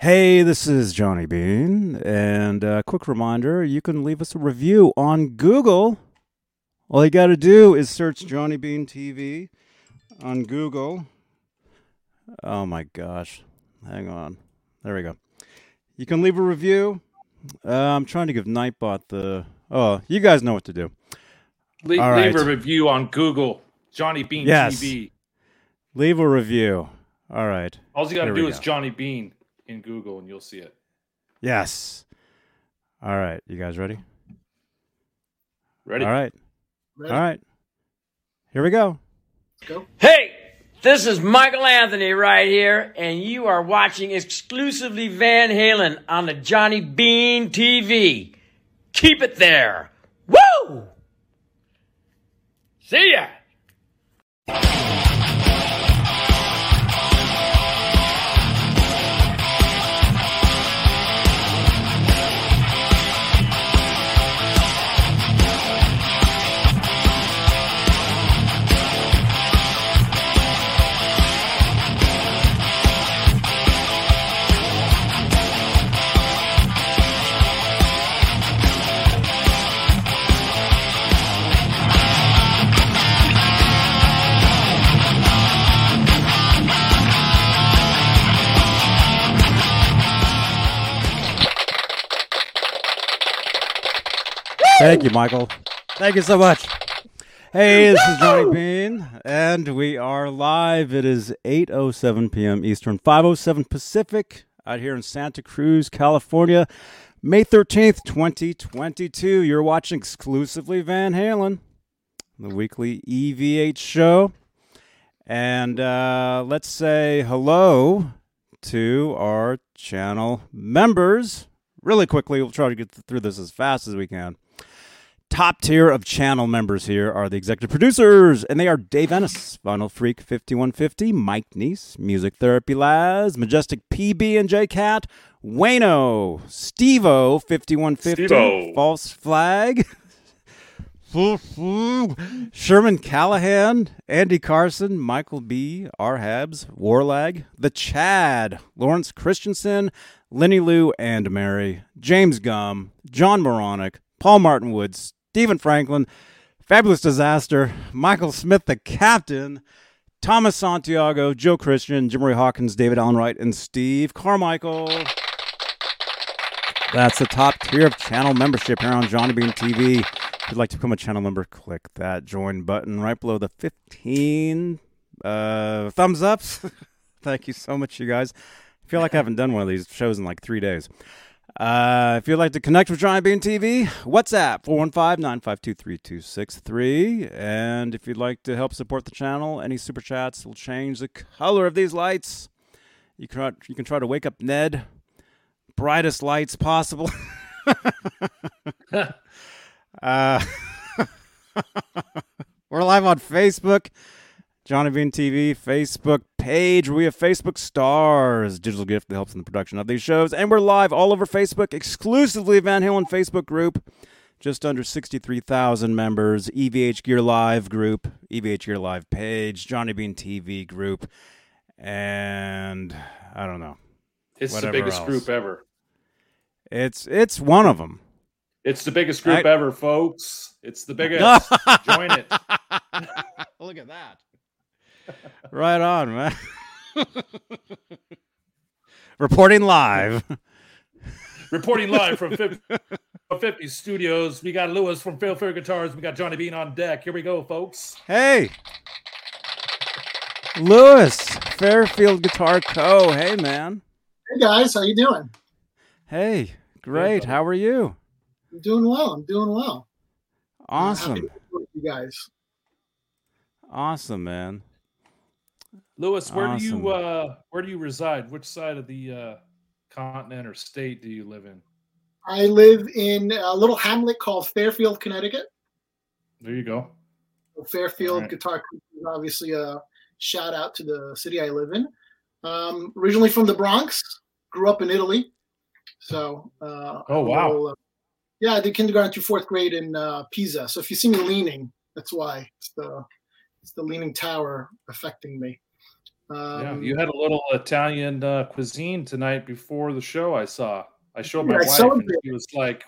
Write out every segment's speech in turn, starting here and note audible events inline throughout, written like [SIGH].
Hey, this is Johnny Bean, and a quick reminder you can leave us a review on Google. All you got to do is search Johnny Bean TV on Google. Oh my gosh. Hang on. There we go. You can leave a review. Uh, I'm trying to give Nightbot the. Oh, you guys know what to do. Leave, leave right. a review on Google, Johnny Bean Yes. TV. Leave a review. All right. All you got to do is go. Johnny Bean in Google, and you'll see it. Yes. All right. You guys ready? Ready? All right. Ready? All right. Here we go. Go. Hey, this is Michael Anthony right here, and you are watching exclusively Van Halen on the Johnny Bean TV. Keep it there. Woo! See ya! Thank you, Michael. Thank you so much. Hey, this is Johnny Bean, and we are live. It is 8.07 p.m. Eastern, 5.07 Pacific, out here in Santa Cruz, California, May 13th, 2022. You're watching exclusively Van Halen, the weekly EVH show. And uh, let's say hello to our channel members. Really quickly, we'll try to get through this as fast as we can. Top tier of channel members here are the executive producers, and they are Dave Ennis, Vinyl Freak 5150, Mike Neese, Music Therapy Laz, Majestic PB and J Cat, Wayno, Stevo 5150, Steve-O. False Flag, Sherman Callahan, Andy Carson, Michael B, R Habs, Warlag, The Chad, Lawrence Christensen, Lenny Lou and Mary, James Gum, John Moronic, Paul Martin Woods, Stephen Franklin, Fabulous Disaster, Michael Smith, the captain, Thomas Santiago, Joe Christian, Jim Hawkins, David Allen Wright, and Steve Carmichael. That's the top tier of channel membership here on Johnny Bean TV. If you'd like to become a channel member, click that join button right below the 15 uh, thumbs ups. [LAUGHS] Thank you so much, you guys. I feel like I haven't done one of these shows in like three days. Uh, if you'd like to connect with Johnny Bean TV, WhatsApp 415-952-3263. And if you'd like to help support the channel, any super chats will change the color of these lights. You can you can try to wake up Ned. Brightest lights possible. [LAUGHS] uh, [LAUGHS] we're live on Facebook. Johnny Bean TV Facebook page. Where we have Facebook stars, digital gift that helps in the production of these shows, and we're live all over Facebook, exclusively Van Halen Facebook group. Just under sixty-three thousand members. EVH Gear Live group, EVH Gear Live page, Johnny Bean TV group, and I don't know. It's the biggest else. group ever. It's it's one of them. It's the biggest group I- ever, folks. It's the biggest. [LAUGHS] Join it. [LAUGHS] Look at that. Right on, man. Reporting live. Reporting live from 50, 50 Studios. We got Lewis from Fail Fair Guitars. We got Johnny Bean on deck. Here we go, folks. Hey. Lewis, Fairfield Guitar Co. Hey, man. Hey guys, how you doing? Hey, great. How are you? I'm doing well. I'm doing well. Happy Awesome. to be with you guys. Awesome, man. Lewis, where do you uh where do you reside? Which side of the uh continent or state do you live in? I live in a little hamlet called Fairfield, Connecticut. There you go. Fairfield Alright. Guitar Group is obviously a shout out to the city I live in. Um, originally from the Bronx, grew up in Italy. So, uh, Oh, wow. little, uh, yeah, I did kindergarten through fourth grade in uh, Pisa. So if you see me leaning, that's why it's the it's the leaning tower affecting me. yeah, Um, you had a little Italian uh, cuisine tonight before the show. I saw. I showed my Yeah, I wife, and celebrated. she was like,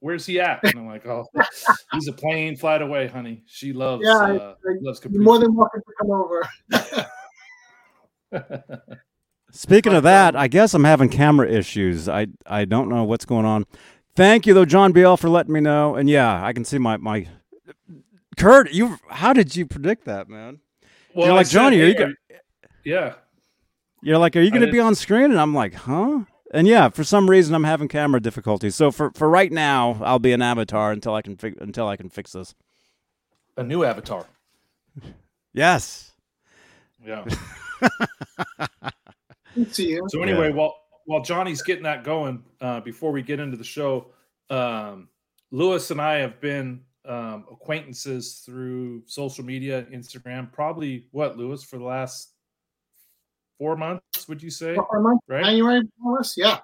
"Where's he at?" And I'm like, "Oh, he's a plane flight away, honey. She loves. Yeah, uh, I- loves you're more than welcome to come over. [LAUGHS] Speaking of that, um, I guess I'm having camera issues. I I don't know what's going on. Thank you though, John BL, for letting me know. And yeah, I can see my my Kurt. You how did you predict that, man? well, You're like, said, "Johnny, are you "Hey, go- yeah, You're like, are you going to be on screen? And I'm like, huh? And yeah, for some reason, I'm having camera difficulties. So for for right now, I'll be an avatar until I can fi- until I can fix this. a new avatar. Yes. Yeah. [LAUGHS] See you. So anyway, while while Johnny's getting that going, uh, before we get into the show, um, Lewis and I have been um, acquaintances through social media, Instagram. Probably what Lewis for the last four months? Would you say? Of months, Right? January, less? Yeah.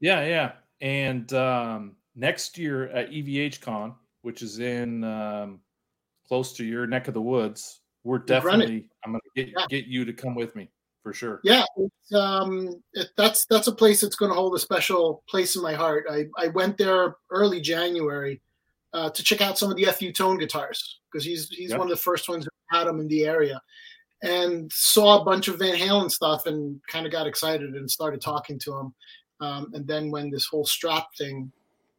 Yeah, yeah. And um, next year at EVH Con, which is in um, close to your neck of the woods, we're definitely. I'm gonna get Yeah. get you to come with me for sure. Yeah, it's, um, it, that's that's a place that's going to hold a special place in my heart. I, I went there early January uh, to check out some of the FU Tone guitars because he's he's Yeah. one of the first ones who had them in the area, and saw a bunch of Van Halen stuff and kind of got excited and started talking to him. Um, and then when this whole strap thing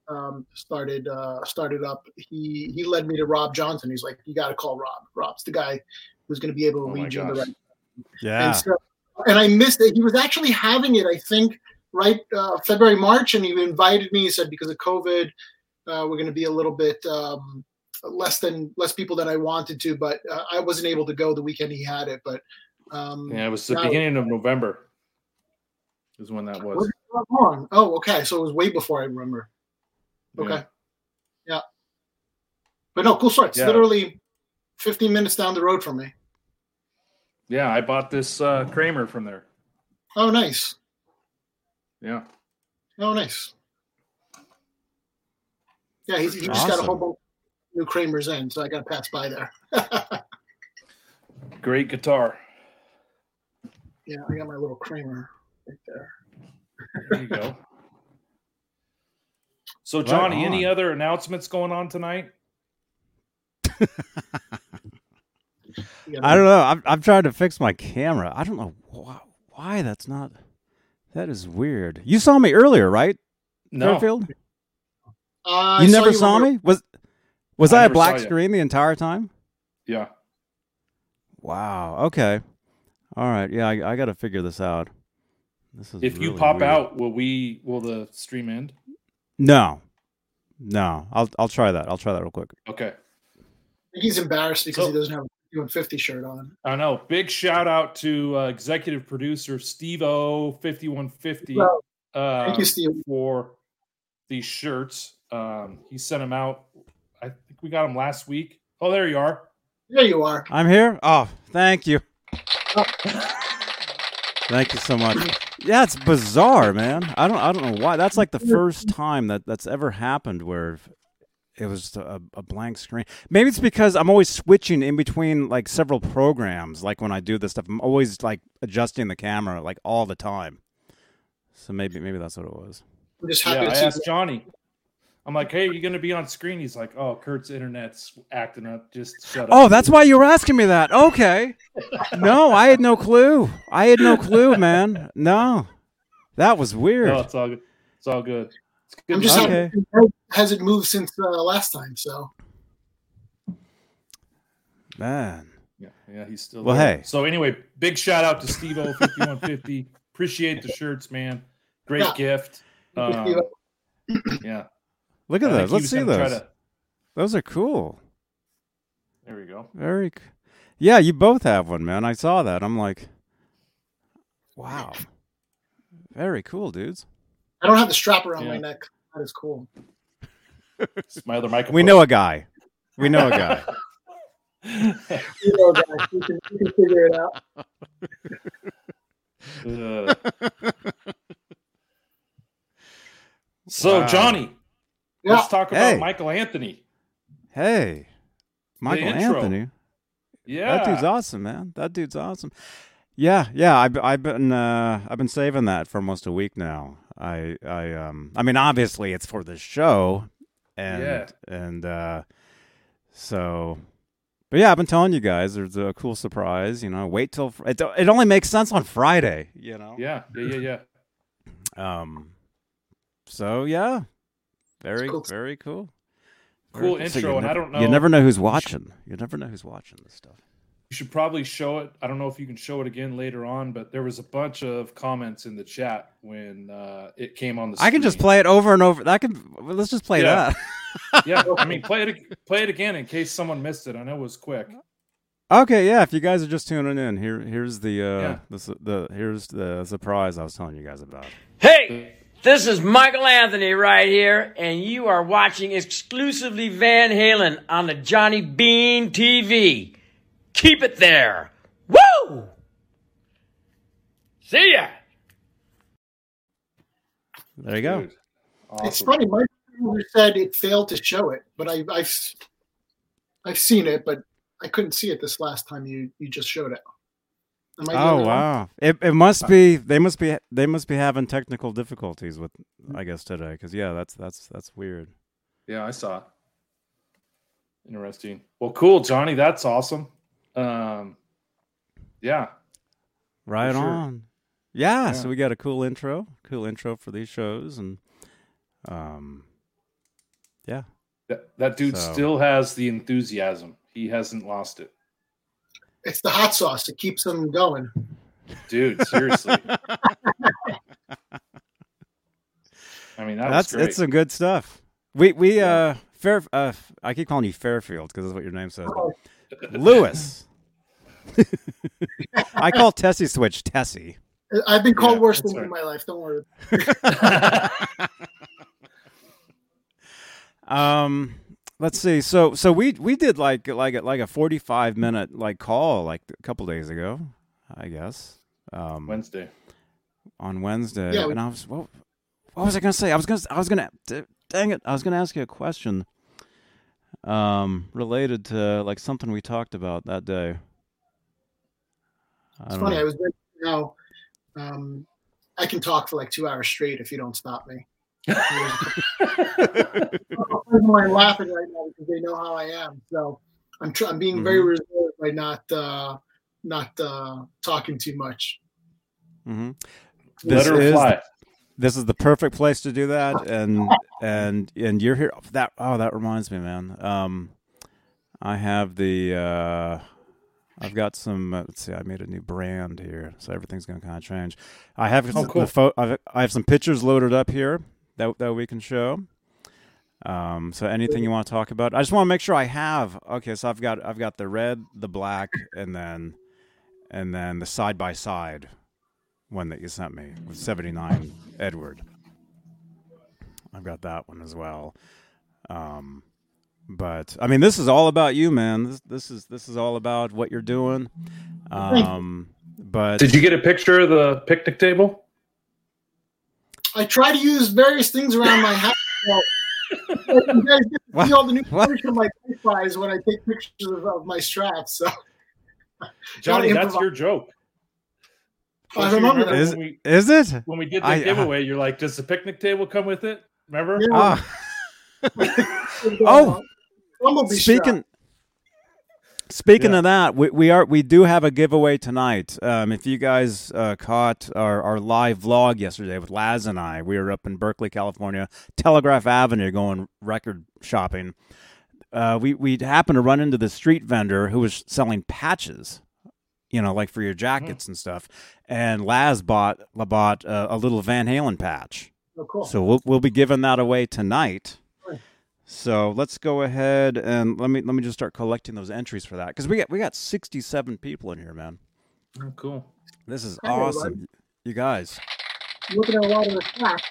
um, started uh, started up, he he led me to Rob Johnson. He's like, "You got to call Rob. Rob's the guy who's going to be able to Oh lead you in the right Yeah. and so, and I missed it. He was actually having it, I think, right uh, February, March, and he invited me. He said because of COVID, uh, we're going to be a little bit um, less than less people than I wanted to, but uh, I wasn't able to go the weekend he had it. But um, Yeah, it was the beginning of November. Is when that was. was long? Oh, okay. So it was way before I remember. Okay. Yeah. Yeah. But no, cool story. It's Yeah. literally 15 minutes down the road from me. Yeah, I bought this uh, Kramer from there. Oh, nice. Yeah. Oh, nice. Yeah, he's, he just got a whole bunch of new Kramers in, so I got to pass by there. [LAUGHS] Great guitar. yeah, I got my little Kramer right there. There you go. [LAUGHS] So, Johnny, any other announcements going on tonight? [LAUGHS] I don't know. I'm I'm trying to fix my camera. I don't know why, why that's not. That is weird. You saw me earlier, right, No. Fairfield? Uh, You never saw when you me? Was was I I, a never saw black you. screen the entire time? Yeah. Wow. Okay. All right. Yeah, I, I got to figure this out. This is If you pop weird. out, will we? Will the stream end? No. No. I'll I'll try that. I'll try that real quick. Okay. were- He's embarrassed because So- he doesn't have a 50 shirt on. I know. Big shout out to uh, executive producer Steve O fifty one fifty Well, uh, Thank you, Steve. for these shirts. Um, he sent him out. I think we got him last week. Oh, there you are. There you are. I'm here. Oh, thank you. [LAUGHS] Thank you so much. Yeah, it's bizarre, man. I don't I don't know why. That's like the first time that that's ever happened where it was a, a blank screen. Maybe it's because I'm always switching in between like several programs. Like when I do this stuff, I'm always like adjusting the camera like all the time. So maybe maybe that's what it was. I'm just Yeah, happy I to see asked Johnny. I'm like, hey, you're going to be on screen? He's like, oh, Kurt's internet's acting up. Just shut up. Oh, that's why you were asking me that. Okay. No, I had no clue. I had no clue, man. No. That was weird. No, it's all good. It's all good. It's good. I'm just Okay. you. hasn't moved since uh, last time. So Man. Yeah, yeah, he's still Well, there. hey. So anyway, big shout out to Steve 5150. Appreciate the shirts, man. Great Yeah. gift. Thank Um, you. yeah. Look at I those. Let's see those. to- Those are cool. there we go. Very. Yeah, you both have one, man. I saw that. I'm like, wow. Very cool, dudes. I don't have the strap around my neck. That is cool. It's my other microphone. We know a guy. We know a guy. [LAUGHS] You know, guys, we can, we can figure it out. Uh. [LAUGHS] so Wow. Johnny, Yeah. let's talk about Hey. Michael Anthony. Hey, Michael. Anthony. Yeah, That dude's awesome, man. That dude's awesome. Yeah, yeah. I've I've been uh, I've been saving that for almost a week now. I I um I mean obviously it's for the show, and Yeah. and uh, so, but yeah, I've been telling you guys there's a cool surprise. You know, wait till fr- it. It only makes sense on Friday. You know. Yeah, yeah, yeah, yeah. Um. So yeah, very cool. very cool. Cool Very- so intro, you and I never- don't know- You never know who's watching. You never know who's watching this stuff. You should probably show it. I don't know if you can show it again later on, but there was a bunch of comments in the chat when uh, it came on the. Screen. I can just play it over and over. That can. Let's just play Yeah. that. [LAUGHS] Yeah, I mean, [LAUGHS] play it, play it again in case someone missed it. I know it was quick. Okay, yeah. If you guys are just tuning in, here, here's the, uh, Yeah. the, the, here's the surprise I was telling you guys about. Hey, this is Michael Anthony right here, and you are watching exclusively Van Halen on the Johnny Bean TV. Keep it there. Woo! See ya. There you go. Dude, It's funny. My producer said it failed to show it, but I, I've I've seen it, but I couldn't see it this last time you you just showed it. Am I Oh it wrong? wow! It it must be they must be they must be having technical difficulties with I guess today because yeah that's that's that's weird. Yeah, I saw. Interesting. Well, cool, Johnny. That's awesome. Um, yeah, Right sure. on. Yeah, Yeah. So we got a cool intro, cool intro for these shows, and um, yeah. that, that dude So- still has the enthusiasm. He hasn't lost it, It's the hot sauce. It keeps them going. dude. Seriously. [LAUGHS] I mean, that That's was great. it's some good stuff. We we Yeah. uh Fair uh I keep calling you Fairfield because that's what your name says. Oh, Lewis. [LAUGHS] I call Tessie Switch Tessie. I've been called Yeah, worse that's things in my life. Don't worry. [LAUGHS] Um, let's see. So so we we did like like a- like a forty five minute like call like a couple days ago, I guess. Um, Wednesday. on Wednesday, Yeah, we- and I was what, what was I gonna say? I was gonna I was gonna dang it, I was gonna ask you a question. Um, related to like something we talked about that day. I It's funny. know. I was very, you know, um, I can talk for like two hours straight if you don't stop me. Mine laughing right now because they know how I am. So I'm tr- I'm being very Mm-hmm. reserved by not uh, not uh, talking too much. Mhm. Let This is fly. this is the perfect place to do that and and and you're here that oh that reminds me man um i have the uh i've got some uh, let's see i made a new brand here so everything's gonna kind of change i have Oh, the cool. pho- I've, i have some pictures loaded up here that that we can show um so anything you want to talk about i just want to make sure i have okay so i've got i've got the red the black and then and then the side by side one that you sent me with 79 Edward. I've got that one as well. Um, but I mean, this is all about you, man. This, this is this is all about what you're doing. Um, but Did you get a picture of the picnic table? I try to use various things around my house. So, you guys get to see all the new What? furniture my buys when I take pictures of, of my straps. So Johnny, that's your joke. I Don't you remember remember that. is when we, is it? when we did the I- uh, giveaway, you're like, does the picnic table come with it? Remember? Yeah. Ah, [LAUGHS] Oh, Oh, speaking strap. Speaking Yeah. of that, we, we are we do have a giveaway tonight. Um, if you guys uh, caught our, our live vlog yesterday with Laz and I, we were up in Berkeley, California, Telegraph Avenue, going record shopping. Uh, we we happened to run into the street vendor who was selling patches, you know, like for your jackets and stuff. And Laz bought bought uh, a little Van Halen patch. Oh, cool. So we'll we'll be giving that away tonight. Right. So let's go ahead and let me let me just start collecting those entries for that because we got we got sixty seven people in here, man. Oh, cool. This is Hi, everybody. awesome, you guys. looking at a lot of the stats,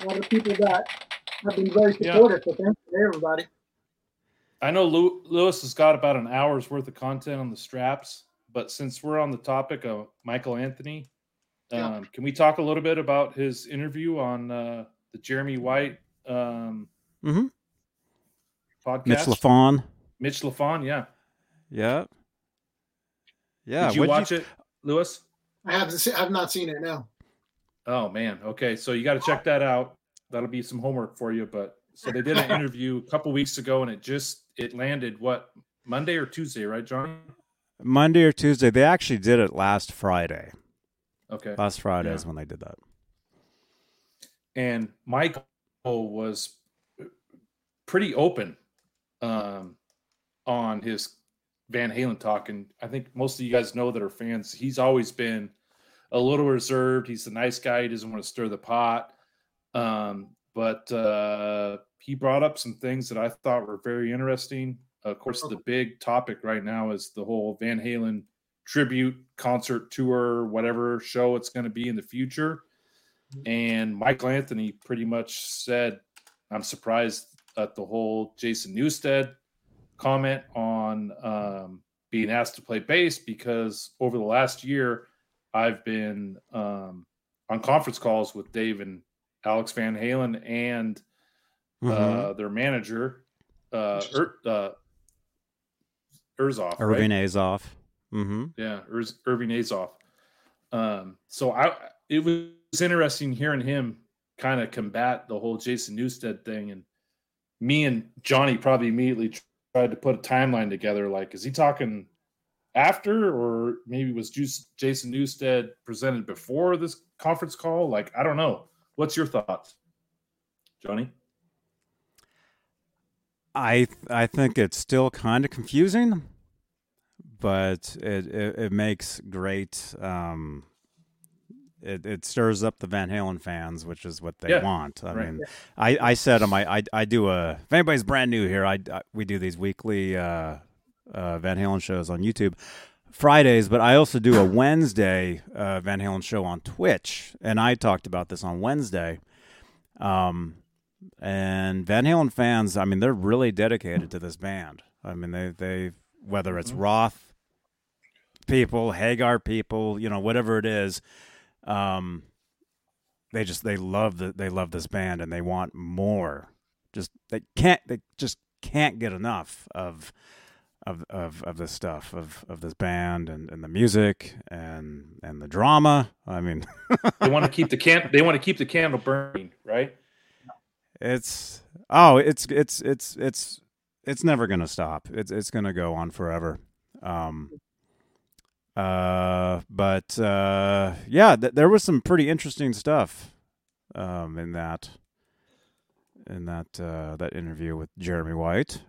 a lot of people that have been very Yeah. supportive. So thank you, to everybody. I know Lew- Lewis has got about an hour's worth of content on the straps, but since we're on the topic of Michael Anthony, um, can we talk a little bit about his interview on uh, the Jeremy White um, Mm-hmm. podcast? Mitch Lafon. Mitch Lafon, yeah. Yeah. Yeah. Did you what'd watch it? Lewis? I haven't se- have not seen it now. Oh man. Okay, so you got to check that out. That'll be some homework for you. But so they did an interview a couple weeks ago, and it just it landed what Monday or Tuesday, right, John? Monday or Tuesday. They actually did it last Friday. Okay. Last Friday Yeah. is when they did that. and Michael was pretty open um, on his Van Halen talk, and I think most of you guys know that are fans. He's always been a little reserved. He's a nice guy. He doesn't want to stir the pot, um, but uh, he brought up some things that I thought were very interesting. Of course, the big topic right now is the whole Van Halen tribute concert tour, whatever show it's going to be in the future. And Michael Anthony pretty much said, I'm surprised at the whole Jason Newsted comment on um, being asked to play bass because over the last year, I've been um, on conference calls with Dave and Alex Van Halen and uh, their manager, uh, er, uh, Urzoff. Irving right? Azoff. Mm-hmm. Yeah, Urs- Irving Azoff. Um, so I it was interesting hearing him kind of combat the whole Jason Newsted thing, and me and Johnny probably immediately tried to put a timeline together. Like, is he talking after, or maybe was Jason Newsted presented before this conference call? Like, I don't know. What's your thoughts, Johnny? I I think it's still kind of confusing, but it it, it makes great. Um, it it stirs up the Van Halen fans, which is what they Yeah, want. I right. mean, I I said on my I I do a if anybody's brand new here, I, I we do these weekly uh, uh, Van Halen shows on YouTube. Fridays, but I also do a Wednesday uh, Van Halen show on Twitch, and I talked about this on Wednesday. Um, and Van Halen fans, I mean, they're really dedicated to this band. I mean, they they whether it's Roth people, Hagar people, you know, whatever it is, um, they just they love the they love this band and they want more. Just they can't they just can't get enough of of of of this stuff of of this band and and the music and and the drama. I mean, [LAUGHS] They want to keep the can. They want to keep the candle burning, right? It's oh, it's it's it's it's it's never gonna stop. It's it's gonna go on forever. Um. Uh, but uh, yeah, th- there was some pretty interesting stuff, um, in that in that uh that interview with Jeremy White,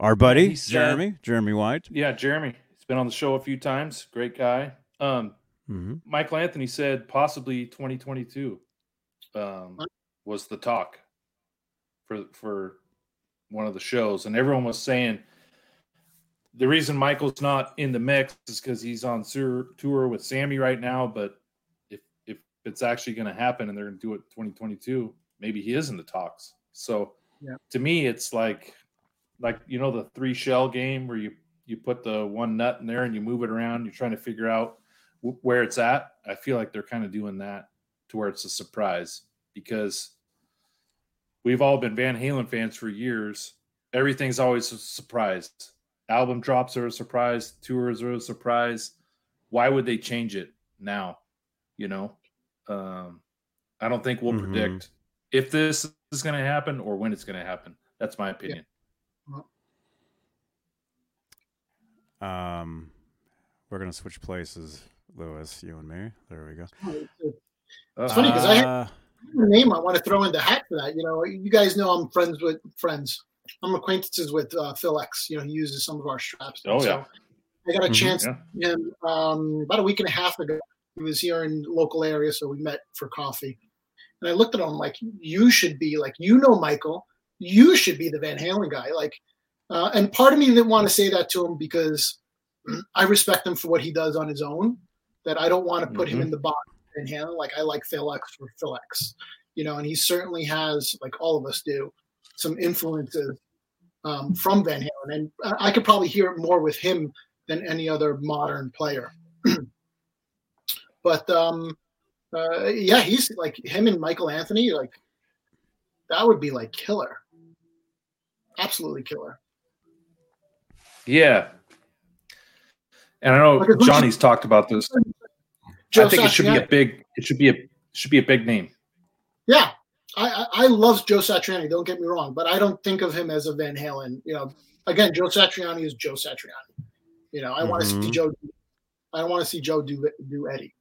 our buddy he said- Jeremy Jeremy White. Yeah, Jeremy. He's been on the show a few times. Great guy. Um, hmm Michael Anthony said possibly 2022 um, was the talk for for one of the shows, and everyone was saying the reason Michael's not in the mix is because he's on tour, tour with Sammy right now. But if if it's actually going to happen and they're going to do it 2022, maybe he is in the talks. So Yeah. to me, it's like like you know the three shell game where you you put the one nut in there and you move it around. You're trying to figure out wh- where it's at. I feel like they're kind of doing that to where it's a surprise because we've all been Van Halen fans for years. Everything's always a surprise. Album drops are a surprise, tours are a surprise. Why would they change it now? You know, um, I don't think we'll Mhm. predict if this is going to happen or when it's going to happen. That's my opinion. Um, we're gonna switch places, Lewis, you and me. There we go. It's funny because I had- Uh, a name I want to throw in the hat for that. You know, you guys know I'm friends with friends. I'm acquaintances with uh, Phil X. You know, he uses some of our straps. Oh, yeah. I got a Mhm, chance yeah. to meet him um, about a week and a half ago. He was here in local area, so we met for coffee. And I looked at him like, you should be like, you know, Michael, you should be the Van Halen guy. Like, uh, and part of me didn't want to say that to him because [CLEARS THROAT] I respect him for what he does on his own. That I don't want to put him Mhm. in the box Van Halen. Like I like Phil X for Phil X, you know, and he certainly has, like all of us do, some influences um, from Van Halen, and I I could probably hear it more with him than any other modern player. [CLEARS THROAT] but um, uh, yeah, he's like him and Michael Anthony, like that would be like killer, absolutely killer. Yeah. And I know Like, as much Johnny's talked about this. Joe I think it should be a big. It should be a should be a big name. Yeah, I, I I love Joe Satriani. Don't get me wrong, but I don't think of him as a Van Halen. You know, again, Joe Satriani is Joe Satriani. You know, I want to see. Joe. I don't want to see Joe do do Eddie.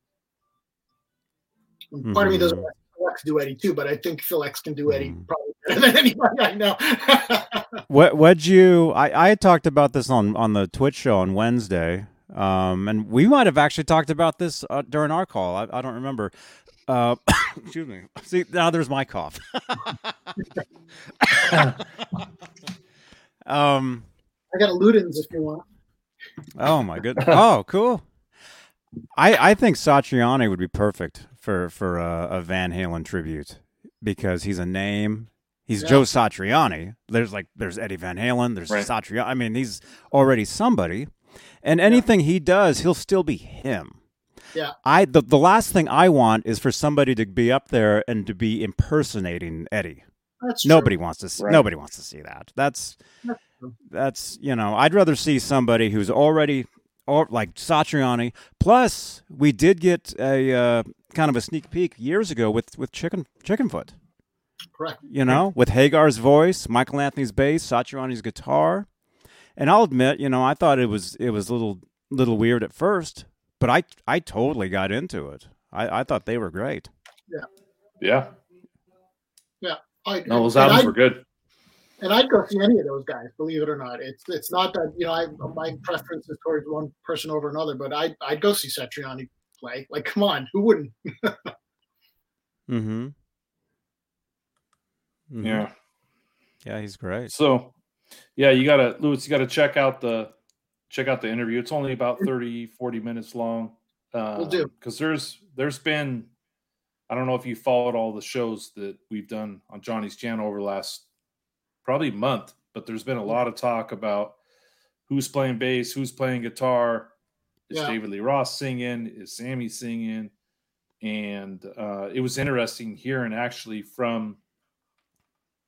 And Part of me doesn't Mhm. want Phil X do Eddie too, but I think Phil X can do Eddie Mhm. probably better [LAUGHS] than anybody I know. [LAUGHS] What what'd you? I I had talked about this on on the Twitch show on Wednesday, um, and we might have actually talked about this uh, during our call. I, I don't remember. Uh, [COUGHS] excuse me. See now, there's my cough. [LAUGHS] um. I got a Ludens if you want. Oh my goodness. Oh, cool. I I think Satriani would be perfect for for a, a Van Halen tribute because he's a name. He's Yeah. Joe Satriani. There's like there's Eddie Van Halen. There's Right. Satriani. I mean, he's already somebody, and anything he does, he'll still be him. Yeah. I the the last thing I want is for somebody to be up there and to be impersonating Eddie. That's true. Nobody wants to see, Right. nobody wants to see that. That's That's that's you know I'd rather see somebody who's already or like Satriani. Plus, we did get a uh, kind of a sneak peek years ago with with Chicken Chickenfoot. Correct. You know, with Hagar's voice, Michael Anthony's bass, Satriani's guitar, and I'll admit, you know, I thought it was it was a little little weird at first, but I I totally got into it. I, I thought they were great. Yeah. Yeah. Yeah. I, No, those and albums I- were good. and I'd go see any of those guys, believe it or not. It's it's not that you know I my preference is towards one person over another, but I would I'd go see Satriani play. Like, come on, who wouldn't? [LAUGHS] Mm-hmm. Mhm. Yeah. yeah, he's great. So, yeah, you gotta Lewis. You gotta check out the check out the interview. It's only about 30, 40 minutes long. Uh, Will do. because there's there's been I don't know if you followed all the shows that we've done on Johnny's channel over the last probably month, but there's been a lot of talk about who's playing bass, who's playing guitar. Is Yeah. David Lee Roth singing? Is Sammy singing? And uh, it was interesting hearing actually from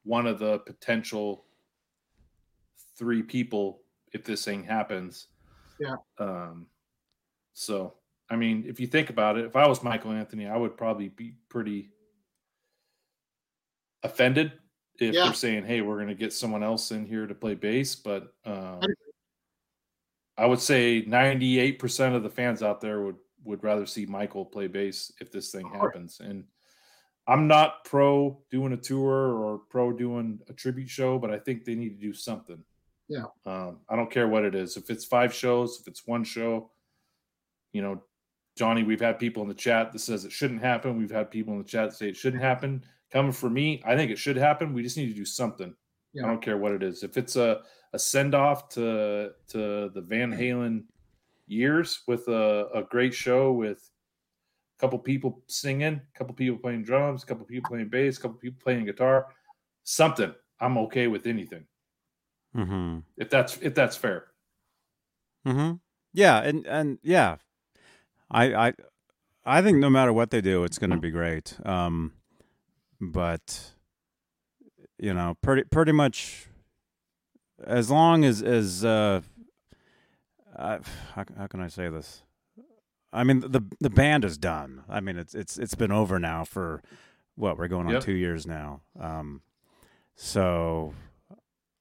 one of the potential three people if this thing happens. Yeah. Um, so, I mean, if you think about it, if I was Michael Anthony, I would probably be pretty offended if Yeah. they're saying, "Hey, we're going to get someone else in here to play bass." But um. I would say ninety-eight percent of the fans out there would would rather see Michael play bass if this thing happens. And I'm not pro doing a tour or pro doing a tribute show, but I think they need to do something. Yeah. Um, I don't care what it is. If it's five shows, if it's one show, you know, Johnny, we've had people in the chat that says it shouldn't happen. We've had people in the chat say it shouldn't happen. Coming for me, I think it should happen. We just need to do something. Yeah. I don't care what it is. If it's a, a send off to to the Van Halen years with a, a great show with a couple people singing, a couple people playing drums, a couple people playing bass, a couple people playing guitar, something. I'm okay with anything Mm-hmm. if that's if that's fair. Mm-hmm. Yeah, and and yeah, I I I think no matter what they do, it's going to be great. Um, but you know, pretty pretty much as long as as uh, I, how, how can I say this? I mean, the the band is done. I mean, it's it's it's been over now for what we're going on Yep. two years now. Um, so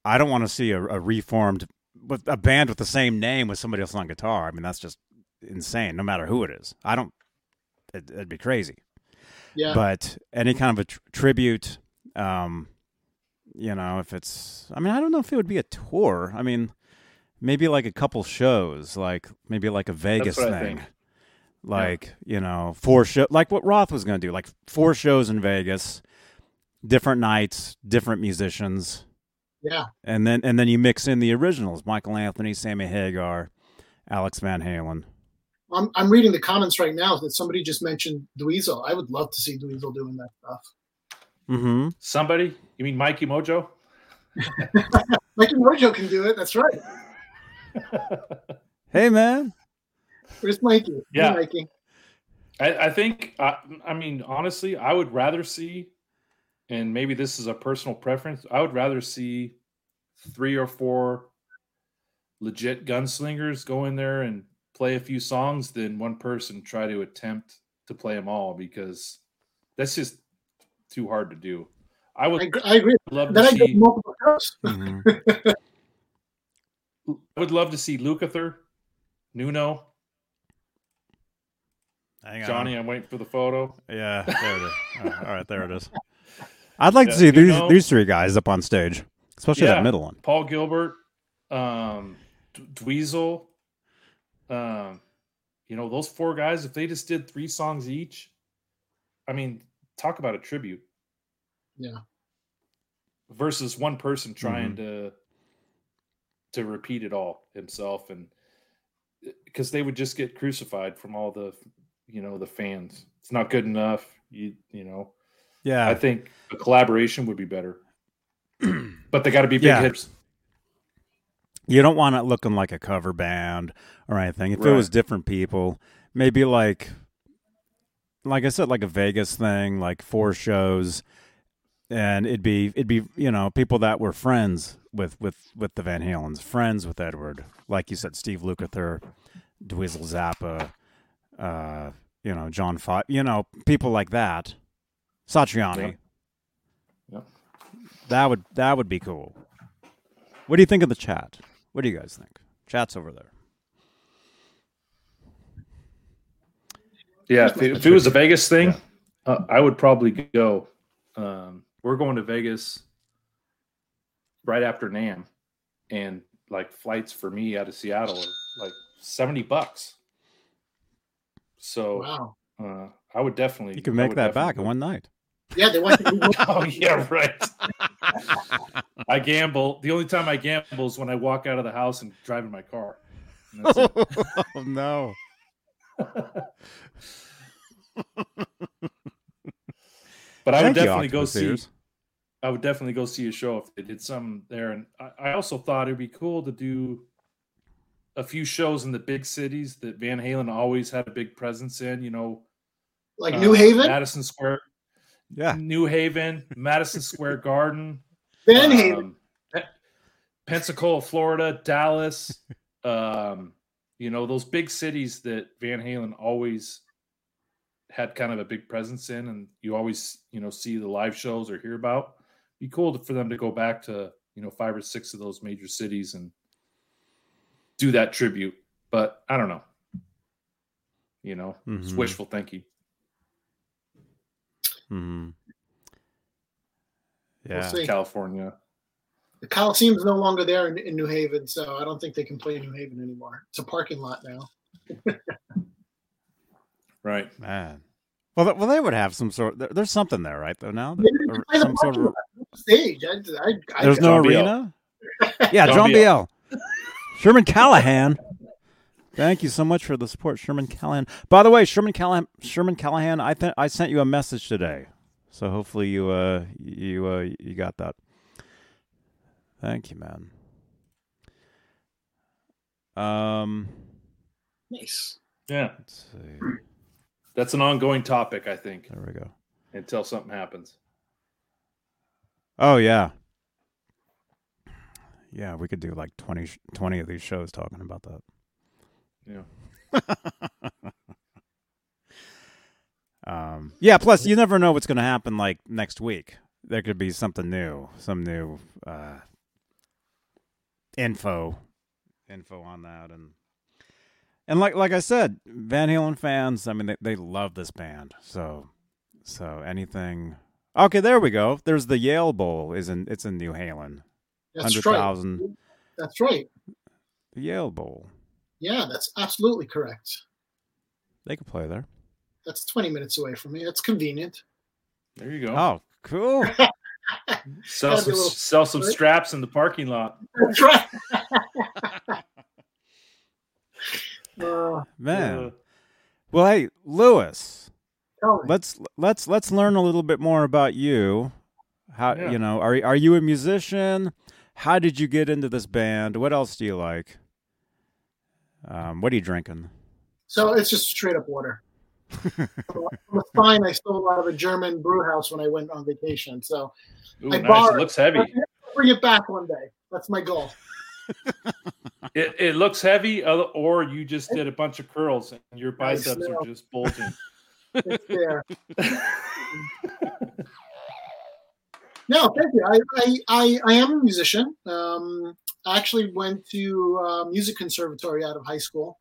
I don't want to see a, a reformed with a band with the same name with somebody else on guitar. I mean, that's just insane. No matter who it is, I don't. It, it'd be crazy. Yeah, But any kind of a tr- tribute, um, you know, if it's, I mean, I don't know if it would be a tour. I mean, maybe like a couple shows, like maybe like a Vegas thing. Like you know, four show, like what Roth was going to do, like four shows in Vegas, different nights, different musicians yeah. and then and then you mix in the originals: Michael Anthony, Sammy Hagar, Alex Van Halen. I'm I'm reading the comments right now that somebody just mentioned Dweezil. I would love to see Dweezil doing that stuff. Mm-hmm. Somebody, you mean Mikey Mojo? [LAUGHS] Mikey Mojo can do it. That's right. [LAUGHS] Hey, man. Where's Mikey? Hey, Yeah. Mikey. I, I think, I, I mean, honestly, I would rather see, and maybe this is a personal preference, I would rather see three or four legit gunslingers go in there and play a few songs than one person try to attempt to play them all because that's just too hard to do. I would I, agree- I agree. love Then to I see. multiple cups. Mhm. [LAUGHS] I would love to see Lukather, Nuno, Hang on. Johnny. I'm waiting for the photo. Yeah, there it is. Oh, all right, there it is. [LAUGHS] I'd like to see these know- these three guys up on stage, especially Yeah. that middle one. Paul Gilbert, um, D- Dweezil. Um, you know those four guys. If they just did three songs each, I mean, talk about a tribute. Yeah. Versus one person trying Mm-hmm. to to repeat it all himself, and because they would just get crucified from all the, you know, the fans. It's not good enough. You you know. Yeah, I think a collaboration would be better, [CLEARS THROAT] but they got to be big Yeah. hits. you don't want it looking like a cover band or anything. If it was different people, maybe like, like I said, like a Vegas thing, like four shows, and it'd be it'd be you know people that were friends with with with the Van Halens, friends with Edward, like you said, Steve Lukather, Dweezil Zappa, uh, you know John Five, you know people like that, Satriani. Yeah. That would that would be cool. What do you think of the chat? What do you guys think? Chat's over there. Yeah, if it, if it was a Vegas thing, uh, I would probably go. Um, we're going to Vegas right after Nam, and like flights for me out of Seattle are like seventy bucks. So Wow. uh, I would definitely. You can make that back definitely in one night. Yeah, they want to go. [LAUGHS] Oh yeah, right. [LAUGHS] I gamble. The only time I gamble is when I walk out of the house and drive in my car. And that's it. [LAUGHS] oh no. But I would Thank definitely go see. Ears. I would definitely go see a show if they did some there. And I, I also thought it'd be cool to do a few shows in the big cities that Van Halen always had a big presence in. You know, like uh, New Haven, Madison Square, Yeah. New Haven, Madison Square Garden, [LAUGHS] Van Haven. um, Pe- Pensacola, Florida, Dallas. um, you know, those big cities that Van Halen always had kind of a big presence in, and you always, you know, see the live shows or hear about. Be cool to, for them to go back to, you know, five or six of those major cities and do that tribute. But I don't know. You know, it's Mhm. wishful thinking. Hmm We'll Yeah. California. The Coliseum's no longer there in, in New Haven, so I don't think they can play in New Haven anymore. It's a parking lot now. [LAUGHS] Right. Man. Well, well, they would have some sort. There, there's something there, right? Though now, Maybe they Or can play the some sort of. lot, stage. I, I, I, There's no John Biel. arena. Yeah, John John Biel. Biel. Sherman Callahan. Thank you so much for the support, Sherman Callahan. By the way, Sherman Callahan, Sherman Callahan, I th- I sent you a message today, so hopefully you uh you uh you got that. Thank you, man. Um, nice. Yeah. let's see. That's an ongoing topic, I think, There we go. until something happens. Oh yeah, yeah. We could do like 20, 20 of these shows talking about that. Yeah. [LAUGHS] Um, yeah. Plus, you never know what's going to happen. Like next week, there could be something new, some new uh, info, info on that, and and like like I said, Van Halen fans. I mean, they they love this band. So so anything. Okay, there we go. There's the Yale Bowl. Is in it's in New Halen. That's Hundred right. thousand. That's right. The Yale Bowl. Yeah, that's absolutely correct. They could play there. That's 20 minutes away from me. That's convenient. There you go. Oh, cool. [LAUGHS] sell some little- sell some straps in the parking lot. That's right. uh, [LAUGHS] Man. Uh, Well, hey, Lewis, let's let's let's learn a little bit more about you. How Yeah. you know are are you a musician? How did you get into this band? What else do you like? Um, what are you drinking? So it's just straight up water. [LAUGHS] I'm fine. I stole out of a German brew house when I went on vacation. So ooh, I nice. borrowed- It looks heavy. I'll bring it back one day. That's my goal. [LAUGHS] it, it looks heavy, or you just did a bunch of curls and your biceps are just bulging. It's there. [LAUGHS] No, thank you. I, I, I, I am a musician. Um, I actually went to uh, music conservatory out of high school.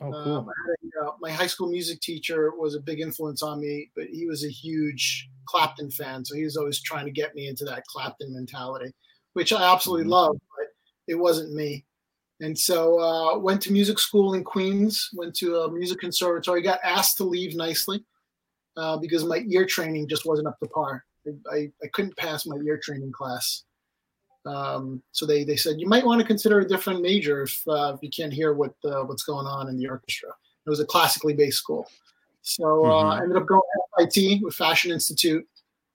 oh, Um, cool. Had a, uh, my high school music teacher was a big influence on me, but he was a huge Clapton fan, so he was always trying to get me into that Clapton mentality, which I absolutely Mhm. love, but it wasn't me. And so uh, went to music school in Queens, went to a music conservatory, got asked to leave nicely uh, because my ear training just wasn't up to par. I, I, I couldn't pass my ear training class. Um, so they, they said, you might want to consider a different major if, uh, if you can't hear what uh, what's going on in the orchestra. It was a classically based school. So uh, Mhm. I ended up going to FIT with Fashion Institute.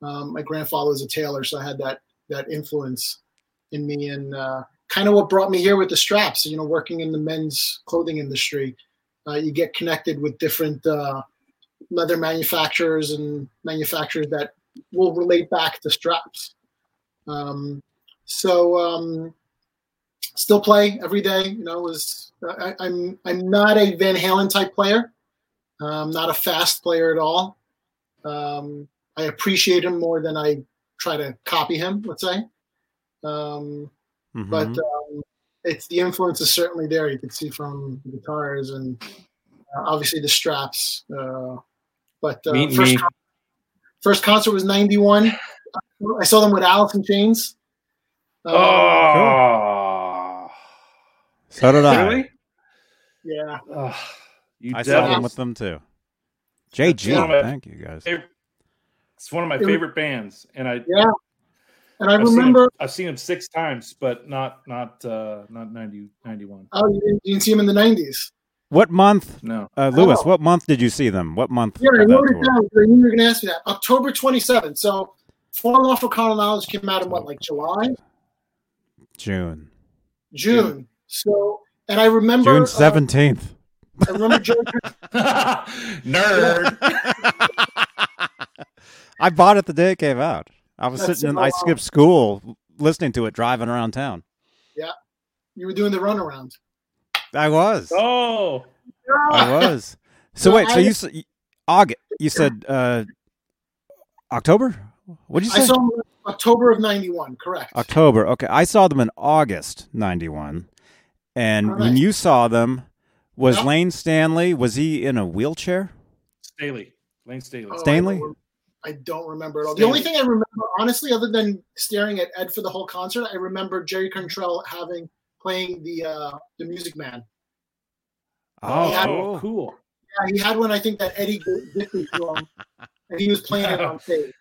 Um, my grandfather was a tailor, so I had that that influence in me, and uh, kind of what brought me here with the straps. You know, working in the men's clothing industry, uh, you get connected with different uh, leather manufacturers and manufacturers that will relate back to straps. Um, so um, still play every day. You know, was I, I'm I'm not a Van Halen type player. I'm not a fast player at all. Um, I appreciate him more than I try to copy him. Let's say, um, Mhm. but um, it's the influence is certainly there. You can see from the guitars and uh, obviously the straps. Uh, but uh, first con- first concert was '91. I saw them with Alice in Chains. Oh, so did I. really? Yeah, Ugh, you I saw them with them too. JG, one thank you guys. It's one of my It favorite bands, and I yeah. And I I've seen remember. I've seen them six times, but not not uh, not 90, 91. Oh, you didn't, you didn't see him in the '90s. What month, No, uh, Lewis? Oh. What month did you see them? What month? Yeah, I wrote it tour? down. 'cause I knew you were going to ask me that. October 27th. So, Falling Off for Carnal Knowledge came out in what, like July, June. June. So, and I remember June uh, seventeenth. I remember Joe. [LAUGHS] nerd. I bought it the day it came out. I was That's sitting in. I skipped school listening to it driving around town. Yeah, you were doing the runaround. I was. oh, I was. So No, wait. So I- you s- August? You said uh, October? What did you say? I say? saw him in October of '91. Correct. October. Okay, I saw them in August '91, and All when you saw them, was Yep. Layne Stanley? Was he in a wheelchair? Staley, Layne Staley. Oh, I Stanley? don't- I don't remember at all. The only thing I remember, honestly, other than staring at Ed for the whole concert, I remember Jerry Cantrell having playing the uh, the Music Man. Oh, Yeah. oh, cool. Yeah, he had one. I think that Eddie gifted to him, and he was playing it on [LAUGHS] stage.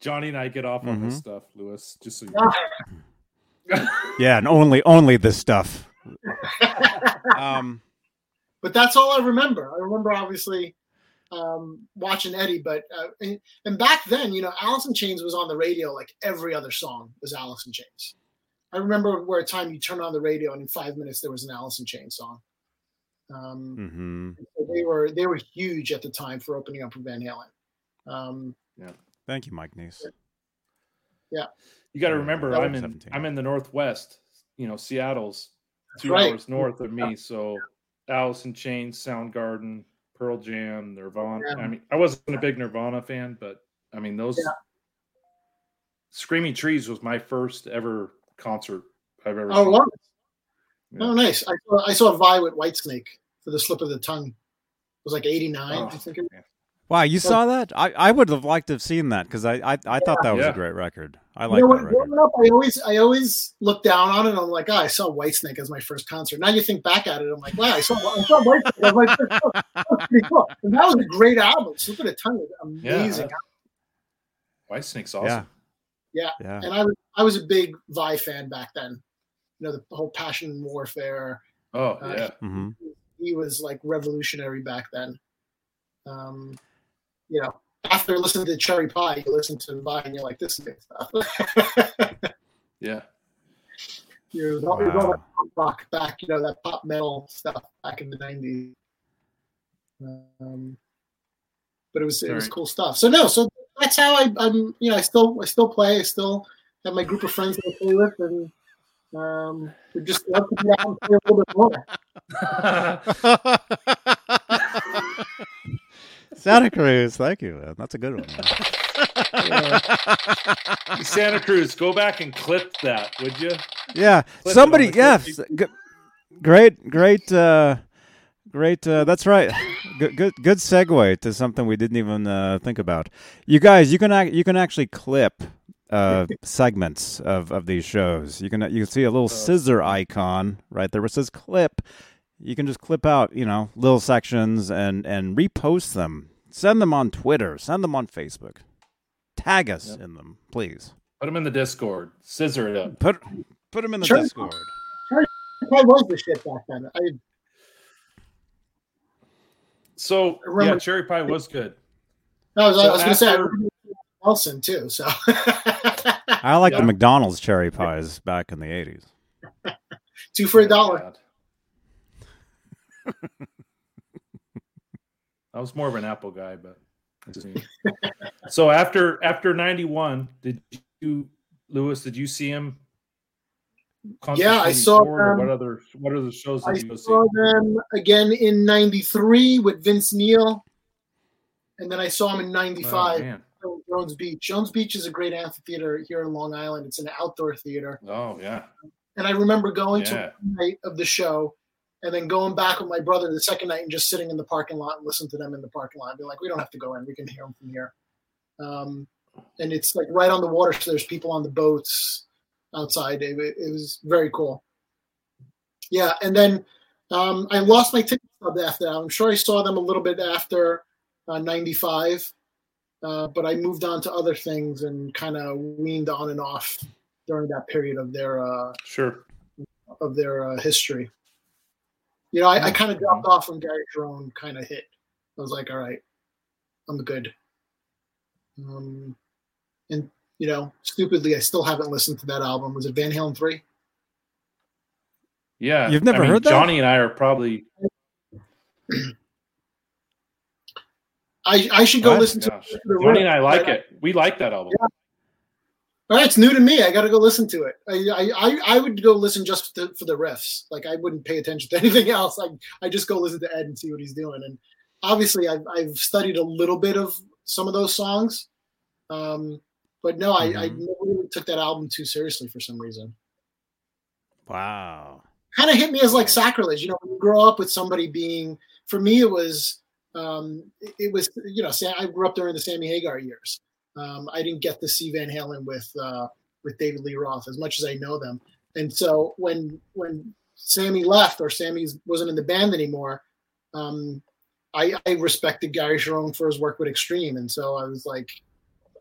Johnny and I get off on this Mhm. stuff, Lewis. Just so you [LAUGHS] Know. yeah, and only only this stuff. [LAUGHS] Um, but that's all I remember. I remember obviously um, watching Eddie, but uh, and, and back then, you know, Alice in Chains was on the radio like every other song was Alice in Chains. I remember where a time you turn on the radio and in five minutes there was an Alice in Chains song. Um, mhm. so they were they were huge at the time for opening up for Van Halen. Um, Thank you, Mike Neese. Yeah. You got to uh, remember, I'm in 17. I'm in the northwest. You know, Seattle's two right. hours north of me. So, Alice in Chains, Soundgarden, Pearl Jam, Nirvana. Yeah. I mean, I wasn't a big Nirvana fan, but I mean, those Yeah. Screaming Trees was my first ever concert I've ever oh, seen. wow. Yeah. oh, nice! I saw I saw Vai with Whitesnake for the slip of the tongue. It was like '89, Oh, I think. It, Wow, you saw that? I, I would have liked to have seen that because I, I I thought that was Yeah. a great record. I You like know that record. up, I always I always look down on it. and I'm like, oh, I saw Whitesnake as my first concert. Now you think back at it, I'm like, wow, I saw I saw Whitesnake as my first [LAUGHS] concert. That's pretty cool. And that was a great album. Slip of the Tongue was amazing. Whitesnake's awesome. Yeah, Yeah. yeah. And I was I was a big Vai fan back then. You know, the whole Passion and Warfare. Oh Uh, yeah. hmm He was like revolutionary back then. Um, you know, after listening to Cherry Pie, you listen to Vai and you're like, this is good stuff. Yeah. [LAUGHS] It was all, it was all Wow. rock back, you know, that pop metal stuff back in the '90s. Um, but it was it was Very- cool stuff. So no, so that's how I, I'm. You know, I still I still play. I still have my group of friends that I play with, and Um, we just love to be out and play a little bit more. [LAUGHS] [LAUGHS] Santa Cruz, thank you. man. That's a good one. [LAUGHS] Santa Cruz, go back and clip that, would you? Yeah, Clip somebody. Yeah, clip. great, great, uh, great. Uh, that's right. Good, good, good segue to something we didn't even uh, think about. You guys, you can you can actually clip uh, segments of, of these shows. You can you can see a little scissor icon right there where it says clip. You can just clip out, you know, little sections and and repost them. Send them on Twitter. Send them on Facebook. Tag us in them, please. Put them in the Discord. Scissor it up. Put put them in the Sure. Discord. What was the shit back then? I, So Remember- yeah, cherry pie was good. I was, I So was going to say I after- remember Nelson too. So I like Yeah. the McDonald's cherry pies back in the eighties. two for a dollar. I was more of an Apple guy, but so after after ninety one, did you Lewis? Did you see him? Yeah, I saw them. What other what other shows I go see? saw them again in '93 with Vince Neil, and then I saw him in Oh, '95 man. at Jones Beach. Jones Beach is a great amphitheater here in Long Island. It's an outdoor theater, Oh yeah, and I remember going Yeah. to one night of the show, and then going back with my brother the second night and just sitting in the parking lot and listening to them in the parking lot. Being like, we don't have to go in; we can hear them from here. Um, and it's like right on the water, so there's people on the boats outside. It, it was very cool. Yeah, and then um, I lost my ticket after that. I'm sure I saw them a little bit after uh, '95, uh, but I moved on to other things and kind of weaned on and off during that period of their uh, sure. of their uh, history. You know, I, I kind of dropped off when Gary Cherone kind of hit. I was like, all right, I'm good. Um, and you know, stupidly, I still haven't listened to that album. Was it Van Halen three? Yeah, You've never I mean, heard that? Johnny and I are probably. I I should go What? listen to. Gosh. to Johnny and I like it. We like that album. All right, it's new to me. I got to go listen to it. I, I I would go listen just to, for the riffs. Like I wouldn't pay attention to [LAUGHS] anything else. I I just go listen to Ed and see what he's doing. And obviously, I've I've studied a little bit of some of those songs, um, but no, I I never really took that album too seriously for some reason. Wow. Kind of hit me as like sacrilege. You know, when you grow up with somebody being. For me, it was um, it, it was you know. I grew up during the Sammy Hagar years. Um, I didn't get to see Van Halen with uh, with David Lee Roth as much as I know them. And so when when Sammy left or Sammy wasn't in the band anymore, um, I, I respected Gary Cherone for his work with Extreme, and so I was like,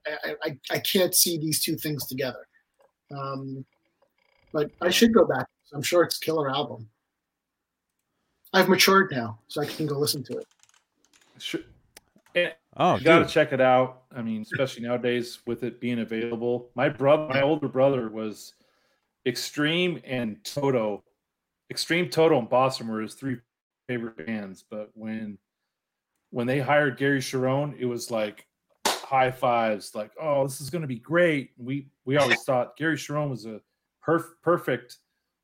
I, I, I can't see these two things together. Um, but I should go back. I'm sure it's a killer album. I've matured now, so I can go listen to it. Sure. Oh, you got to check it out. I mean, especially nowadays with it being available. My brother, my older brother, was Extreme and Toto. Extreme, Toto, and Boston were his three favorite bands. But when when they hired Gary Cherone, it was like high fives, like, "Oh, this is going to be great." We we always thought Gary Cherone was a perf- perfect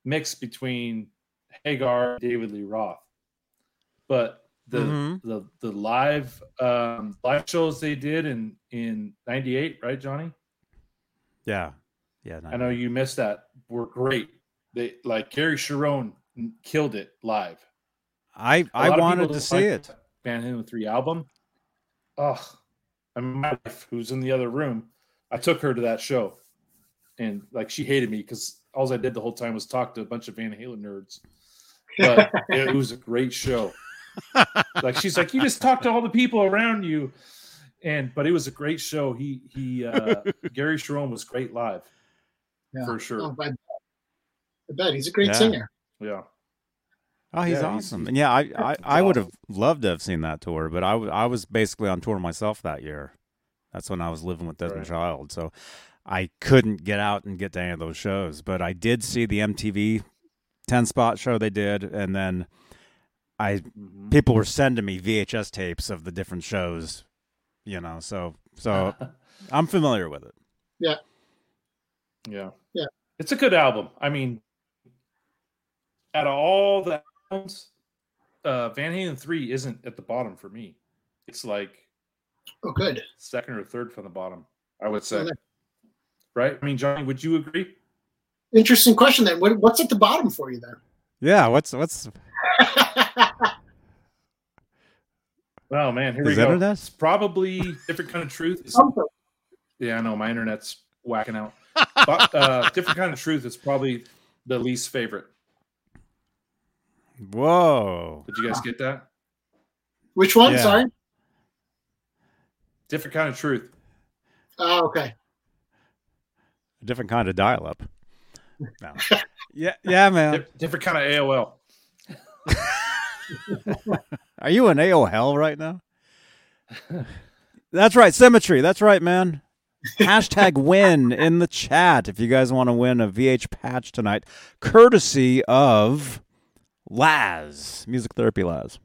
mix between Hagar and David Lee Roth. But the Mhm. the the live um live shows they did in in 98 right johnny? Yeah. Yeah. i know you missed that. Were great. They like Gary Cherone killed it live. I I wanted to see like it. that Van Halen 3 album. Oh i mean my wife who's in the other room i took her to that show. And like she hated me because all i did the whole time was talk to a bunch of van halen nerds. But [LAUGHS] it was a great show like she's like you just talk to all the people around you and but it was a great show he he uh [LAUGHS] Gary Cherone was great live Yeah. for sure Oh, I, bet. I bet he's a great Yeah. singer. yeah Oh, he's Yeah, awesome. he's- and yeah, I I, he's I would have loved to have seen that tour, but I, I was basically on tour myself that year. That's when I was living with Desmond Right. Child, so I couldn't get out and get to any of those shows. But I did see the MTV ten spot show they did, and then I Mhm. people were sending me VHS tapes of the different shows, you know. So so [LAUGHS] I'm familiar with it. yeah Yeah. it's a good album i mean out of all the albums, uh, Van Halen three isn't at the bottom for me. It's like Oh, good. second or third from the bottom. I would say. Okay. Right? I mean, Johnny, would you agree? Interesting question then. What, what's at the bottom for you then? Yeah, what's what's [LAUGHS] Oh man, here we Is go. internet? It's probably different kind of truth. It's- Something. yeah, I know my internet's whacking out. but, uh, [LAUGHS] different kind of truth is probably the least favorite. whoa? Did you guys get that? Which one? Yeah. Sorry. Different kind of truth. Oh, okay. A different kind of dial-up. No. [LAUGHS] yeah, yeah, man. Di- different kind of AOL. [LAUGHS] Are you in AOL right now? That's right, symmetry. That's right, man. Hashtag [LAUGHS] win in the chat if you guys want to win a VH patch tonight, courtesy of Laz, Music Therapy Laz.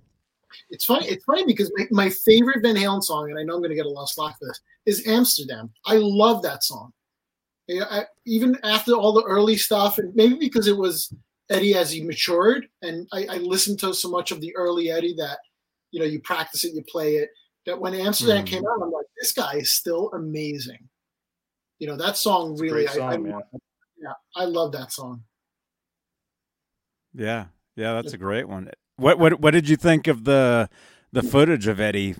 It's funny. It's funny because my, my favorite Van Halen song, and I know I'm going to get a lot of slack for this, is Amsterdam. I love that song. Yeah, I, even after all the early stuff, and maybe because it was Eddie as he matured, and I, I listened to so much of the early Eddie that you know you practice it, you play it. That when Amsterdam Mhm. came out, I'm like, this guy is still amazing. You know that song It's really. song, I, I, man. yeah, I love that song. Yeah, yeah, that's a great one. What what what did you think of the the footage of Eddie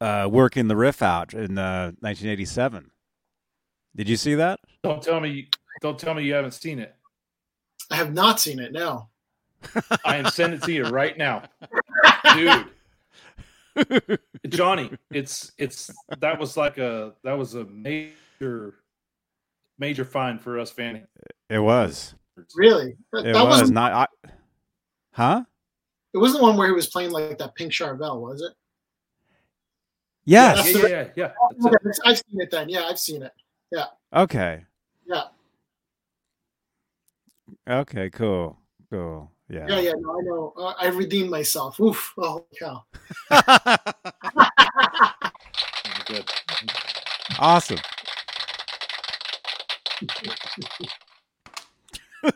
uh, working the riff out in uh, 1987? Did you see that? Don't tell me. Don't tell me you haven't seen it. I have not seen it. No. [LAUGHS] I am sending it to you right now, dude. [LAUGHS] Johnny, it's it's that was like a that was a major major find for us Fanny. It was. Really? That, It that was wasn't. I, huh? It wasn't the one where he was playing like that Pink Charvel, was it? Yes. Yeah, yeah, yeah, yeah. Okay, I've seen it then. Yeah, I've seen it. Yeah. Okay. Yeah. Okay. Cool. Cool. Yeah. Yeah, yeah. No, I know. Uh, I redeemed myself. Oof. Oh cow. Good. [LAUGHS] [LAUGHS] awesome. [LAUGHS]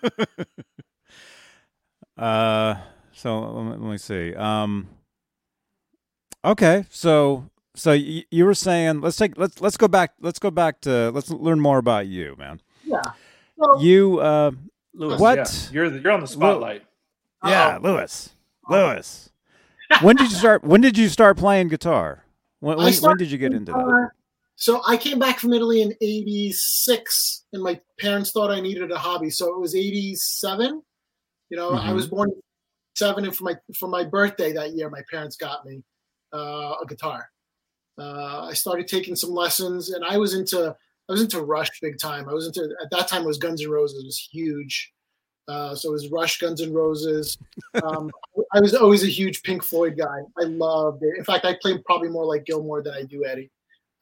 uh, so let me, let me see. Um, okay, so so y- you were saying let's take let's let's go back let's go back to let's learn more about you, man. Yeah. You uh, Lewis, What? yeah, you're you're on the spotlight. yeah, Lewis, Lewis. when did you start? When did you start playing guitar? When, when, when did you get into that? uh, so I came back from Italy in '86, and my parents thought I needed a hobby. So it was '87. You know, I Mhm. was born seven, and for my for my birthday that year, my parents got me uh, a guitar. Uh, I started taking some lessons, and I was into I was into Rush big time. I was into at that time it was Guns N' Roses was huge. Uh, so it was Rush, Guns N' Roses. Um, [LAUGHS] I was always a huge Pink Floyd guy. I loved it. In fact, I played probably more like Gilmour than I do Eddie.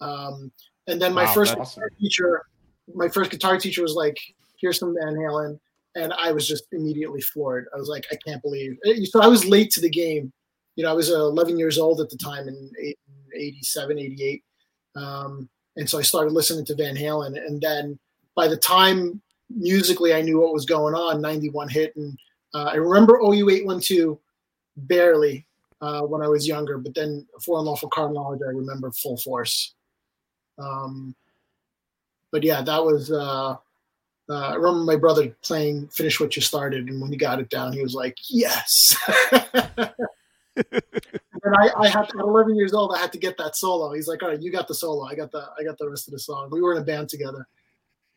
Um, and then my Wow, first guitar teacher, my first guitar teacher was like, "Here's some Van Halen," and I was just immediately floored. I was like, "I can't believe." So I was late to the game. You know, I was uh, 11 years old at the time in 87, 88. Um, and so I started listening to Van Halen. And then by the time musically I knew what was going on, 91 hit. And uh, I remember OU 812 barely uh, when I was younger, but then For Unlawful Carnal Knowledge, I remember full force. Um, but yeah, that was. Uh, uh, I remember my brother playing "Finish What You Started," and when he got it down, he was like, "Yes." [LAUGHS] [LAUGHS] and I, I had at 11 years old, I had to get that solo. He's like, "All right, you got the solo. I got the I got the rest of the song." We were in a band together,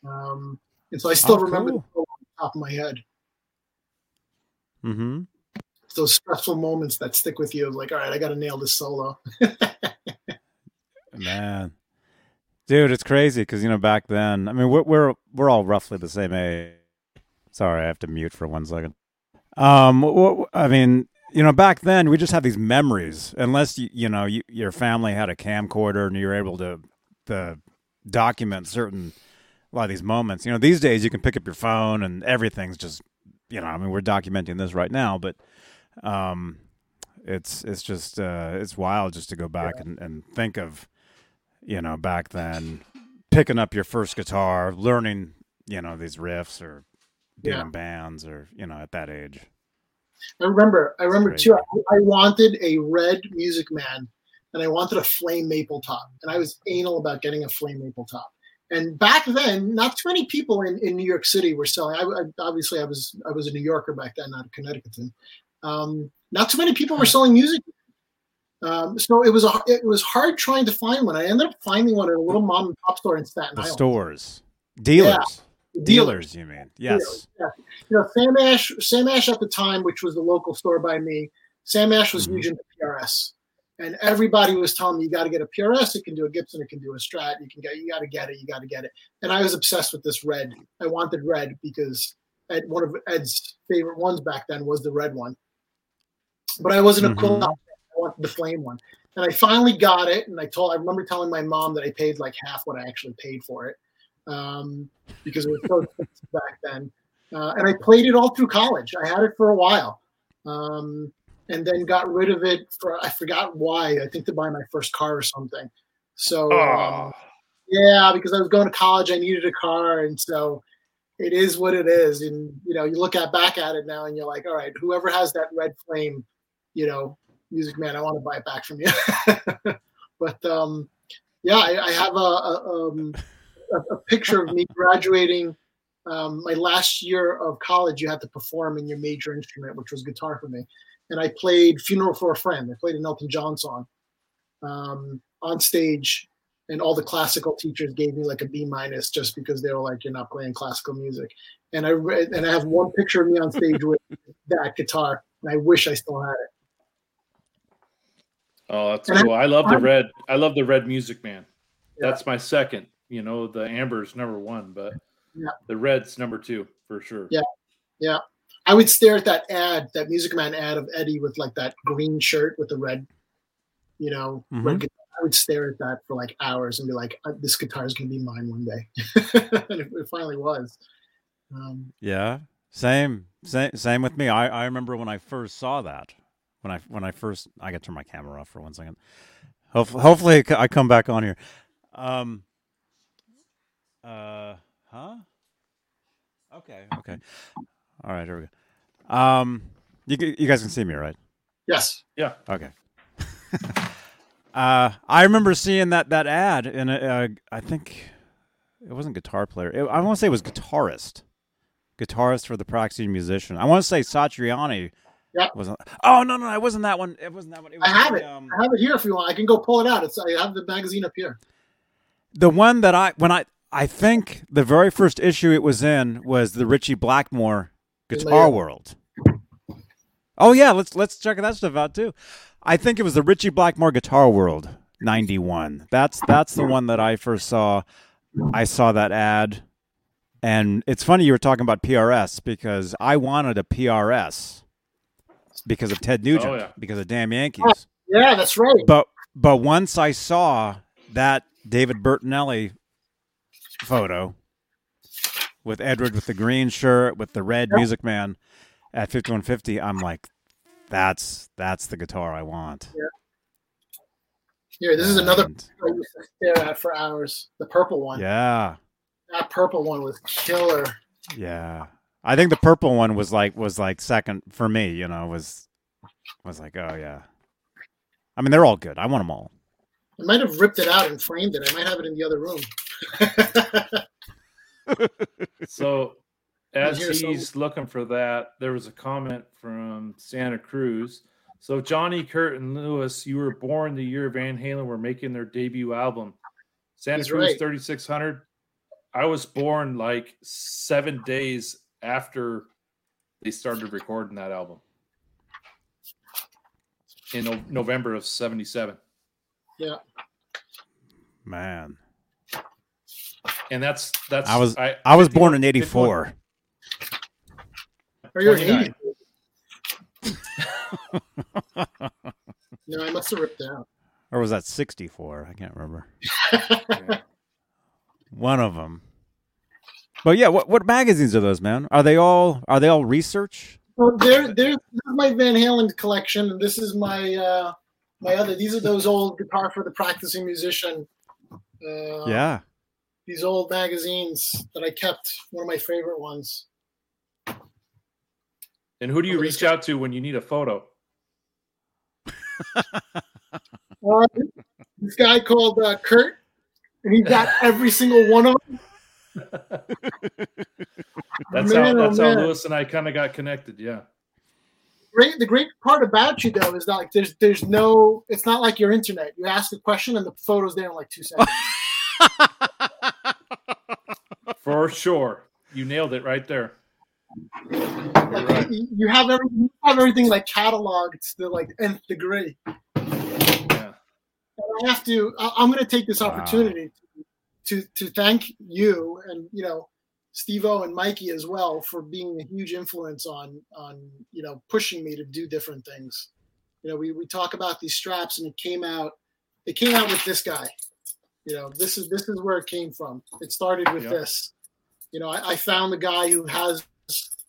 um, and so I still Oh, remember cool. the solo on the top of my head. Mm-hmm. Those stressful moments that stick with you, of like, "All right, I got to nail this solo." [LAUGHS] Man, dude, it's crazy because you know back then. I mean, we're we're we're all roughly the same age. Sorry, I have to mute for one second. Um, I mean, you know, back then we just had these memories. Unless you you know you, your family had a camcorder and you were able to to document certain a lot of these moments. You know, these days you can pick up your phone and everything's just you know. I mean, we're documenting this right now, but um, it's it's just uh, it's wild just to go back and, and think of you know back then picking up your first guitar learning you know these riffs or being Yeah. in bands or you know at that age I remember. I remember too. I, I wanted a red Music Man, and I wanted a flame maple top, and I was anal about getting a flame maple top. And back then, not too many people in, in New York City were selling. I, I obviously I was I was a New Yorker back then, not a Connecticutan. Um, not too many people were selling music. Um, so it was a, it was hard trying to find one. I ended up finding one at a little mom and pop store in Staten The Island. stores, dealers, The dealers. You mean? Yes. Yeah. You know, Sam Ash, Sam Ash at the time, which was the local store by me, Sam Ash was Mhm. huge into PRS. And everybody was telling me you got to get a PRS, it can do a Gibson, it can do a Strat, you can get you got to get it, you got to get it. And I was obsessed with this red. I wanted red because Ed, one of Ed's favorite ones back then was the red one. But I wasn't a cool Mhm. I wanted the flame one. And I finally got it. And I told I remember telling my mom that I paid like half what I actually paid for it. Um, because it was so expensive back then. Uh, and I played it all through college. I had it for a while, um, and then got rid of it for I forgot why. I think to buy my first car or something. So um, yeah, because I was going to college, I needed a car, and so it is what it is. And you know, you look at back at it now, and you're like, all right, whoever has that red flame, you know, Music Man, I want to buy it back from you. [LAUGHS] but um, yeah, I, I have a, a, um, a, a picture of me [LAUGHS] graduating um, my last year of college. You had to perform in your major instrument, which was guitar for me, and I played "Funeral for a Friend." I played an Elton John song um, on stage and all the classical teachers gave me like a B minus just because they were like, "You're not playing classical music." And I re- and I have one picture of me on stage with [LAUGHS] that guitar, and I wish I still had it. oh, that's And cool. I love the I'm- red. I love the red Music Man. Yeah. That's my second. You know, the amber's number one, but Yeah. the red's number two for sure. Yeah. Yeah. I would stare at that ad, that Music Man ad of Eddie with like that green shirt with the red, you know, red Mhm. guitar. I would stare at that for like hours and be like, "Uh, "This guitar is gonna be mine one day," [LAUGHS] and it, it finally was. Um, Yeah. Same. Same. Same with me. I, I remember when I first saw that. When I when I first I got to turn my camera off for one second. Hopefully, hopefully I come back on here. Um. Uh. Huh. Okay. Okay. All right. Here we go. Um. You you guys can see me, right? yes, Yeah. Okay. [LAUGHS] uh, I remember seeing that that ad in a, uh, I think it wasn't guitar player. It, I want to say it was guitarist, guitarist for the Proxy musician. I want to say Satriani. Yep. Wasn't? Oh no no! It wasn't that one. It wasn't that one. It was I have the, it. Um, I have it here if you want. I can go pull it out. It's I have the magazine up here. the one that I when I I think the very first issue it was in was the Ritchie Blackmore Guitar Layer. World. Oh yeah, let's let's check that stuff out too. I think it was the Ritchie Blackmore Guitar World '91. That's that's the one that I first saw. I saw that ad, and it's funny you were talking about PRS because I wanted a PRS because of Ted Nugent Oh, yeah. because of Damn Yankees. Yeah, that's right. But but once I saw that David Bertinelli photo with Edward with the green shirt with the red Music Man at 5150, I'm like, that's that's the guitar I want. Here, this is another I used to stare at for hours. The purple one. Yeah, That purple one was killer. yeah. I think the purple one was like was like second for me. You know, was was like, oh yeah. I mean, they're all good. I want them all. I might have ripped it out and framed it. I might have it in the other room. [LAUGHS] So as Here's some- he's looking for that, there was a comment from Santa Cruz. So Johnny, Kurt, and Lewis, you were born the year Van Halen were making their debut album. Santa He's Cruz right. 3600. I was born like seven days after they started recording that album in November of 77. Man, And that's that's I was I, I was 51 born in '84. Or you're an 29. 80. [LAUGHS] No, I must have ripped out. Or was that 64? I can't remember. [LAUGHS] Yeah. One of them. But yeah, what what magazines are those, man? Are they all are they all research? Well, there, there, this is my Van Halen collection, this is my uh, my other. These are those old guitar for the practicing musician. Uh, yeah. These old magazines that I kept. One of my favorite ones. And who do you Oh, reach out to when you need a photo? Uh, [LAUGHS] this guy called uh, Kurt, and he got every single one of them. [LAUGHS] That's Man, how oh, how. Lewis and I kind of got connected. Yeah. Great. The great part about you though is that like there's there's no. It's not like your internet. You ask a question and the photo's there in like two seconds. [LAUGHS] For sure. You nailed it right there. Like, right. you, have everything. You have everything like cataloged to the like nth degree. Yeah. I have to. I, I'm going to take this Wow. opportunity to, to to thank you and you know Steve-O and Mikey as well for being a huge influence on on you know pushing me to do different things. You know, we we talk about these straps and it came out. It came out with this guy. You know, this is this is where it came from. It started with Yep. this. You know, I, I found the guy who has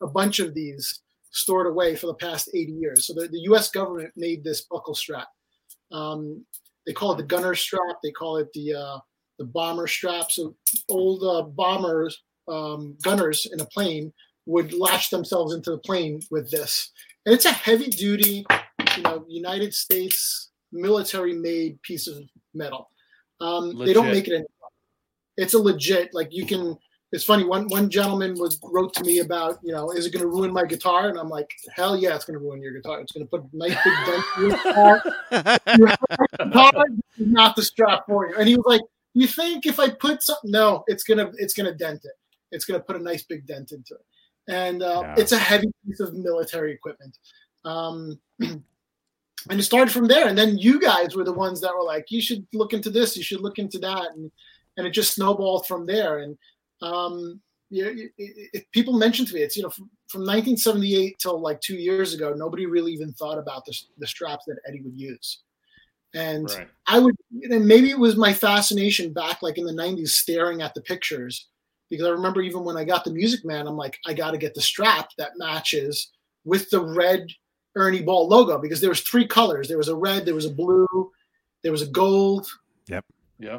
a bunch of these stored away for the past 80 years. So the, the U.S. government made this buckle strap. Um, they call it the gunner strap. They call it the uh, the bomber strap. So old uh, bombers, um, gunners in a plane would latch themselves into the plane with this. And it's a heavy duty, you know, United States military made piece of metal. Um, they don't make it anymore. It's a legit, like you can. It's funny. One one gentleman was wrote to me about, you know, is it going to ruin my guitar? And I'm like, hell yeah, it's going to ruin your guitar. It's going to put a nice big dent in your guitar. You have a guitar, not the strap for you. And he was like, you think if I put something? No, it's gonna it's gonna dent it. It's gonna put a nice big dent into it. And uh, Yeah. it's a heavy piece of military equipment. Um, [CLEARS THROAT] and it started from there. And then you guys were the ones that were like, you should look into this, you should look into that, and and it just snowballed from there. And um, you know, it, it- people mentioned to me, it's you know from, from 1978 till like two years ago, nobody really even thought about the, the straps that Eddie would use. And Right. I would, and maybe it was my fascination back like in the 90s staring at the pictures because I remember even when I got the Music Man, I'm like, I got to get the strap that matches with the red Ernie Ball logo because there was three colors. There was a red, there was a blue, there was a gold. Yep. Yeah.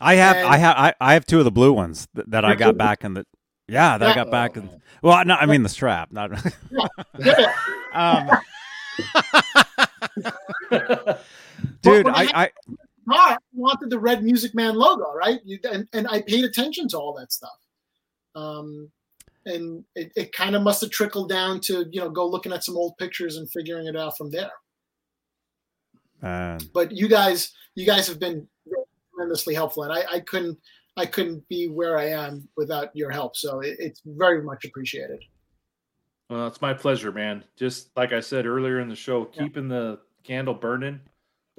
I have, And- I have, I, I have two of the blue ones that, that I got two- back in the. Yeah, that I Yeah. got back in. Well, no, I mean the strap, not. [LAUGHS] Yeah. um, [LAUGHS] dude, I I, I, I wanted the red Music Man logo, right? You, and, and I paid attention to all that stuff. Um, and it, it kind of must have trickled down to, you know, go looking at some old pictures and figuring it out from there. but you guys you guys have been tremendously helpful and i, I couldn't i couldn't be where i am without your help so it, it's very much appreciated Well, it's my pleasure, man. Just like I said earlier in the show, keeping the candle burning,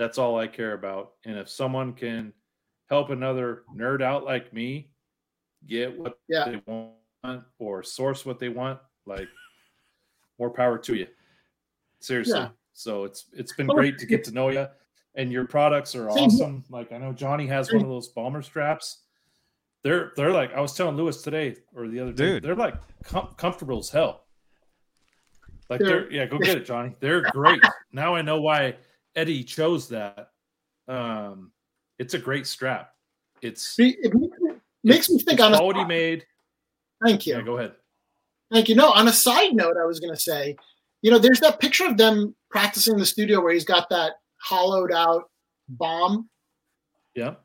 that's all I care about. And if someone can help another nerd out like me get what Yeah. they want or source what they want, like more power to you. Seriously. Yeah. So it's it's been great to [LAUGHS] get to know you. And your products are awesome. Like I know Johnny has one of those bomber straps. They're they're like I was telling Lewis today or the other day. Dude. They're like com- comfortable as hell. Like They're- they're, yeah, go get it, Johnny. They're great. now I know why Eddie chose that. Um, it's a great strap. It's it makes me, me think on a quality made. thank you Yeah, go ahead. thank you no on a side note i was going to say you know there's that picture of them practicing in the studio where he's got that hollowed out bomb Yeah,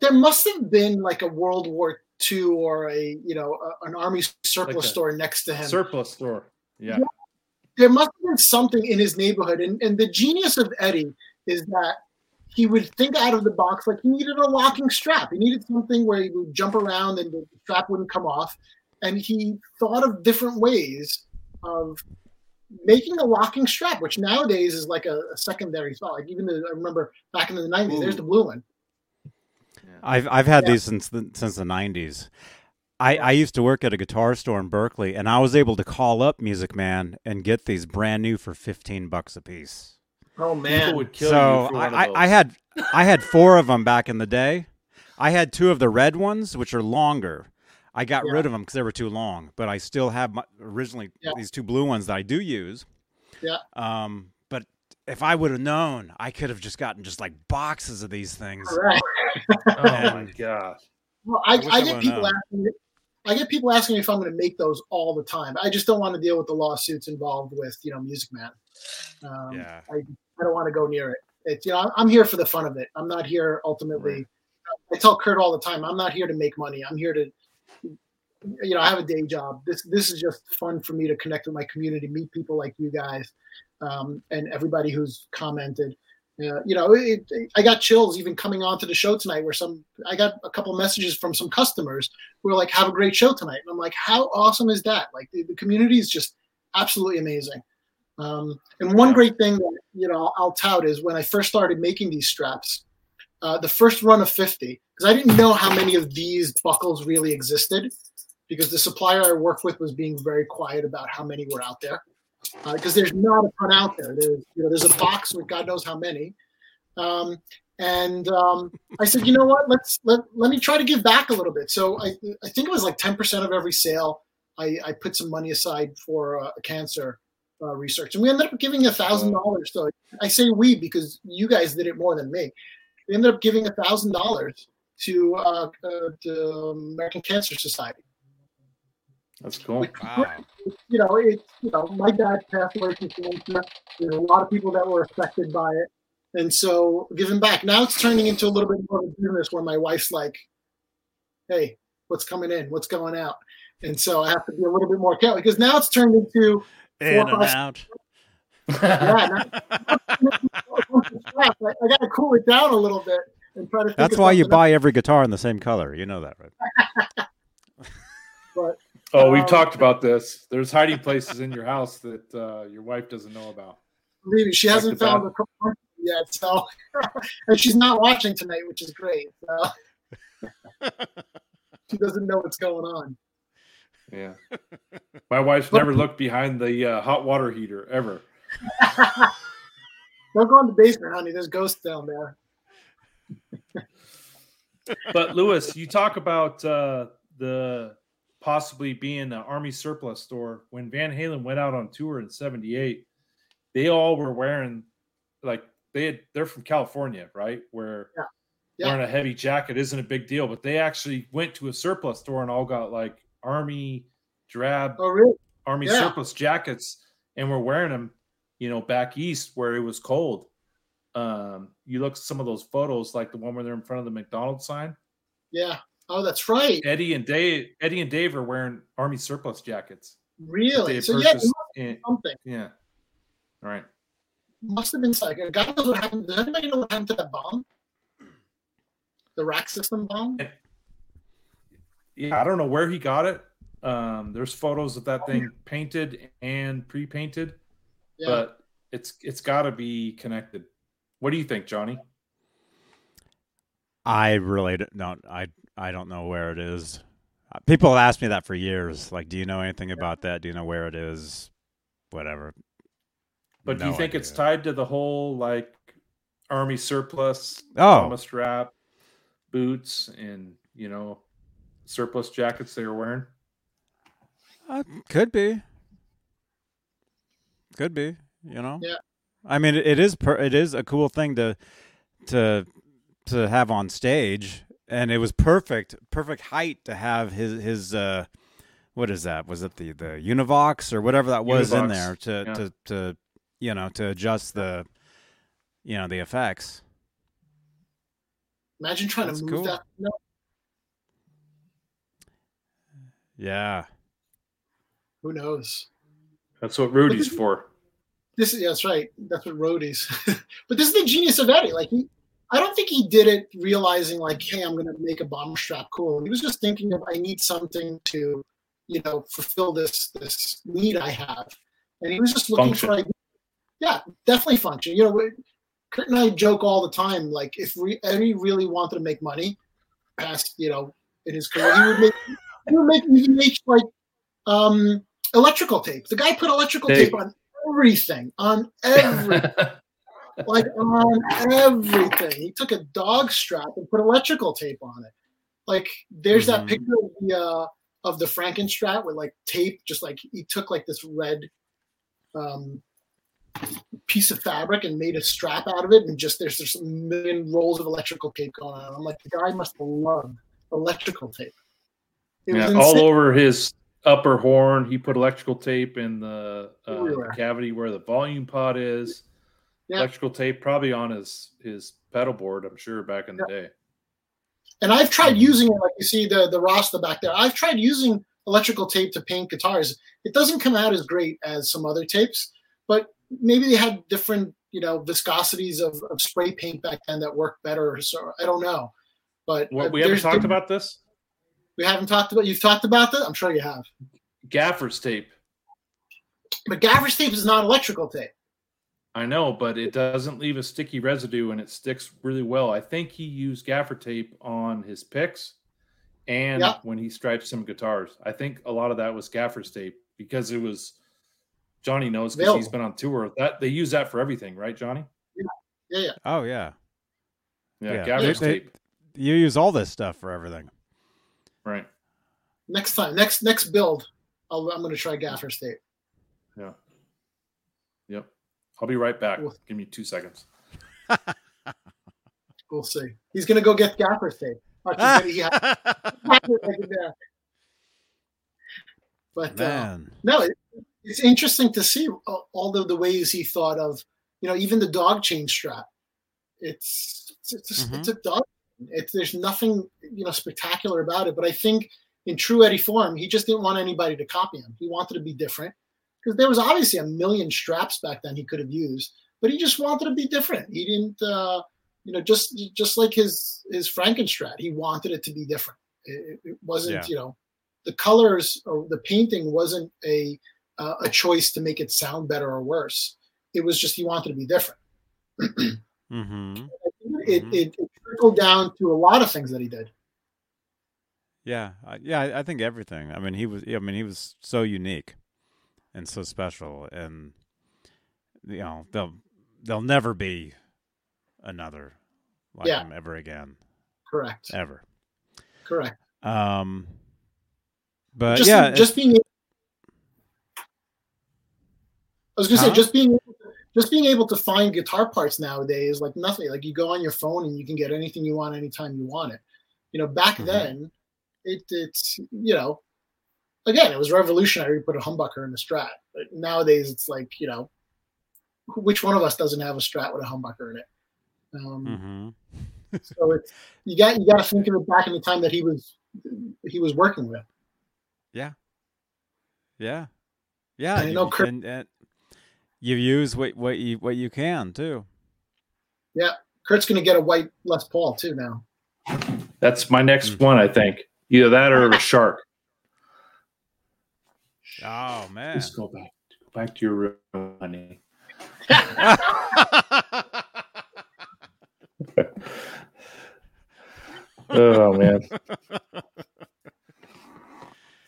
there must have been like a world war ii or a you know a, an army surplus Like store next to him surplus store. Yeah, there must have been something in his neighborhood. And, and the genius of Eddie is that he would think out of the box like he needed a locking strap. He needed something where he would jump around and the strap wouldn't come off. And he thought of different ways of making a locking strap, which nowadays is like a, a secondary thought. Like even the, I remember back in the 90s, there's the blue one. I've I've had Yeah. these since the since the nineties. I, I used to work at a guitar store in Berkeley, and I was able to call up Music Man and get these brand new for fifteen bucks a piece. Oh, man. would kill so you for one of I. I, I had I had [LAUGHS] four of them back in the day. I had two of the red ones, which are longer. I got Yeah. rid of them because they were too long, but I still have my, originally Yeah. these two blue ones that I do use. Yeah. Um, but if I would have known, I could have just gotten just like boxes of these things. All right. [LAUGHS] oh my gosh. Well, I, I I, I get would've people known. asking me, I get people asking me if I'm going to make those all the time. I just don't want to deal with the lawsuits involved with you know Music Man. Um, Yeah. I, I don't want to go near it. It's you know I'm here for the fun of it. I'm not here ultimately. I tell Kurt all the time, I'm not here to make money. I'm here to you know I have a day job. This this is just fun for me to connect with my community, meet people like you guys, um, and everybody who's commented. Uh, you know, it, it- I got chills even coming onto the show tonight. Where some, I got a couple messages from some customers who were like, "Have a great show tonight," and I'm like, "How awesome is that?" Like the, the community is just absolutely amazing. Um, and one great thing that you know I'll tout is when I first started making these straps, uh, the first run of 50, because I didn't know how many of these buckles really existed, because the supplier I worked with was being very quiet about how many were out there because there's not a ton out there. There's you know there's a box with God knows how many, um, and um, I said, you know what? Let's let let me try to give back a little bit. So I I think it was like ten percent of every sale. I, I put some money aside for uh, cancer uh, research, and we ended up giving a thousand dollars. So I say we because you guys did it more than me. We ended up giving a thousand dollars to uh, uh, the American Cancer Society. That's cool. Wow. you know, it's you know, my dad passed away from cancer. There's a lot of people that were affected by it, and so giving back. Now it's turning into a little bit more of a business where my wife's like, "Hey, what's coming in? What's going out?" And so I have to be a little bit more careful because now it's turned into In and out. yeah. Now, I, I got to cool it down a little bit and try to. That's why you something buy every guitar in the same color. You know that, right? [LAUGHS] But Oh, we've Um, talked about this. There's hiding places in your house that uh, your wife doesn't know about. believe me, she Check hasn't found out. the component yet. So, [LAUGHS] and she's not watching tonight, which is great. So. [LAUGHS] she doesn't know what's going on. Yeah. My wife's never looked behind the uh, hot water heater ever. [LAUGHS] Don't go in the basement, honey. There's ghosts down there. But Lewis, you talk about uh, the possibly being an army surplus store. When Van Halen went out on tour in '78, they all were wearing like they had, they're from California, right? Where Yeah. Yeah. wearing a heavy jacket isn't a big deal, but they actually went to a surplus store and all got like army drab Oh, really? army Yeah. surplus jackets and we're wearing them, you know, back east where it was cold. Um, you look at some of those photos, like the one where they're in front of the McDonald's sign. Yeah. Oh, that's right. Eddie and Dave, Eddie and Dave are wearing army surplus jackets. Really? So yeah, it must in- something. yeah. All right. Must have been like God knows what happened. Does anybody know what happened to that bomb? The rack system bomb? Yeah, I don't know where he got it. Um, there's photos of that thing painted and pre-painted, Yeah. but it's it's got to be connected. What do you think, Johnny? I really don't. no, I I don't know where it is. Uh, People have asked me that for years. Like, do you know anything about that? Do you know where it is? Whatever. But do you No think it's tied to the whole like army surplus, Oh. Thomas strap, boots, and you know surplus jackets they were wearing? Uh, could be. Could be. You know. Yeah. I mean, it, it is. Per, it is a cool thing to to to have on stage, and it was perfect. Perfect height to have his his. uh What is that? Was it the the Univox or whatever that was in there to yeah. to to you know to adjust the you know the effects. Imagine trying That's to move cool. that. No, Yeah. who knows? That's what Rudy's for. This is yeah, that's right. That's what roadies. [LAUGHS] but this is the genius of Eddie. Like he, I don't think he did it realizing like, hey, I'm going to make a bomber strap cool. He was just thinking of I need something to, you know, fulfill this this need I have, and he was just looking Function. for ideas. Yeah, definitely function. You know, we- Kurt and I joke all the time. Like if re- Eddie really wanted to make money, past you know, in his career, he would make he would make like um electrical tape. The guy put electrical Tape. tape on everything, on every [LAUGHS] like on everything. He took a dog strap and put electrical tape on it. Like there's Mhm. that picture of the uh, of the Frankenstrat with like tape, just like he took like this red um, piece of fabric and made a strap out of it, and just there's there's a million rolls of electrical tape going on. I'm like, the guy must love electrical tape. It yeah, all over his upper horn. He put electrical tape in the, uh, the cavity where the volume pot is. Yeah. Electrical tape probably on his his pedal board. I'm sure back in the day. And I've tried using it, like you see the the Rasta back there. I've tried using electrical tape to paint guitars. It doesn't come out as great as some other tapes, but maybe they had different, you know, viscosities of, of spray paint back then that worked better. So I don't know. But What uh, we haven't talked about this We haven't talked about. You've talked about that. I'm sure you have. gaffer's tape. But gaffer's tape is not electrical tape. I know, but it doesn't leave a sticky residue and it sticks really well. I think he used gaffer tape on his picks and Yeah. when he striped some guitars. I think a lot of that was gaffer's tape because it was Johnny knows because he's Available. been on tour. That they use that for everything, right, Johnny? Yeah, yeah. Oh yeah. Yeah, Yeah. gaffer's They- they- tape. You use all this stuff for everything. Right. Next time, next next build, I'll, I'm going to try gaffer's tape. Yeah. Yep. I'll be right back. Cool. Give me two seconds. [LAUGHS] We'll see. He's going to go get gaffer's tape. Actually, he. But uh, no, it, it's interesting to see all, all of the ways he thought of, you know, even the dog chain strap. It's it's it's, a, it's a dog. It's there's nothing you know spectacular about it, but I think in true Eddie form, he just didn't want anybody to copy him. He wanted to be different because there was obviously a million straps back then he could have used, but he just wanted to be different. He didn't, uh, you know, just just like his his Frankenstrat, he wanted it to be different. It, it wasn't, Yeah. you know, the colors or the painting wasn't a uh, a choice to make it sound better or worse. It was just he wanted to be different. Mm-hmm. [CLEARS THROAT] It, Mhm. it, it trickled down to a lot of things that he did. Yeah, yeah. I- I think everything. I mean, he was. I mean, he was so unique and so special, and you know, they'll they'll never be another like Yeah. him ever again, Correct. ever. Correct. Um, but just, yeah, just being. I was gonna Huh? say just being just being able to find guitar parts nowadays like nothing. Like you go on your phone and you can get anything you want anytime you want it. You know, back Mhm. then, it it's you know, again it was revolutionary to put a humbucker in a Strat. But nowadays it's like you know, which one of us doesn't have a Strat with a humbucker in it? Um, mm-hmm. So it's you got you got to think of it back in the time that he was he was working with. yeah, yeah, yeah. I you- know Kurt- and, and you use what what you what you can too. Yeah, Kurt's going to get a white Les Paul too now. That's my next Mm. one, I think. Either that or a shark. Oh man. Let's go back. Go back to your room, honey. [LAUGHS] Oh man.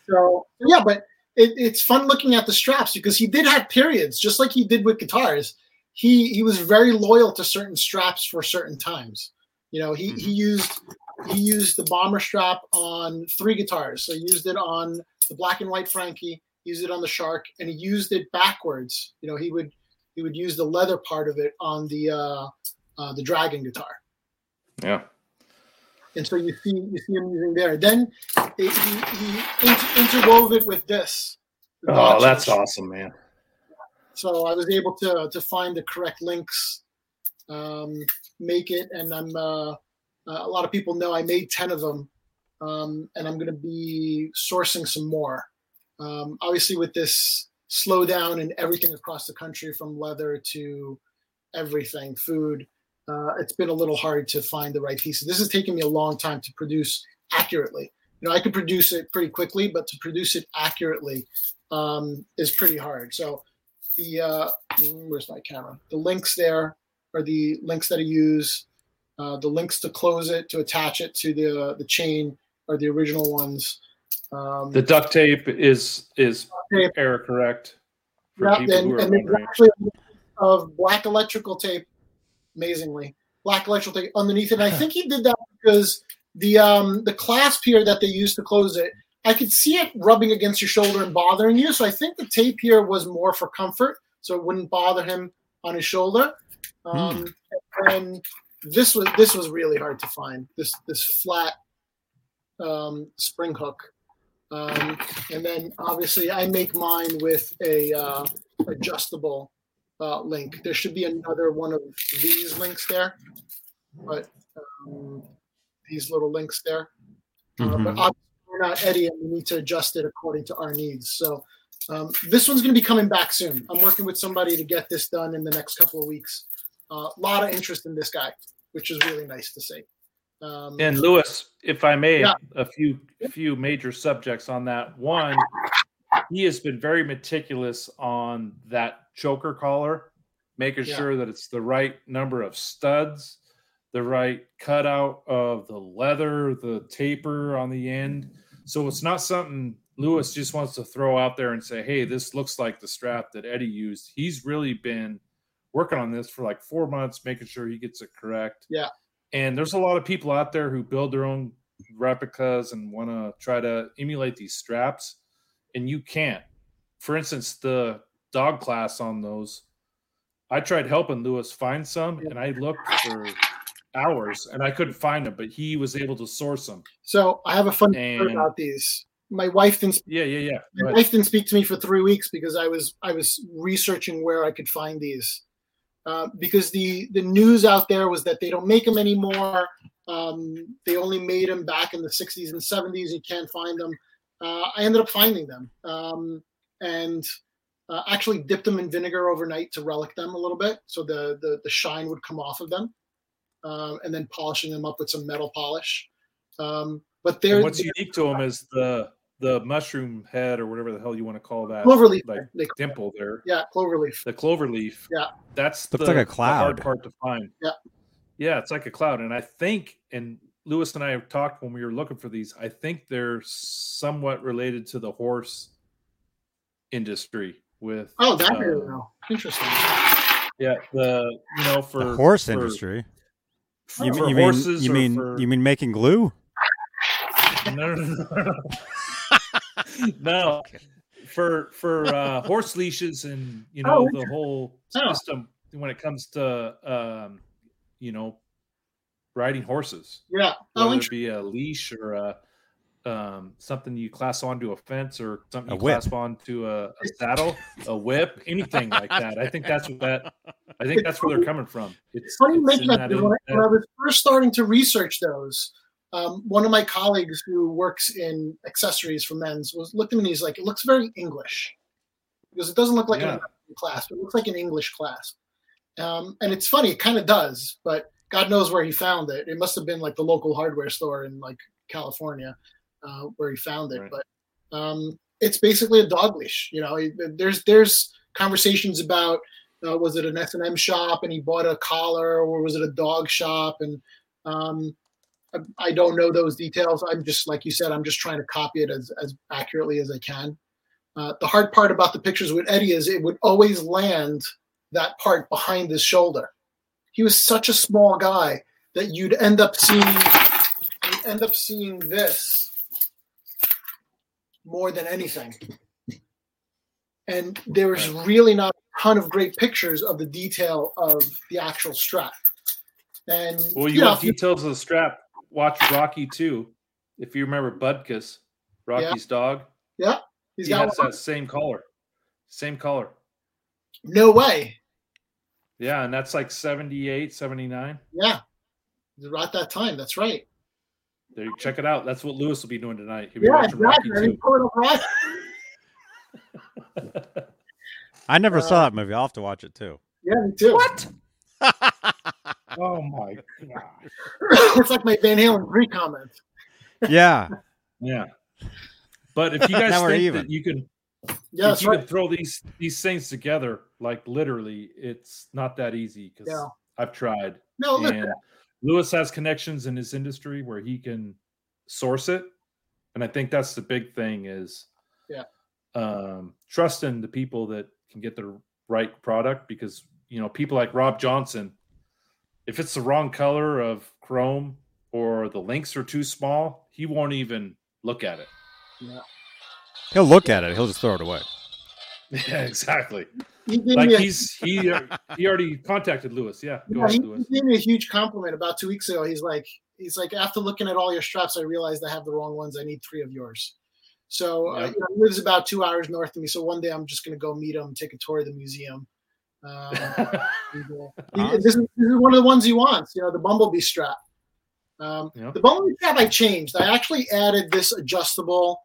So yeah, but it, it's fun looking at the straps because he did have periods, just like he did with guitars. He he was very loyal to certain straps for certain times. You know, he he mm-hmm. used he used the bomber strap on three guitars. So he used it on the black and white Frankie, used it on the Shark, and he used it backwards. You know, he would he would use the leather part of it on the uh, uh, the Dragon guitar. Yeah. and so you see you see him using there. Then he, he, he inter- interwove it with this. Oh, that's awesome, man. So I was able to to find the correct links, um, make it, and I'm uh, uh, a lot of people know I made ten of them, um, and I'm going to be sourcing some more. Um, obviously, with this slowdown and everything across the country, from leather to everything, food, uh, it's been a little hard to find the right pieces. This has taken me a long time to produce accurately. You know, I could produce it pretty quickly, but to produce it accurately um, is pretty hard. So the uh, where's my camera? The links there are the links that I use. Uh, the links to close it, to attach it to the the chain are the original ones. Um, The duct tape is is tape. error correct for yeah, people and, who are and actually of black electrical tape, amazingly black electrical tape underneath it. And I think he did that because the um the clasp here that they used to close it, I could see it rubbing against your shoulder and bothering you. So I think the tape here was more for comfort, so it wouldn't bother him on his shoulder. Um, And this was this was really hard to find. This this flat um, spring hook Um, and then obviously I make mine with a uh, adjustable uh, link. There should be another one of these links there, but um, these little links there. Uh, but Mhm. obviously we're not Eddie, and we need to adjust it according to our needs. So um, this one's going to be coming back soon. I'm working with somebody to get this done in the next couple of weeks. A lot of interest in this guy, which is really nice to see. Um, And Lewis, if I may, Yeah. a few few major subjects on that. One, he has been very meticulous on that choker collar, making Yeah. sure that it's the right number of studs, the right cutout of the leather, the taper on the end. So it's not something Lewis just wants to throw out there and say, "Hey, this looks like the strap that Eddie used." He's really been working on this for like four months, making sure he gets it correct. Yeah. And there's a lot of people out there who build their own replicas and want to try to emulate these straps, and you can't. For instance, the dog class on those, I tried helping Lewis find some, and I looked for hours and I couldn't find them, but he was able to source them. so I have a fun story about these. My wife didn't Yeah, yeah, yeah. My wife didn't speak to me for three weeks because I was I was researching where I could find these. Uh, because the the news out there was that they don't make them anymore. Um, they only made them back in the 60s and 70s. You can't find them. Uh, I ended up finding them um, and uh, actually dipped them in vinegar overnight to relic them a little bit, so the the, the shine would come off of them, um, and then polishing them up with some metal polish. Um, but they're and what's unique to them is the the mushroom head or whatever the hell you want to call that cloverleaf. like they dimple there. yeah, cloverleaf. The clover leaf. Yeah. That's Looks the, like a the hard part to find. Yeah. Yeah, it's like a cloud. And I think, and Lewis and I have talked when we were looking for these, I think they're somewhat related to the horse industry with Oh, that I uh, didn't. Interesting. Yeah, the you know for the horse for- industry. for You, mean- you mean you mean for- you mean making glue? no, no, no, no, no. [LAUGHS] no. For for uh, horse leashes and you know Oh, the whole Oh. system when it comes to um, you know riding horses, Yeah. Oh, whether it be a leash or a um, something you class onto a fence or something A you clasp onto a, a [LAUGHS] saddle, a whip, anything like that. I think that's what that. I think that's where they're coming from. It's, Funny you it's mention in that. that because When, I, when I was first starting to research those, um, one of my colleagues who works in accessories for men's was looked at me and he's like, "It looks very English," because it doesn't look like Yeah. an American clasp. It looks like an English clasp. Um, and it's funny, it kind of does, but God knows where he found it. It must have been like the local hardware store in like California uh, where he found it. Right. But um, it's basically a dog leash. You know, there's there's conversations about uh, was it an S and M shop and he bought a collar, or was it a dog shop? And um, I, don't know those details. I'm just like you said, I'm just trying to copy it as as accurately as I can. Uh, the hard part about the pictures with Eddie is it would always land that part behind his shoulder. He was such a small guy that you'd end up seeing you'd end up seeing this more than anything. And there was really not a ton of great pictures of the detail of the actual strap. And Well, you know, want details of the strap? Watch Rocky too. If you remember Butkus, Rocky's dog, yeah, he's he got has one. that same collar, same collar. no way. Yeah, and that's like 78, 79. Yeah, Right that time. That's right. There, you check it out. That's what Lewis will be doing tonight. He'll be Yeah, watching exactly. I Rocky didn't pull it up right. [LAUGHS] too. I never Uh, saw that movie. I'll have to watch it too. Yeah, me too. what? [LAUGHS] Oh my god. [COUGHS] it's like my Van Halen three comment. yeah. Yeah. But if you [LAUGHS] guys Now think even. that you can Yeah, if you right. can throw these these things together, like literally, it's not that easy because Yeah. I've tried. No, look, and Lewis has connections in his industry where he can source it, and I think that's the big thing is, Yeah. um, trusting the people that can get the right product because you know people like Rob Johnson, if it's the wrong color of chrome or the links are too small, he won't even look at it. He'll look at it. He'll just throw it away. [LAUGHS] Yeah, exactly. he Like a, he's he he already contacted Lewis. Yeah, go yeah, ahead, he, Lewis. he gave me a huge compliment about two weeks ago. He's like, he's like, after looking at all your straps, I realized I have the wrong ones. I need three of yours. So uh, you know, he lives about two hours north of me. So one day I'm just going to go meet him, take a tour of the museum. Um, [LAUGHS] and, uh, this, is, this is one of the ones he wants. You know, the Bumblebee strap. Um, Yep. The Bumblebee strap I changed. I actually added this adjustable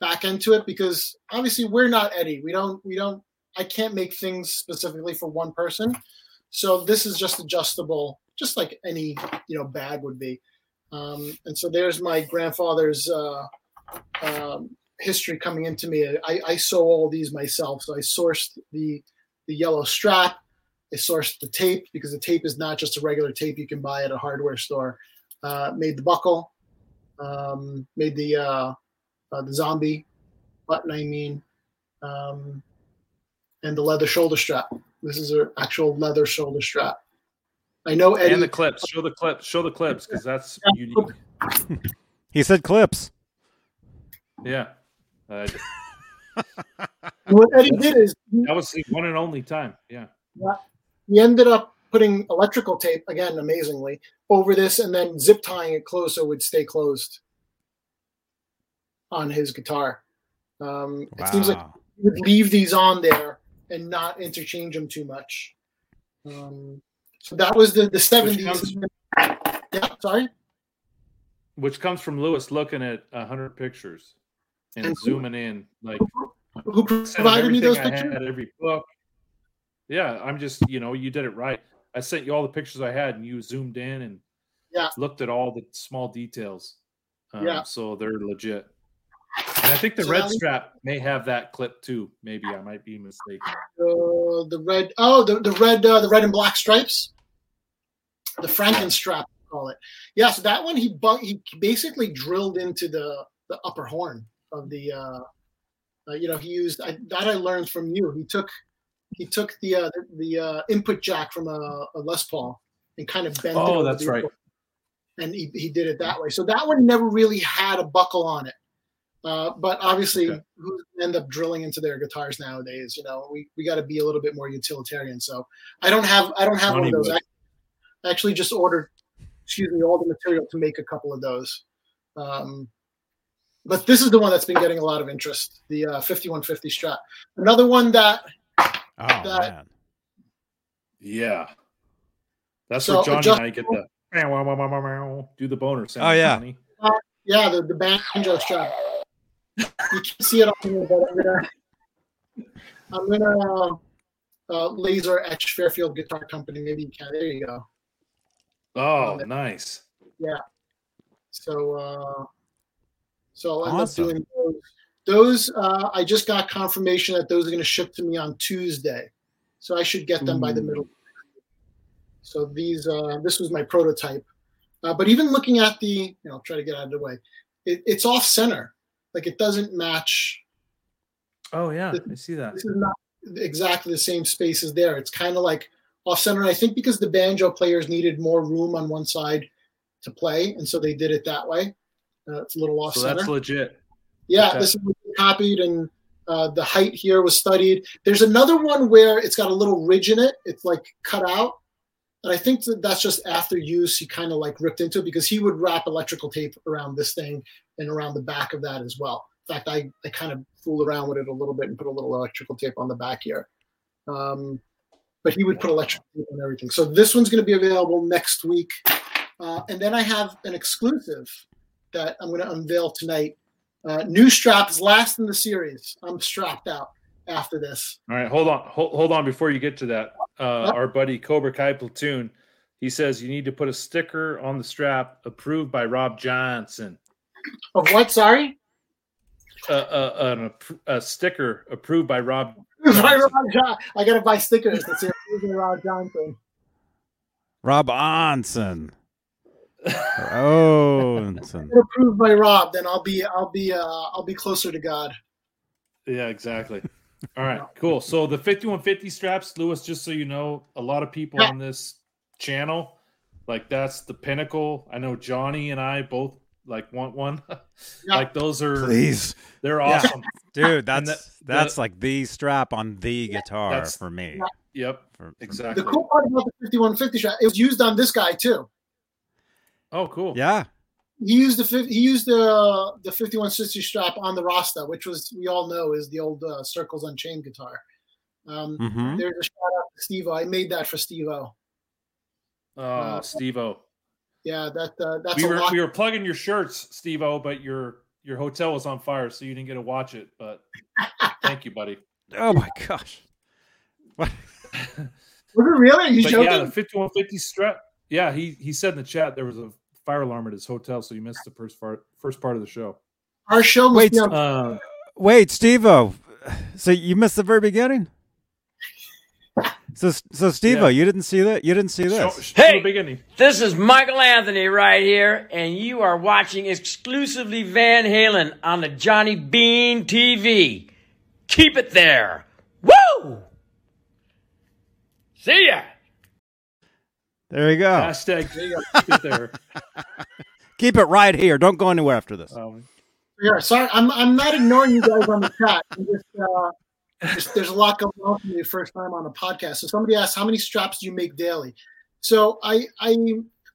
back into it because obviously we're not Eddie. We don't. We don't. I can't make things specifically for one person. So this is just adjustable, just like any you know bag would be. Um, and so there's my grandfather's uh, um, history coming into me. I, I sew all these myself. So I sourced the the yellow strap. I sourced the tape because the tape is not just a regular tape you can buy at a hardware store. Uh, made the buckle. Um, made the uh, uh, the zombie button. I mean, um, and the leather shoulder strap. This is an actual leather shoulder strap. I know Eddie. and the clips. Show the clips. Show the clips because that's unique. [LAUGHS] He said clips. Yeah. Uh, [LAUGHS] what Eddie did is he, that was the one and only time. Yeah. he ended up putting electrical tape again, amazingly, over this, and then zip tying it closed so it would stay closed on his guitar. Um, It seems like he would leave these on there and not interchange them too much. Um, so that was the the seventies. Yeah, sorry. Which comes from Lewis looking at a hundred pictures and, And- zooming in like Who [LAUGHS] provided me those I pictures? had, every book. Yeah, I'm just you know you did it right. I sent you all the pictures I had, and you zoomed in and Yeah. looked at all the small details. Um, Yeah. so they're legit. And I think the So red that- strap may have that clip too. Maybe I might be mistaken. Uh, the red. Oh, the, the red. Uh, the red and black stripes. The Franken strap, call it. Yeah. So that one, he bu- he basically drilled into the the upper horn of the. Uh, uh, you know, he used I, that. I learned from you. He took he took the uh, the, uh, input jack from a, a Les Paul and kind of bent. it Oh, over that's right. input. And he, he did it that way. So that one never really had a buckle on it. Uh, but obviously, Okay. who end up drilling into their guitars nowadays? You know, we, we got to be a little bit more utilitarian. So I don't have I don't have one of those. I Money actually just ordered, excuse me, all the material to make a couple of those. Um, but this is the one that's been getting a lot of interest. The uh, 5150 strat Another one that Oh that- man. Yeah, that's So, where Johnny adjust- and I get the do the boner sound. Oh, yeah. Johnny. Yeah, the, the banjo strap. You can see it on here, but I'm gonna I'm gonna uh, laser etch Fairfield Guitar Company. Maybe you can. There you go. Oh, nice. Yeah so uh, so I'll end up doing those. Those uh, I just got confirmation that those are going to ship to me on Tuesday, so I should get them by the middle. So these uh, this was my prototype, uh, but even looking at the you know try to get out of the way, it, it's off center, like it doesn't match Oh yeah, I see that. this is not exactly the same space as there. It's kind of like off center. I think because the banjo players needed more room on one side to play, and so they did it that way. Uh, it's a little off So center. that's legit. yeah, okay. this is copied, and uh, the height here was studied. There's another one where it's got a little ridge in it. It's like cut out. And I think that that's just after use, he kind of like ripped into it because he would wrap electrical tape around this thing and around the back of that as well. In fact, I, I kind of fooled around with it a little bit and put a little electrical tape on the back here. Um, but he would put electrical tape on everything. So this one's going to be available next week. Uh, and then I have an exclusive that I'm going to unveil tonight. Uh, new strap is last in the series. I'm strapped out after this. All right, hold on, hold, hold on before you get to that. Uh, Yep. Our buddy Cobra Kai Platoon, he says you need to put a sticker on the strap approved by Rob Johnson. Of what? Sorry? Uh, uh, an, a sticker approved by Rob. [LAUGHS] By Rob John- I got to buy stickers that say "Approved by Rob Johnson. Rob Onson. Oh, Onson. Approved by Rob, then I'll be I'll be uh, I'll be closer to God. Yeah, exactly. [LAUGHS] All right, cool. So the 5150 straps, Lewis, just so you know, a lot of people Yeah. on this channel, like that's the pinnacle. I know Johnny and I both like want one. [LAUGHS] Yeah. Like those are Please, they're Yeah. awesome. [LAUGHS] dude. That's the- that's like the strap on the guitar That's- for me. Yep, For- for- exactly. The cool part about the 5150 strap, it was used on this guy too. Oh, cool. Yeah. he used the he used the the 5160 strap on the Rasta, which was we all know is the old uh, Circles Unchained guitar. Um, Mhm. There's a shout out to Steve. I made that for Steve O. Oh, Uh, Steve O. Yeah, that uh, that's We a were lot. we were plugging your shirts, Steve O, but your your hotel was on fire, so you didn't get to watch it. But [LAUGHS] thank you, buddy. Oh my gosh. What? Was it really? You But joking? yeah, the 5150 strap. Yeah, he he said in the chat there was a fire alarm at his hotel, so you missed the first part first part of the show. Our show must Wait, be on. Uh, Wait, Steve-O. So you missed the very beginning? So, so Steve-O, Yeah. you didn't see that? You didn't see show, this? show Hey! the beginning. This is Michael Anthony right here, and you are watching exclusively Van Halen on the Johnny Bean TV. Keep it there. Woo! See ya. There you go. Hashtag get there. [LAUGHS] Keep it right here. Don't go anywhere after this. Um, Yeah, sorry, I'm I'm not ignoring you guys on the chat. Just, uh, just there's a lot going on for me the first time on a podcast. So somebody asked, how many straps do you make daily? So I I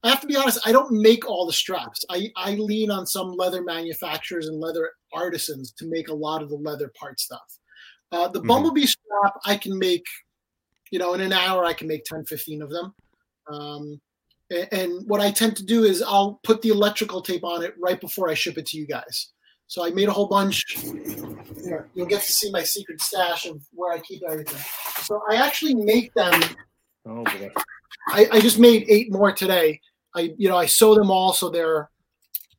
I have to be honest, I don't make all the straps. I I lean on some leather manufacturers and leather artisans to make a lot of the leather part stuff. Uh, the Mhm. Bumblebee strap I can make, you know, in an hour I can make 10, 15 of them. Um, and what I tend to do is I'll put the electrical tape on it right before I ship it to you guys. So I made a whole bunch. Here, you'll get to see my secret stash of where I keep everything. So I actually make them. oh boy. I, I just made eight more today. I you know I sew them all so they're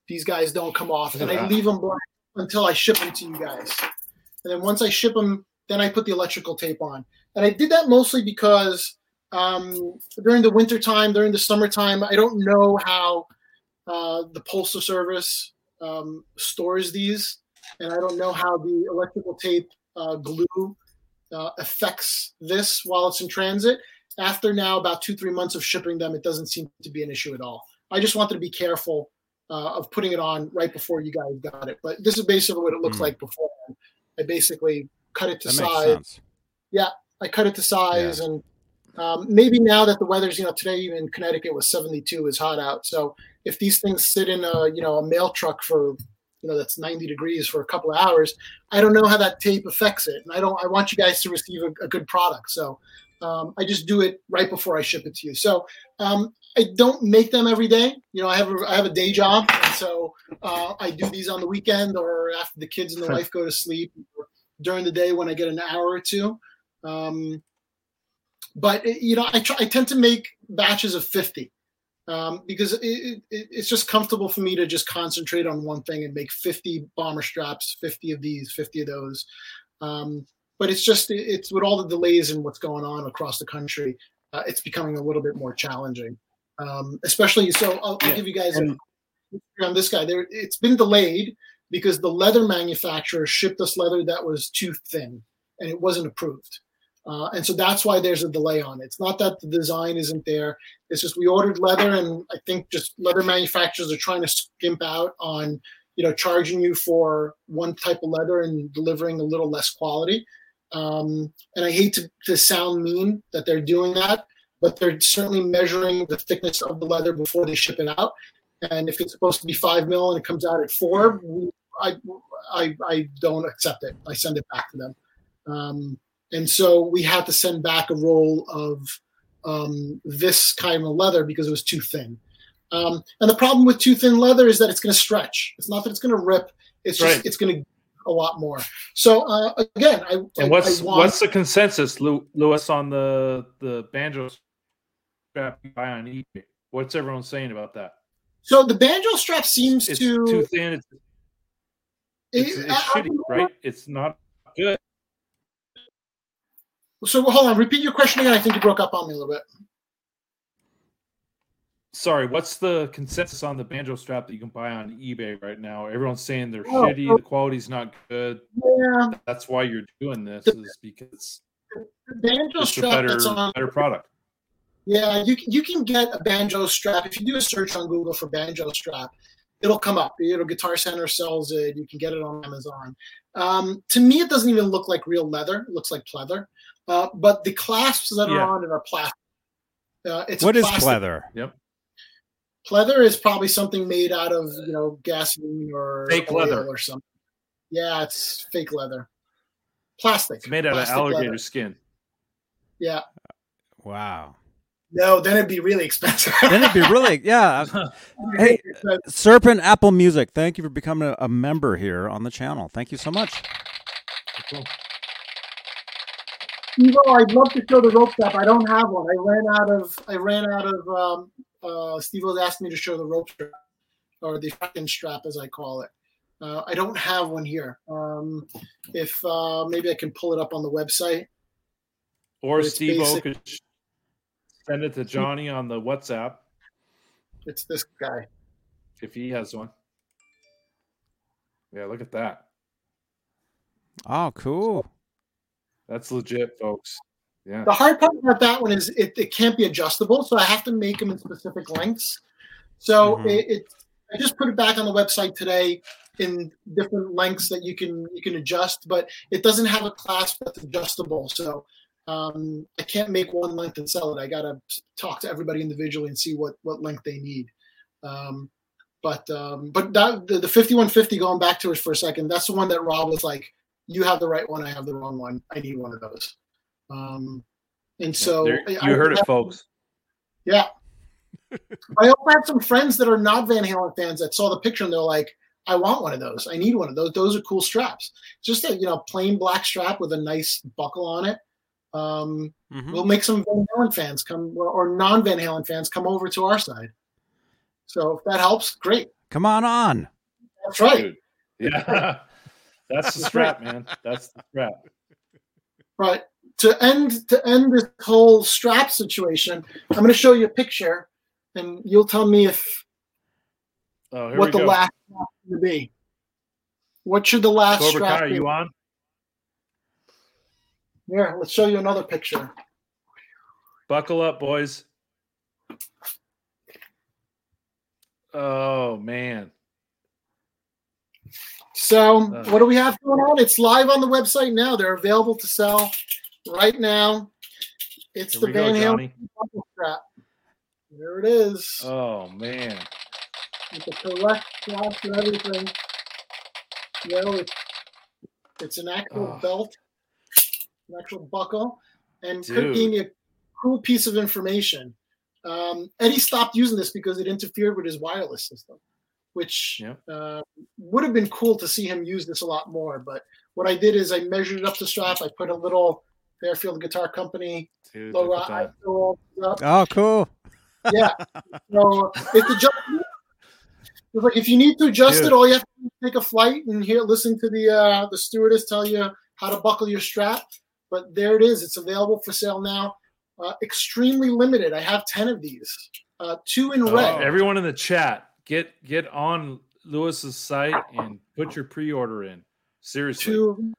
these guys don't come off, and I leave them blank until I ship them to you guys. And then once I ship them, then I put the electrical tape on. And I did that mostly because um, during the winter time, during the summertime, I don't know how uh, the postal service um, stores these, and I don't know how the electrical tape uh, glue uh, affects this while it's in transit. After now about two three months of shipping them, it doesn't seem to be an issue at all. I just wanted to be careful uh, of putting it on right before you guys got it. But this is basically what it looks Mm. like before. I basically cut it to That size. Yeah, I cut it to size, and um, maybe now that the weather's, you know, today in Connecticut was 72, is hot out. So if these things sit in a, you know, a mail truck for, you know, that's 90 degrees for a couple of hours, I don't know how that tape affects it, and I don't. I want you guys to receive a, a good product, so um, I just do it right before I ship it to you. So um, I don't make them every day. You know, I have a, I have a day job, and so uh, I do these on the weekend or after the kids and the wife go to sleep, or during the day when I get an hour or two. Um, but you know, I try, I tend to make batches of 50 um, because it, it, it's just comfortable for me to just concentrate on one thing and make 50 bomber straps, 50 of these, 50 of those. Um, but it's just it's with all the delays and what's going on across the country, uh, it's becoming a little bit more challenging. Um, especially so, I'll, I'll give you guys a, on this guy. There, it's been delayed because the leather manufacturer shipped us leather that was too thin and it wasn't approved. Uh, and so that's why there's a delay on it. It's not that the design isn't there. It's just we ordered leather, and I think just leather manufacturers are trying to skimp out on, you know, charging you for one type of leather and delivering a little less quality. Um, and I hate to, to sound mean that they're doing that, but they're certainly measuring the thickness of the leather before they ship it out. And if it's supposed to be five mil and it comes out at four, I, I, I don't accept it. I send it back to them. Um, and so we had to send back a roll of um, this kind of leather because it was too thin. Um, and the problem with too thin leather is that it's going to stretch. It's not that it's going to rip. It's just it's going to a lot more. So uh, again, I I- And what's I want, what's the consensus, Lew- Lewis, on the the banjo strap you buy on eBay? What's everyone saying about that? so the banjo strap seems It's to too thin. It's, it's, it- it's I- shitty, right? It's not good. So hold on, repeat your question again. I think you broke up on me a little bit. Sorry, what's the consensus on the banjo strap that you can buy on eBay right now? Everyone's saying they're Oh, shitty, the quality's not good. Yeah, That's why you're doing this, The- is because the banjo it's a strap better that's on better product. Yeah, you can- you can get a banjo strap if you do a search on Google for banjo strap. It'll come up. Know, Guitar Center sells it. You can get it on Amazon. Um, to me, it doesn't even look like real leather. It looks like pleather. Uh, but the clasps that are on it are plastic. Uh, it's What is plastic. pleather? Pleather is probably something made out of you know gasoline or Fake leather. or something. Yeah, it's fake leather, plastic. It's made out of alligator leather. skin. Yeah, Wow. no, then it'd be really expensive. [LAUGHS] Then it'd be really [LAUGHS] yeah. Hey, Serpent Apple Music, thank you for becoming a, a member here on the channel. Thank you so much. Evo, I'd love to show the rope strap. I don't have one. I ran out of. I ran out of. Um, uh, Steve was asked me to show the rope strap, or the fucking strap, as I call it. Uh, I don't have one here. Um, if uh, maybe I can pull it up on the website. Or Steve O basic- could send it to Johnny on the WhatsApp It's this guy. if he has one. Yeah, look at that. Oh, cool. That's legit, folks. Yeah. The hard part about that one is it, it can't be adjustable, so I have to make them in specific lengths. So Mhm. it, it, I just put it back on the website today in different lengths that you can you can adjust, but it doesn't have a clasp that's adjustable. So um, I can't make one length and sell it. I gotta talk to everybody individually and see what what length they need. Um, but um, but that, the, the 5150 going back to it for a second, that's the one that Rob was like, "You have the right one. I have the wrong one. I need one of those." Um, and so There- you I heard it, have- folks. Yeah. [LAUGHS] I also have some friends that are not Van Halen fans that saw the picture and they're like, I want one of those. I need one of those. Those are cool straps. Just a you know plain black strap with a nice buckle on it. Um, Mhm. We'll make some Van Halen fans come or non Van Halen fans come over to our side. So if that helps, great. Come on on. That's right. Dude. Yeah. [LAUGHS] That's the strap, man. That's the strap. Right. To end to end this whole strap situation, I'm going to show you a picture, and you'll tell me if Oh, here what the go. last strap should be. What should the last Cobra strap Kai, are you on? Here, let's show you another picture. Buckle up, boys. Oh man. So, Uh. what do we have going on? It's live on the website now. They're available to sell right now. It's Here the Van Halen strap. There it is. Oh man. with the correct straps and everything. You know, it's, it's an actual Oh. belt, an actual buckle, and Kurt Dude. gave me a cool piece of information. Um, Eddie stopped using this because it interfered with his wireless system, which Yep. uh, would have been cool to see him use this a lot more. But what I did is I measured it up the strap. I put a little Fairfield Guitar Company Dude, logo. look at I that. threw it up. Oh, cool. [LAUGHS] Yeah. So it's adjustable. It's like if you need to adjust Dude. it, all you have to do is take a flight and hear listen to the uh, the stewardess tell you how to buckle your strap. But there it is. It's available for sale now. Uh, extremely limited. I have ten of these. Uh, two in Oh, red. everyone in the chat, get get on Lewis's site and put your pre-order in. Seriously. Two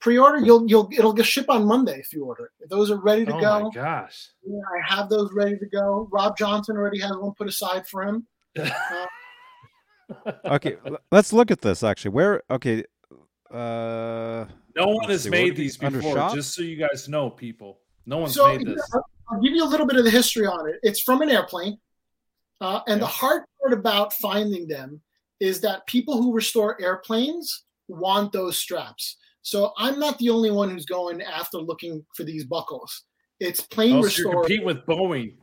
pre-order. You'll you'll it'll get ship on Monday if you order it. Those are ready to oh go. Oh my gosh. Yeah, I have those ready to go. Rob Johnson already has one put aside for him. [LAUGHS] Okay, let's look at this actually. Where okay, uh No one has see, made would be these before, shop? just so you guys know, people. No one's So made this. I'll- I'll give you a little bit of the history on it. It's from an airplane, uh, and the hard part about finding them is that people who restore airplanes want those straps. So I'm not the only one who's going after looking for these buckles. It's plane Oh, so you're restore. with Boeing.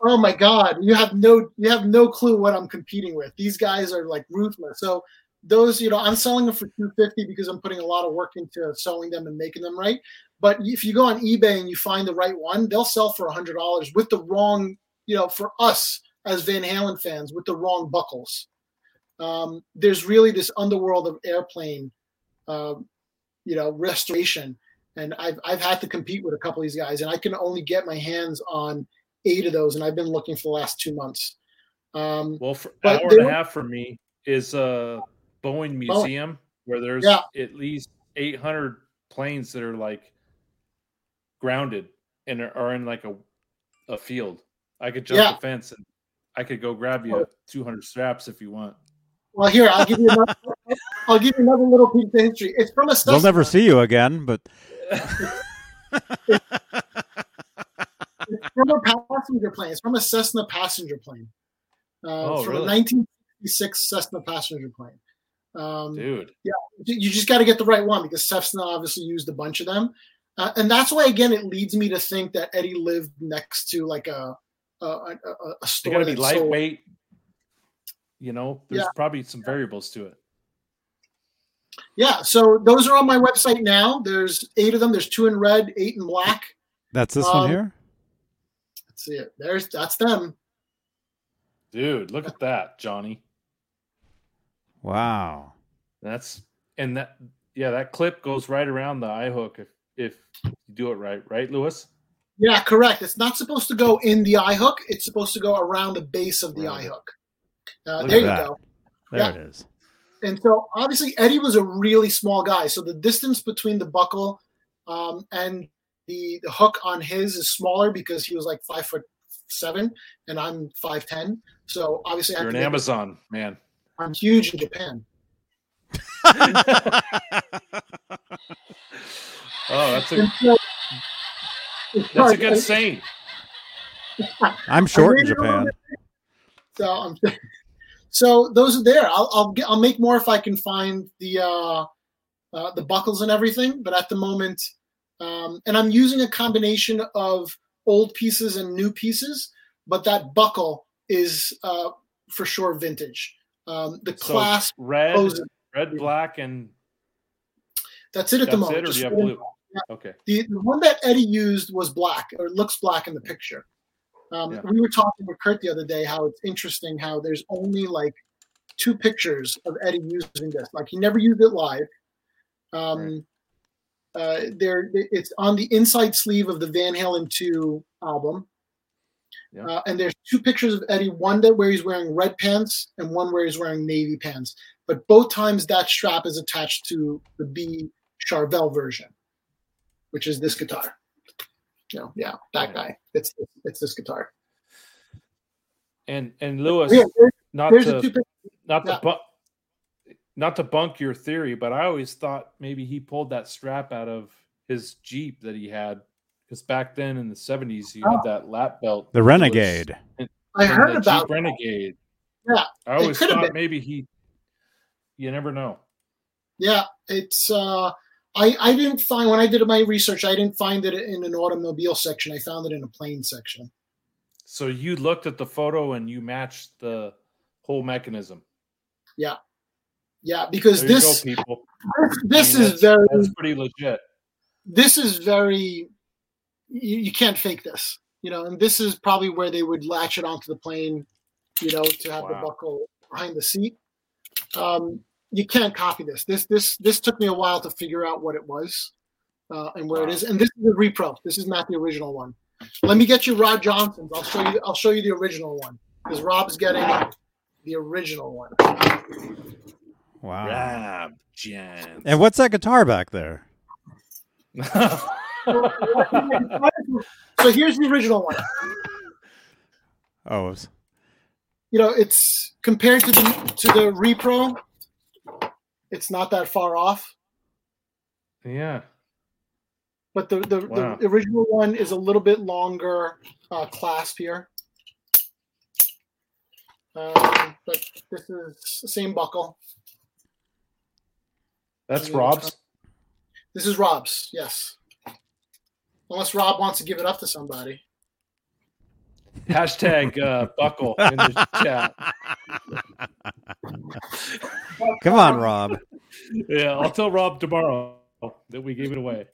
Oh my God, you have no you have no clue what I'm competing with. These guys are like ruthless. So those, you know, I'm selling them for 250 because I'm putting a lot of work into selling them and making them right. But if you go on eBay and you find the right one, they'll sell for hundred dollars with the wrong, you know, for us as Van Halen fans with the wrong buckles. Um, there's really this underworld of airplane, uh, you know, restoration, and I've I've had to compete with a couple of these guys, and I can only get my hands on eight of those, and I've been looking for the last two months. Um, Well, for hour and a were- half for me is a Boeing museum where there's Yeah. at least 800 planes that are like grounded and are, are in like a a field. I could jump Yeah. the fence and I could go grab you 200 straps if you want. well, here I'll give you another, [LAUGHS] I'll give you another little piece of history. It's from a they'll never see you again, but It's from a passenger plane. It's from a Cessna passenger plane. uh, Oh, from really? a 1966 Cessna passenger plane. Um, Dude. you just got to get the right one because Cessna obviously used a bunch of them, uh, and that's why again it leads me to think that Eddie lived next to like a a, a, a They store. gotta be that sold- lightweight. You know, there's Yeah. probably some variables to it. Yeah, so those are on my website now. There's eight of them. There's two in red, eight in black. That's this Um, one here. Let's see it. There's that's them. Dude, look at that, Johnny. Wow. That's and that yeah, that clip goes right around the eye hook if if you do it right, right, Lewis? Yeah, correct. It's not supposed to go in the eye hook. It's supposed to go around the base of the Right. eye hook. Uh, there you that. go. There Yeah. it is. And so obviously Eddie was a really small guy. So the distance between the buckle um, and the, the hook on his is smaller because he was like five foot seven and I'm five ten. So obviously I You're an make- Amazon man. I'm huge in Japan. [LAUGHS] Oh, that's a And so- that's a good saying. I'm short in made it a little Japan. [LAUGHS] So I'm [LAUGHS] so those are there. I'll I'll, get, I'll make more if I can find the uh, uh, the buckles and everything. But at the moment, um, and I'm using a combination of old pieces and new pieces. But that buckle is uh, for sure vintage. Um, the So clasp red, poses. red, black, and That's it at the moment. it, or do you have one- Okay. The, the one that Eddie used was black, or looks black in the picture. Um, Yeah. We were talking with Kurt the other day how it's interesting how there's only like two pictures of Eddie using this. Like he never used it live. Um, uh, there, it's on the inside sleeve of the Van Halen 2 album. Yeah. Uh, and there's two pictures of Eddie, one that where he's wearing red pants and one where he's wearing navy pants. But both times that strap is attached to the B Charvel version, which is this guitar. No, yeah, that Yeah. guy. It's it's this guitar. And and Lewis, Yeah, there's, not there's to two pictures. not to bu- not to bunk your theory, but I always thought maybe he pulled that strap out of his Jeep that he had because back then in the seventies he Oh. had that lap belt. The that was Renegade. I heard the about Jeep Renegade. Yeah, I always thought been. maybe he. You never know. Yeah, it's uh I I didn't find when I did my research, I didn't find it in an automobile section. I found it in a plane section. So you looked at the photo and you matched the whole mechanism. Yeah, yeah, because There this go, people. this I mean, is very That's pretty legit. this is very you, you can't fake this you know and this is probably where they would latch it onto the plane you know to have the buckle behind the seat um, you can't copy this this this this took me a while to figure out what it was uh, and where Wow. it is and this is the repro this is not the original one let me get you Rob Johnson's i'll show you i'll show you the original one because rob's getting the original one Wow. Rob Jans. And what's that guitar back there? so here's the original one Oh, it's- you know, it's compared to the to the repro, it's not that far off. yeah. But the the, Wow. the original one is a little bit longer uh, clasp here. Um, but this is the same buckle. That's. Rob's. This is Rob's, yes. Unless Rob wants to give it up to somebody. Hashtag uh, buckle in the chat. Come on, Rob. Yeah, I'll tell Rob tomorrow that we gave it away.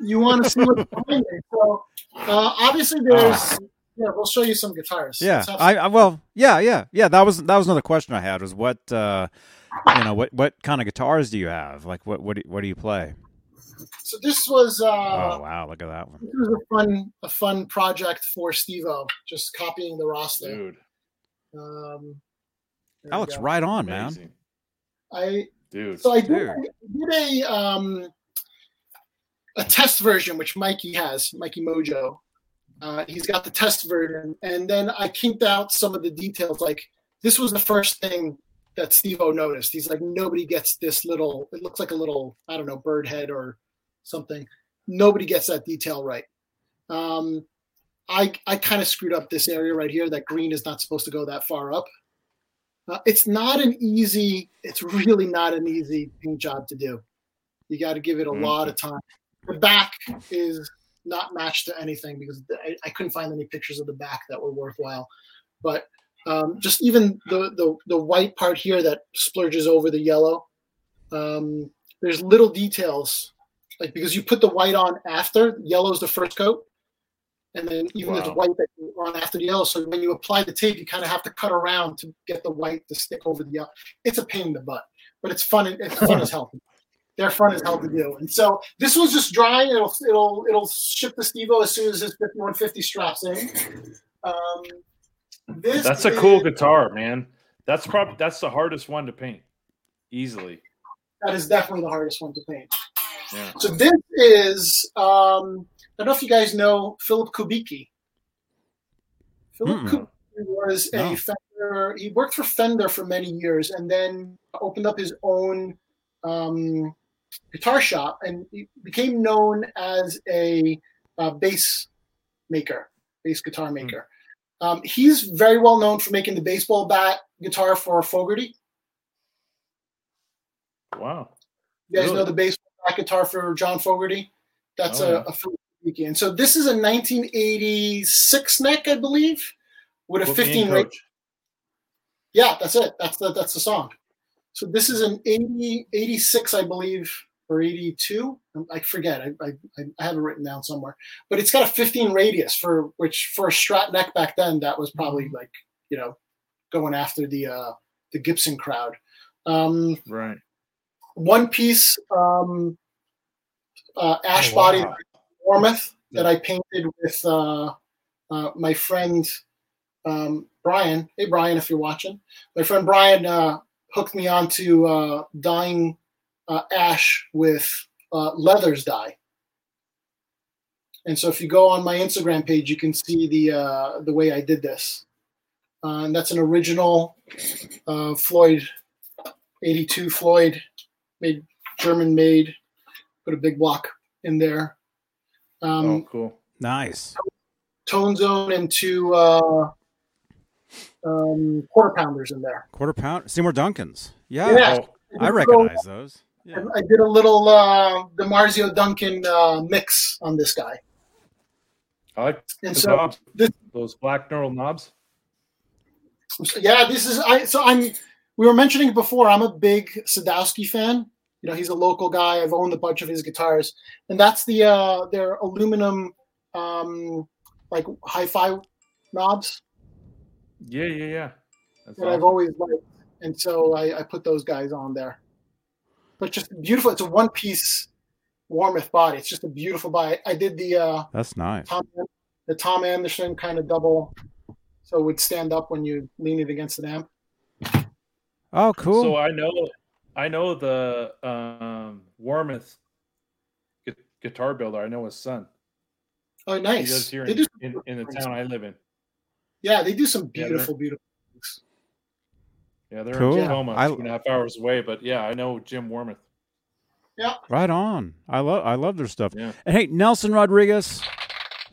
You want to see what's behind it. So uh, obviously there's yeah, we'll show you some guitars. Yeah, I, I well, yeah, yeah, yeah. That was that was another question I had. Was what uh, you know what what kind of guitars do you have? Like what what do, what do you play? So this was uh, oh wow, look at that one. this was a fun a fun project for Stevo, just copying the Rasta. Dude, Um, there That looks go. right on, man. I Dude. so I did, Dude. I did a um a test version which Mikey has, Mikey Mojo. Uh, he's got the test version, and then I kinked out some of the details. Like this was the first thing that Stevo noticed. He's like, nobody gets this little. It looks like a little, I don't know, bird head or something. Nobody gets that detail right. Um, I I kind of screwed up this area right here. That green is not supposed to go that far up. Uh, it's not an easy. It's really not an easy paint job to do. You got to give it a Mhm. lot of time. The back is not matched to anything because I, I couldn't find any pictures of the back that were worthwhile. But um, just even the, the the white part here that splurges over the yellow. Um, there's little details like because you put the white on after yellow's the first coat, and then even Wow. white that you on after the yellow. So when you apply the tape, you kind of have to cut around to get the white to stick over the yellow. It's a pain in the butt, but it's fun. And it's fun [LAUGHS] as hell. They're fun as hell to do. And so this was just drying. It'll it'll it'll ship to Stevo as soon as his 5150 straps in. Um, this That's a cool guitar, man. That's probably that's the hardest one to paint, easily. That is definitely the hardest one to paint. Yeah. So this is um, I don't know if you guys know Philip Kubicki. Philip Mm-mm. Kubicki was a Fender. He worked for Fender for many years, and then opened up his own um, guitar shop, and he became known as a uh, bass maker, bass guitar maker. Um, he's very well known for making the baseball bat guitar for Fogerty. Wow. You guys Really? know the baseball back guitar for John Fogerty? That's Oh, a, yeah. a. And so this is a 1986 neck, I believe, with a Put me in, 15 rate. Yeah, that's it. That's the that's the song. So this is an 80, 86, I believe, or 82. I forget. I, I, I have it written down somewhere. But it's got a 15 radius for which for a Strat neck back then that was probably Mm-hmm. like you know going after the uh, the Gibson crowd. Um, Right. One piece um, uh, ash Oh, body wow. Warmoth that I painted with uh, uh, my friend um, Brian. Hey Brian, if you're watching, my friend Brian uh, hooked me onto uh, dyeing uh, ash with uh, leathers dye. And so, if you go on my Instagram page, you can see the uh, the way I did this. Uh, and that's an original uh, Floyd 82 Floyd made German made. Put a big block in there. Um, oh, cool. Nice. Tone zone and two uh, um, quarter pounders in there. Quarter pound. Seymour Duncan's. Yeah. Yeah. Oh, I recognize those. Yeah. I did a little uh, DiMarzio Duncan uh, mix on this guy. I like And the so, knobs. this- Those black knurled knobs. so, yeah, this is I. So I'm. We were mentioning before. I'm a big Sadowsky fan. You know, he's a local guy. I've owned a bunch of his guitars, and that's the uh, their aluminum, um, like hi-fi knobs Yeah, yeah, yeah. That's that I've always liked, and so I, I put those guys on there. But just beautiful. It's a one-piece Warmoth body. It's just a beautiful body. I did the uh, That's nice. Tom, the Tom Anderson kind of double, so it would stand up when you lean it against an amp. Oh, cool. So I know, I know the um, Warmoth gu- guitar builder. I know his son. Oh, nice! He nice. lives here They in, do, in, in the town I live in. yeah, they do some Yeah, beautiful, beautiful. things. Yeah, they're Cool. in Tacoma, I- two and a half hours away. But yeah, I know Jim Warmoth. Yeah. Right on. I love I love their stuff. Yeah. And hey, Nelson Rodriguez,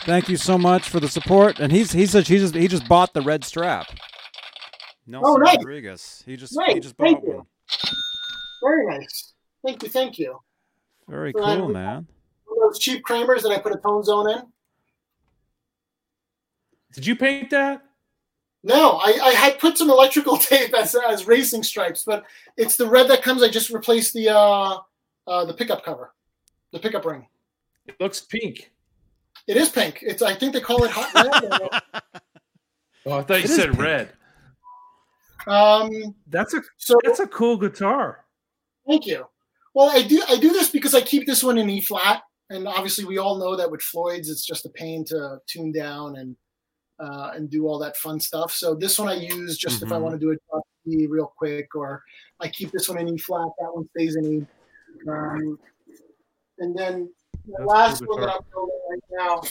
thank you so much for the support. And he's he said he just he just bought the red strap. Nelson Oh, nice. Rodriguez. He just he Nice. just Thank bought you. one. Very nice. Thank you, thank you. Very Right. cool, man. Those cheap Kramers that I put a tone zone in. Did you paint that? No, I, I had put some electrical [LAUGHS] tape as, as racing stripes, but it's the red that comes. I just replaced the uh, uh, the pickup cover, the pickup ring. It looks pink. It is pink. It's I think they call it hot red. [LAUGHS] Oh, I thought you It is said red. um, That's a so that's a cool guitar. Thank you. Well, I do I do this because I keep this one in E flat, and obviously we all know that with Floyd's, it's just a pain to tune down and uh, and do all that fun stuff. So this one I use just if I Mhm. want to do a E real quick, or I keep this one in E flat. That one stays in E. Um, and then the That's last one that. I'm building right now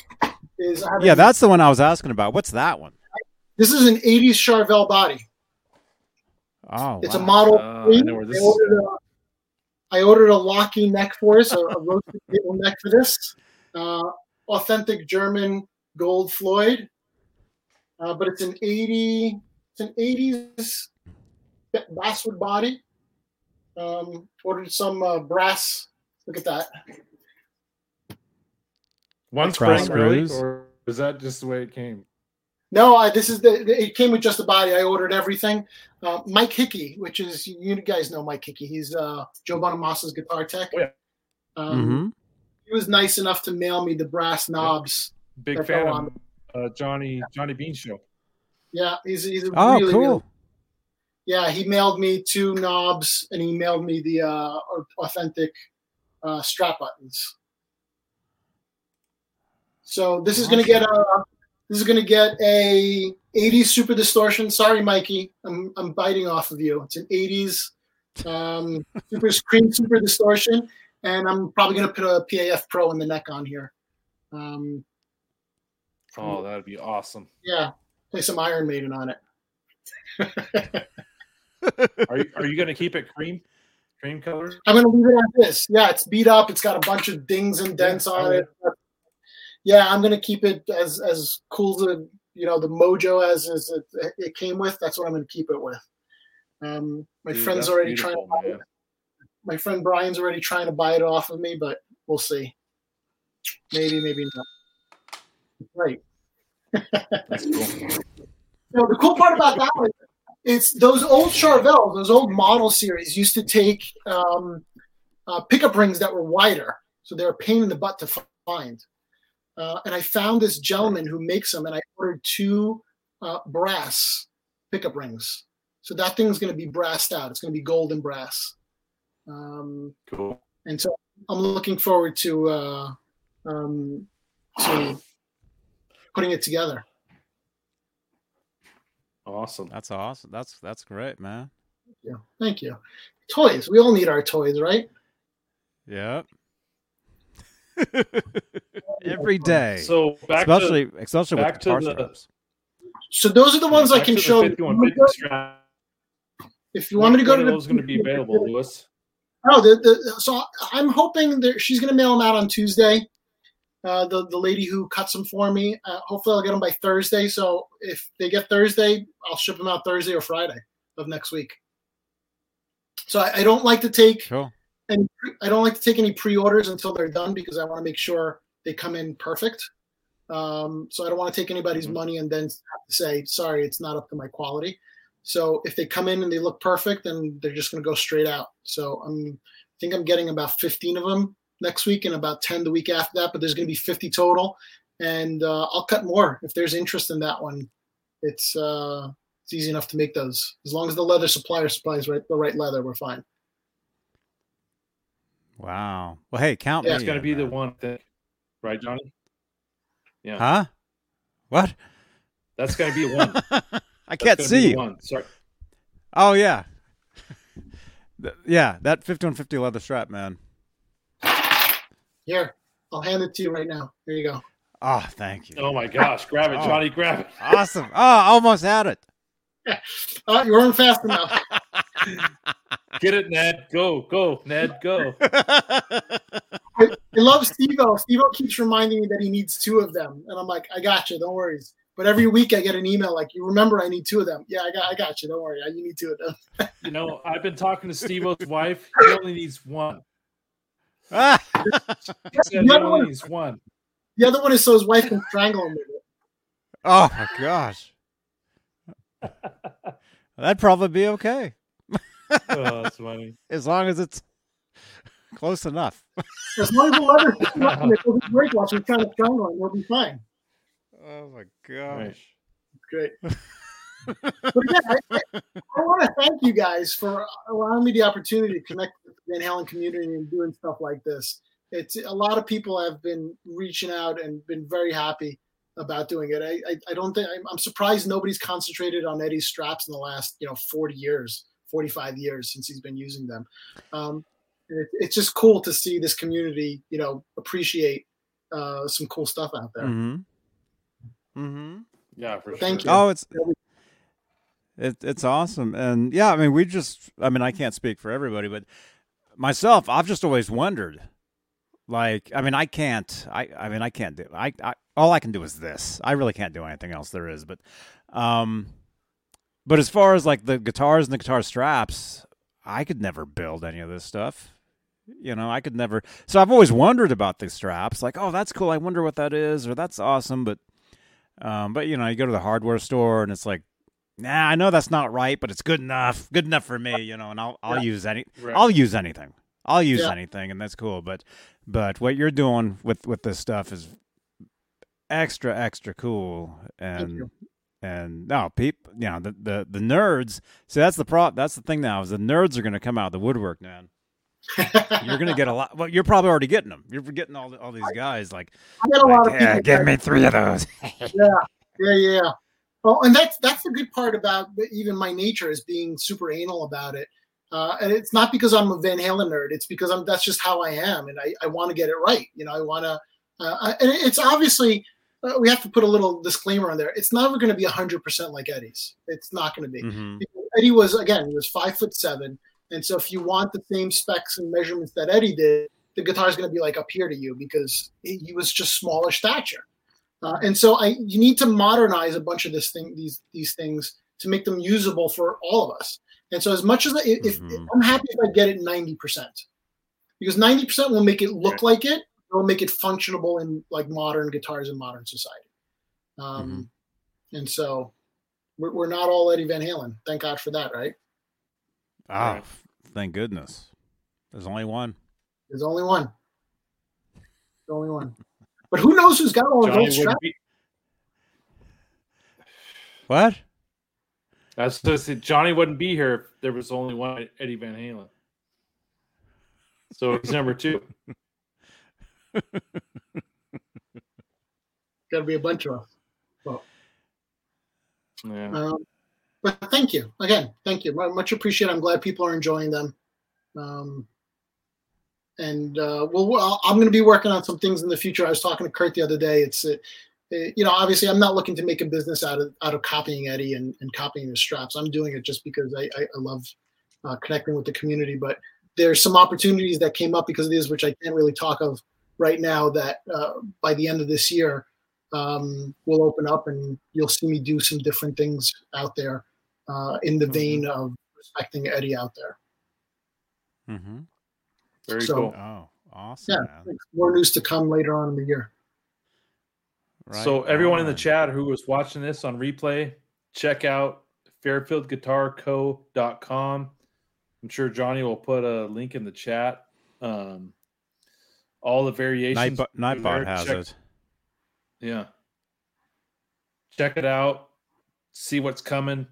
is I have a- Yeah, that's the one I was asking about. What's that one? this is an '80s Charvel body. Oh, It's a model. Uh, I know where this is ordered, a, I ordered a Locky neck for us, a, a roasted maple neck for this. Uh, authentic German gold Floyd, uh, but it's an eighty. It's an eighties basswood body. Um, ordered some uh, brass. Look at that. One Brass spring, really, or is that just the way it came? No, I, this is the, the- It came with just the body. I ordered everything. Uh, Mike Hickey, which is you guys know Mike Hickey. He's uh, Joe Bonamassa's guitar tech. Oh, yeah. Um, hmm He was nice enough to mail me the brass knobs. Big fan of uh, Johnny Johnny Bean show. Yeah, he's, he's a Oh, really, cool. really yeah. He mailed me two knobs and he mailed me the uh, authentic uh, strap buttons. So this is going to get a this is going to get a 80s super distortion. Sorry, Mikey, I'm I'm biting off of you. It's an 80s um, [LAUGHS] super screen super distortion, and I'm probably going to put a PAF Pro in the neck on here. Um, Oh, that'd be awesome. yeah, play some Iron Maiden on it. [LAUGHS] Are you are you gonna keep it cream, cream color? I'm gonna leave it at this. Yeah, it's beat up. It's got a bunch of dings and dents Yeah, on it. Yeah, I'm gonna keep it as as cool the you know the mojo as as it, it came with. That's what I'm gonna keep it with. Um, my Dude, friend's already trying. To buy it. My friend Brian's already trying to buy it off of me, but we'll see. Maybe, maybe not. Right. That's cool. [LAUGHS] The cool part about that was it's those old Charvels, those old model series used to take um, uh, pickup rings that were wider, so they're a pain in the butt to find. Uh, and I found this gentleman who makes them, and I ordered two uh, brass pickup rings. So that thing's going to be brassed out. It's going to be gold and brass. Um, Cool. and so I'm looking forward to uh, um, to putting it together. Awesome. That's awesome. That's that's great, man. Yeah, thank you. Toys. We all need our toys, right? Yep. [LAUGHS] Every day, So back especially to especially back with to guitar the- straps. So those are the ones I can show. 5150. If you want me to go to the those going to be available, Lewis? Oh, the, the, so I'm hoping that she's going to mail them out on Tuesday. Uh, the the lady who cuts them for me. Uh, hopefully, I'll get them by Thursday. So if they get Thursday, I'll ship them out Thursday or Friday of next week. So I, I don't like to take Cool. Any. I don't like to take any pre-orders until they're done because I want to make sure they come in perfect. Um, so I don't want to take anybody's Mhm. money and then say sorry, it's not up to my quality. So if they come in and they look perfect, then they're just going to go straight out. So I'm, I think I'm getting about 15 of them next week and about 10 the week after that. But there's going to be 50 total, and uh, I'll cut more if there's interest in that one. It's uh, it's easy enough to make those as long as the leather supplier supplies right the right leather. We're fine. Wow. Well, hey, count Yeah, me. It's going to in, be the one thing, right, Johnny? Yeah, Huh? What? that's going to be one. [LAUGHS] I That's can't see you. One. Sorry. Oh yeah. [LAUGHS] Yeah, that 5150 leather strap, man. Here, I'll hand it to you right now. Here you go. Oh, thank you. Oh my gosh! Grab it, Oh. Johnny! Grab it. Awesome. Oh, I almost had it. Yeah. [LAUGHS] Uh, oh, you weren't fast enough. Get it, Ned. Go, go, Ned. Go. I, I love Steve-O. Steve-O keeps reminding me that he needs two of them. And I'm like, I got you. Don't worry. But every week I get an email like, you remember I need two of them. Yeah, I got, I got you. Don't worry. You need two of them. [LAUGHS] You know, I've been talking to Steve-O's wife. [LAUGHS] He only needs one. Ah. He said he only needs one. The other one is so his wife can strangle him with it. oh my gosh. [LAUGHS] That'd probably be okay Oh, that's funny. [LAUGHS] as long as it's close enough. [LAUGHS] As long as the leather [LAUGHS] it doesn't break while she's trying to strangle him, we'll be fine. Oh my gosh. Right. Great. but again, I, I, I want to thank you guys for allowing me the opportunity to connect with the Van Halen community and doing stuff like this. It's a lot of people have been reaching out and been very happy about doing it. I, I, I don't think I'm, I'm surprised nobody's concentrated on Eddie's straps in the last you know 40 years, 45 years since he's been using them. Um, it, it's just cool to see this community, you know, appreciate uh, some cool stuff out there. Mm-hmm. Mm-hmm. Yeah, for Thank sure. you. Oh, it's it, it's awesome, and yeah, I mean, we just, I mean, I can't speak for everybody, but myself, I've just always wondered, like, I mean, I can't, I, I mean, I can't do, I, I, all I can do is this. I really can't do anything else there is, but, um, But as far as like the guitars and the guitar straps, I could never build any of this stuff. You know, I could never. So I've always wondered about the straps. Like, oh, that's cool. I wonder what that is, or that's awesome. But, um, but you know, you go to the hardware store and it's like, nah, I know that's not right, but it's good enough. Good enough for me. You know, and I'll I'll Yeah. use any. Right. I'll use anything. I'll use Yeah. anything, and that's cool. But, but what you're doing with with this stuff is extra extra cool and you. And no peep you know the, the the nerds see that's the pro that's the thing now is the nerds are going to come out of the woodwork man you're going to get a lot well you're probably already getting them you're getting all, all these guys like, I get a lot of like, yeah people give me three of those [LAUGHS] yeah, yeah, yeah. Well, and that's that's the good part about even my nature is being super anal about it. Uh, and it's not because I'm a Van Halen nerd. It's because I'm that's just how I am, and I, I want to get it right. You know, I want to. Uh, and it's obviously uh, we have to put a little disclaimer on there. It's never going to be hundred percent like Eddie's. It's not going to be. Mhm. Eddie was again he was five foot seven, and so if you want the same specs and measurements that Eddie did, the guitar is going to be like up here to you because he he was just smaller stature. Uh, and so I you need to modernize a bunch of this thing these these things to make them usable for all of us. And so as much as I, if, Mhm. I'm happy if I get it ninety percent, because ninety percent will make it look like it. It will make it functionable in like modern guitars in modern society. Um, And so we're, we're not all Eddie Van Halen. Thank God for that, right? oh Right. thank goodness there's only one There's only one. There's only one. But who knows who's got all the Johnny gold straps? be, what that's just it. Johnny wouldn't be here if there was only one Eddie Van Halen. So he's number two. [LAUGHS] Got to be a bunch of us. Yeah. Um, but thank you again. Thank you. Much appreciated. I'm glad people are enjoying them. Um, and uh, well, well, I'm going to be working on some things in the future. I was talking to Kurt the other day. It's, uh, uh, you know, obviously I'm not looking to make a business out of out of copying Eddie and, and copying his straps. I'm doing it just because I, I, I love uh, connecting with the community. But there's some opportunities that came up because of this, which I can't really talk of right now. That uh, by the end of this year, um, will open up and you'll see me do some different things out there uh, in the vein of respecting Eddie out there. mm-hmm. Very So- cool. oh awesome Yeah, man. more news to come later on in the year. Right so everyone in the chat who was watching this on replay, check out fairfieldguitarco.com. I'm sure Johnny will put a link in the chat. Um, all the variations. Nightbot, are there. Nightbot has Check- it Yeah. Check it out. See what's coming.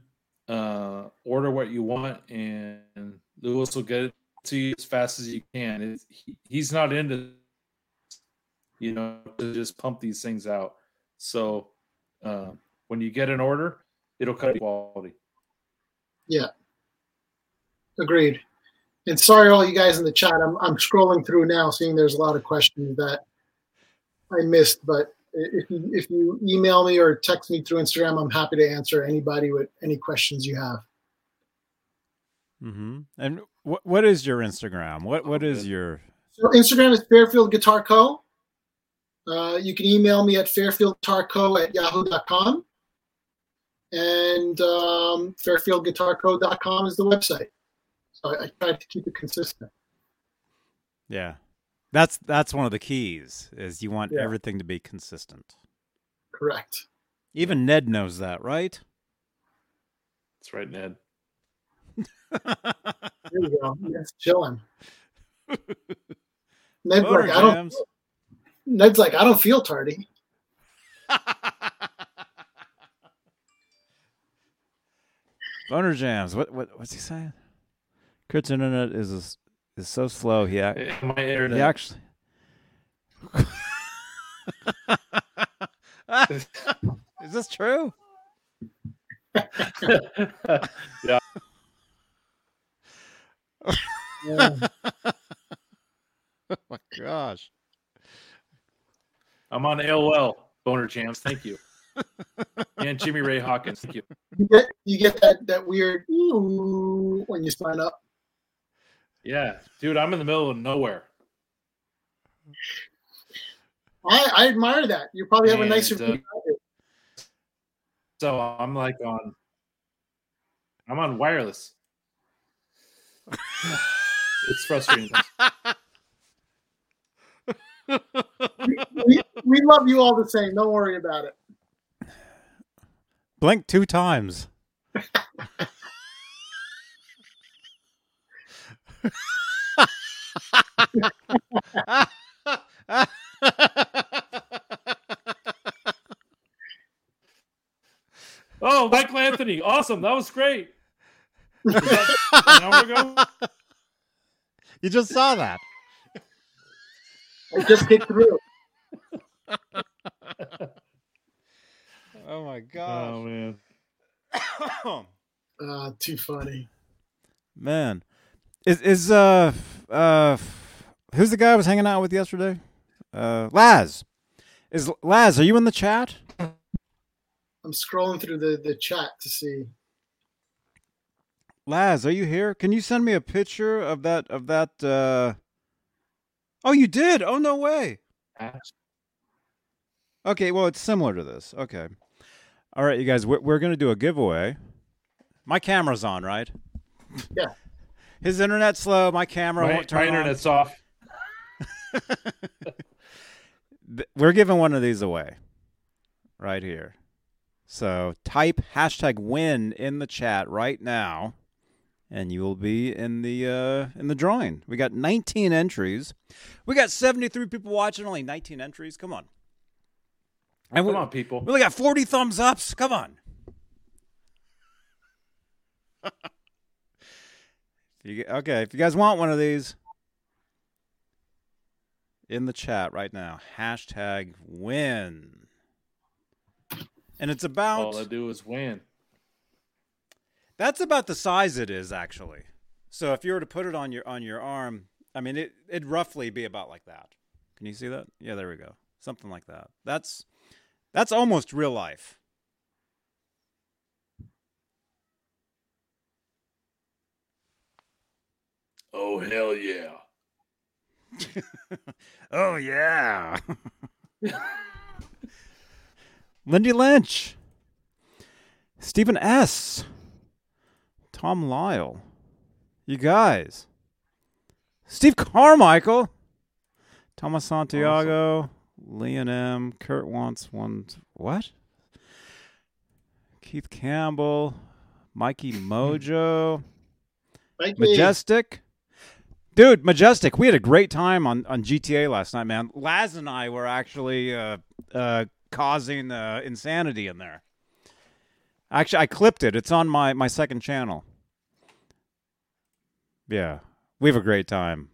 Uh, order what you want, and Lewis will get it to you as fast as you can. It's, he, he's not into, you know, to just pump these things out. So uh, when you get an order, it'll cut quality. Yeah. Agreed. And sorry, all you guys in the chat. I'm, I'm scrolling through now, seeing there's a lot of questions that I missed. But if you, if you email me or text me through Instagram, I'm happy to answer anybody with any questions you have. mm-hmm. and what what is your instagram what what is your So Instagram is Fairfield Guitar Co. Uh, you can email me at fairfieldguitarco at yahoo.com. And um, fairfieldguitarco.com is the website. So I, I try to keep it consistent. Yeah. That's that's one of the keys is you want Yeah. everything to be consistent. Correct. Even Ned knows that, right? That's right, Ned. [LAUGHS] There you go. That's chilling. [LAUGHS] Ned's Motor like, I don't. Ned's like, I don't feel tardy. [LAUGHS] Boner jams. What what what's he saying? Kurt's internet is is, is so slow. He ac- eh, My internet. he actually [LAUGHS] Is this true? [LAUGHS] yeah. Yeah. [LAUGHS] Oh my gosh. I'm on AOL. Boner Jams. Thank you. and Jimmy Ray Hawkins. Thank you. you get you get that that weird ooh when you sign up. Yeah, dude, I'm in the middle of nowhere. I, I admire that. You probably have a nicer And, uh, view. So I'm like on I'm on wireless. [LAUGHS] it's frustrating. we, we love you all the same. Don't worry about it. Blink two times. [LAUGHS] Oh, Michael Anthony, awesome! That was great. Was that an hour ago? You just saw that. I just hit through. Oh my Oh god. man, Uh, [COUGHS] too funny. Man. Is is uh uh who's the guy I was hanging out with yesterday? Uh Laz. Is Laz, are you in the chat? I'm scrolling through the, the chat to see. Laz, are you here? Can you send me a picture of that of that uh Oh, you did. Oh no way. Okay, well, it's similar to this. Okay. All right, you guys, we're, we're going to do a giveaway. My camera's on, right? Yeah. His internet's slow. My camera my, won't turn my on. internet's off. [LAUGHS] [LAUGHS] We're giving one of these away right here. So type hashtag win in the chat right now, and you will be in the uh, in the drawing. We got 19 entries. We got 73 people watching. Only 19 entries. Come on. And we, Come on, people. we only got 40 thumbs ups. Come on. [LAUGHS] You, okay, if you guys want one of these, in the chat right now, hashtag win. And it's about All I do is win. that's about the size it is actually. So if you were to put it on your on your arm, I mean it it'd roughly be about like that. Can you see that? Yeah, there we go. Something like that. That's that's almost real life. Oh hell yeah! [LAUGHS] Oh yeah. [LAUGHS] Lindy Lynch. Stephen S. Tom Lyle. You guys. Steve Carmichael. Thomas Santiago. Leon M. Kurt wants one. What? Keith Campbell. Mikey [LAUGHS] Mojo. Thank Majestic. Dude, Majestic, we had a great time on, on GTA last night, man. Laz and I were actually uh, uh, causing uh, insanity in there. Actually, I clipped it. It's on my, my second channel. Yeah, we have a great time.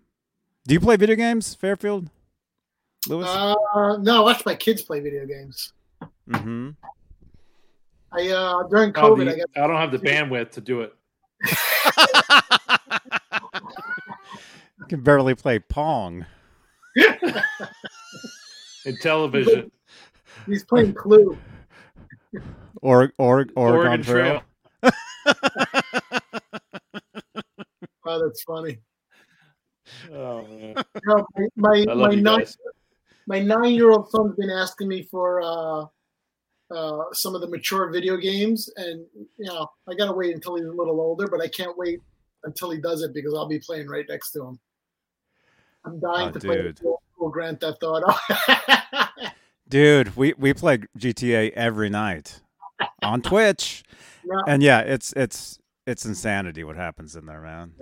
Do you play video games, Fairfield? Lewis? Uh, no, I watch my kids play video games. mm-hmm. I uh during Oh, COVID, the- I got I don't have the bandwidth to do it. [LAUGHS] can barely play Pong. [LAUGHS] In television, he's playing Clue. Or, or, Oregon, Oregon Trail. Trail. [LAUGHS] Oh, that's funny. Oh man, No, my my, my nine guys. my nine year old son's been asking me for uh uh some of the mature video games, and you know I gotta wait until he's a little older, but I can't wait until he does it because I'll be playing right next to him. I'm dying Oh, to play dude. the old school Grand Theft Auto. [LAUGHS] Dude, we we play GTA every night on Twitch, Yeah. and yeah, it's it's it's insanity what happens in there, man.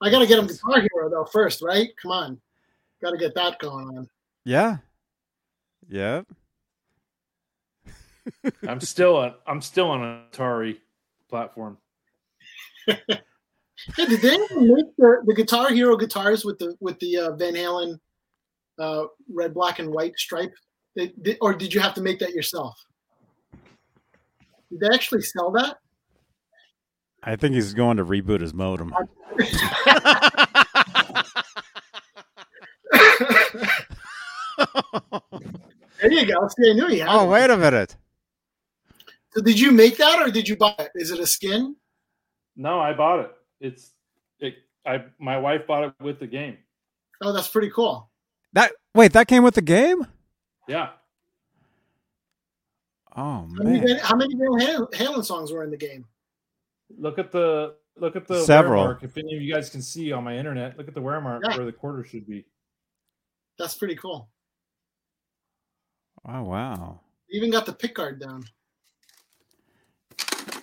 I gotta get him Guitar Hero though first, right? Come on, gotta get that going on. Yeah, yeah. I'm still on. I'm still on an [LAUGHS] Atari platform. [LAUGHS] Hey, did they make the, the Guitar Hero guitars with the with the uh, Van Halen uh, red, black, and white stripe? They, did, or did you have to make that yourself? Did they actually sell that? I think he's going to reboot his modem. [LAUGHS] There you go. See, I knew he had. oh, it. wait a minute. So did you make that, or did you buy it? Is it a skin? No, I bought it. It's it. I my wife bought it with the game. Oh, that's pretty cool. That wait, that came with the game. Yeah, Oh How many, man, Van- how many Van Halen, Halen songs were in the game? Look at the look at the Several. wear mark. If any of you guys can see on my internet, look at the wear mark Yeah. where the quarter should be. That's pretty cool. Oh wow. Even got the pick guard down.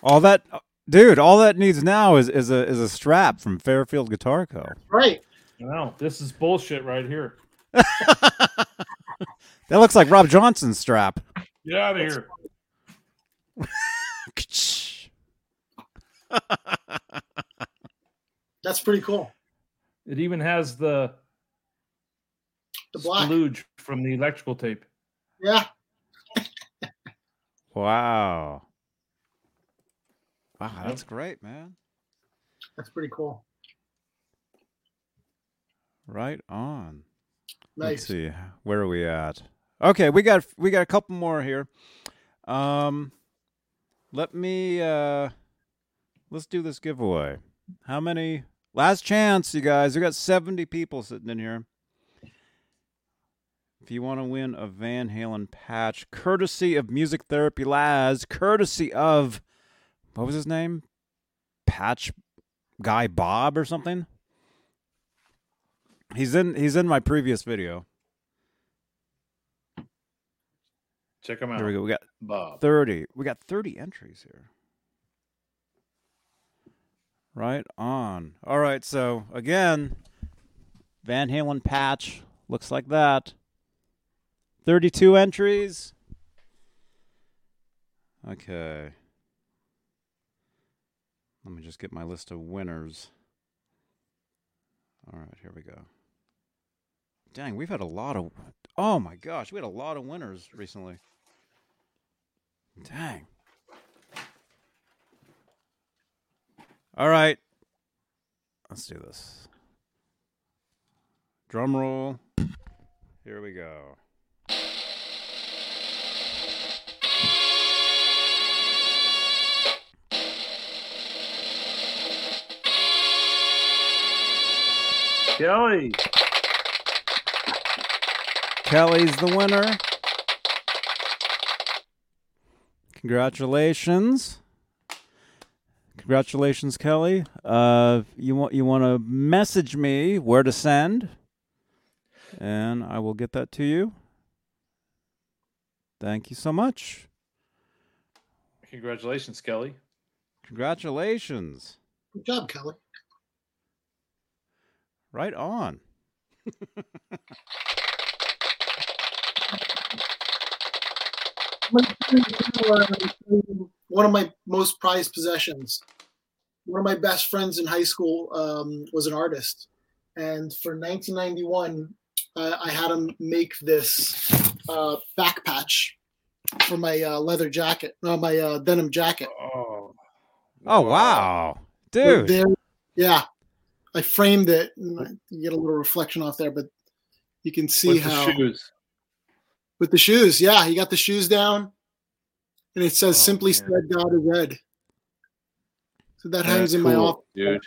All that, dude. All that needs now is is a is a strap from Fairfield Guitar Co. Right. I know this is bullshit right here. [LAUGHS] that looks like Rob Johnson's strap. Get out of here. [LAUGHS] That's pretty cool. It even has the The black. splooge from the electrical tape. Yeah. [LAUGHS] wow. Wow, that's great, man. That's pretty cool. Right on. Let's Nice. see. Where are we at? Okay, we got we got a couple more here. Um let me uh let's do this giveaway. How many last chance, you guys. We got 70 people sitting in here. If you want to win a Van Halen patch, courtesy of Music Therapy Laz, courtesy of what was his name? Patch guy Bob or something? He's in he's in my previous video. Check him out. There we go. We got Bob. 30. We got 30 entries here. Right on. All right, so again, Van Halen patch looks like that. 32 entries. Okay. Let me just get my list of winners. All right, here we go. Dang, we've had a lot of. Oh my gosh, we had a lot of winners recently. Dang. All right. Let's do this. Drum roll. Here we go. Kelly. Kelly's the winner. Congratulations. Congratulations, Kelly. Uh, you want you want to message me where to send, and I will get that to you. Thank you so much. Congratulations, Kelly. Congratulations. Good job, Kelly. Right on. [LAUGHS] One of my most prized possessions. One of my best friends in high school um, was an artist, and for 1991, uh, I had him make this uh, back patch for my uh, leather jacket, no, my uh, denim jacket. Oh. Oh wow, dude. There, yeah, I framed it. And you get a little reflection off there, but you can see With how the shoes. with the shoes. Yeah, he got the shoes down, and it says Oh, "Simply man. said, God is red." So that hangs That's in my cool, office. dude.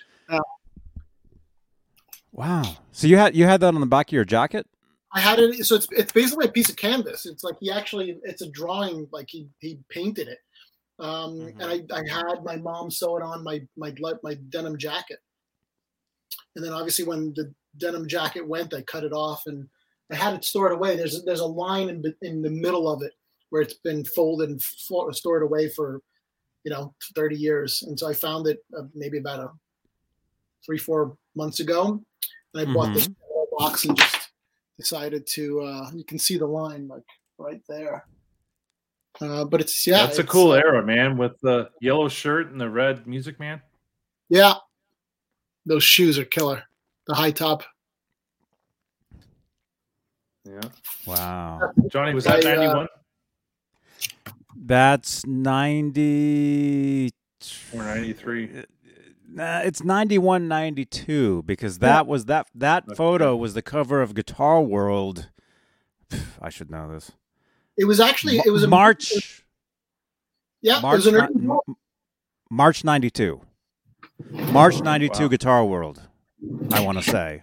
Wow. So you had you had that on the back of your jacket? I had it. So it's it's basically a piece of canvas. It's like he actually it's a drawing. Like he he painted it. Um, Mhm. And I, I had my mom sew it on my my my denim jacket. And then obviously when the denim jacket went, I cut it off and I had it stored away. There's there's a line in the- in the middle of it where it's been folded and fo- stored away for you know 30 years. And so I found it uh, maybe about a three four months ago, and I bought this box and just decided to. Uh, you can see the line like right there. Uh, but it's yeah, That's a cool uh, era, man, with the yellow shirt and the red Music Man. Yeah, those shoes are killer. The high top. Yeah. Wow. Johnny, was that I, uh, 91 That's 90 or 93? Nah, it's 91 92 because that was that that Okay. photo was the cover of Guitar World. I should know this. It was actually it was a March Yeah, March it was an early March 92. March 92 Wow. Guitar World. I want to say.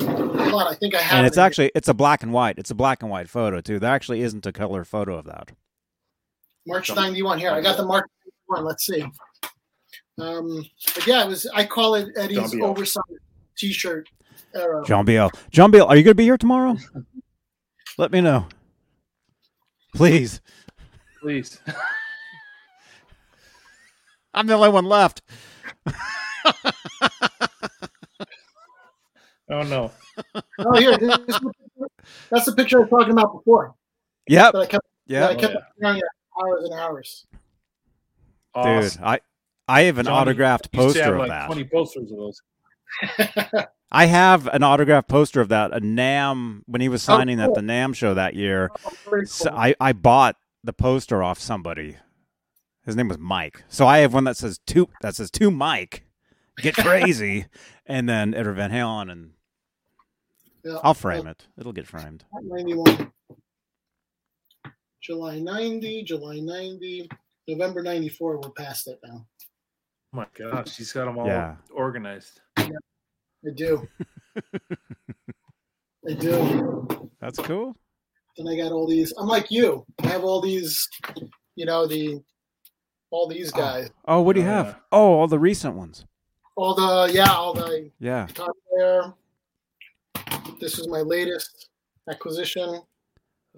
Hold on, I think I have. And it's in here. actually it's a black and white. It's a black and white photo too. There actually isn't a color photo of that. March '91. Here, I got the March '91. Let's see. Um, but yeah, it was. I call it Eddie's John oversized T-shirt era. John Biel. John Biel, are you going to be here tomorrow? Let me know. Please. Please. [LAUGHS] I'm the only one left. [LAUGHS] Oh no. Oh, here, this, this is the picture- that's the picture I was talking about before. Yep. That I kept, that Yeah. I kept Oh, staring at hours and hours. Dude, I I have an Johnny autographed You used to poster have of like that. 20 posters of those. [LAUGHS] I have an autographed poster of that. A NAMM when he was Oh, signing cool. at the NAMM show that year. Oh, very So. I I bought the poster off somebody. His name was Mike. So I have one that says to that says to Mike, get [LAUGHS] crazy, and then Edward Van Halen, and Yeah. I'll frame it. It'll get framed. 91. July 90, July 90, November 94. We're past it now. Oh my gosh, he's got them all Yeah. organized. I do. [LAUGHS] I do. That's cool. And I got all these. I'm like you. I have all these, you know, the all these guys. Oh, what do you Oh, have? Oh, all the recent ones. All the yeah, all the Yeah. top there. This is my latest acquisition.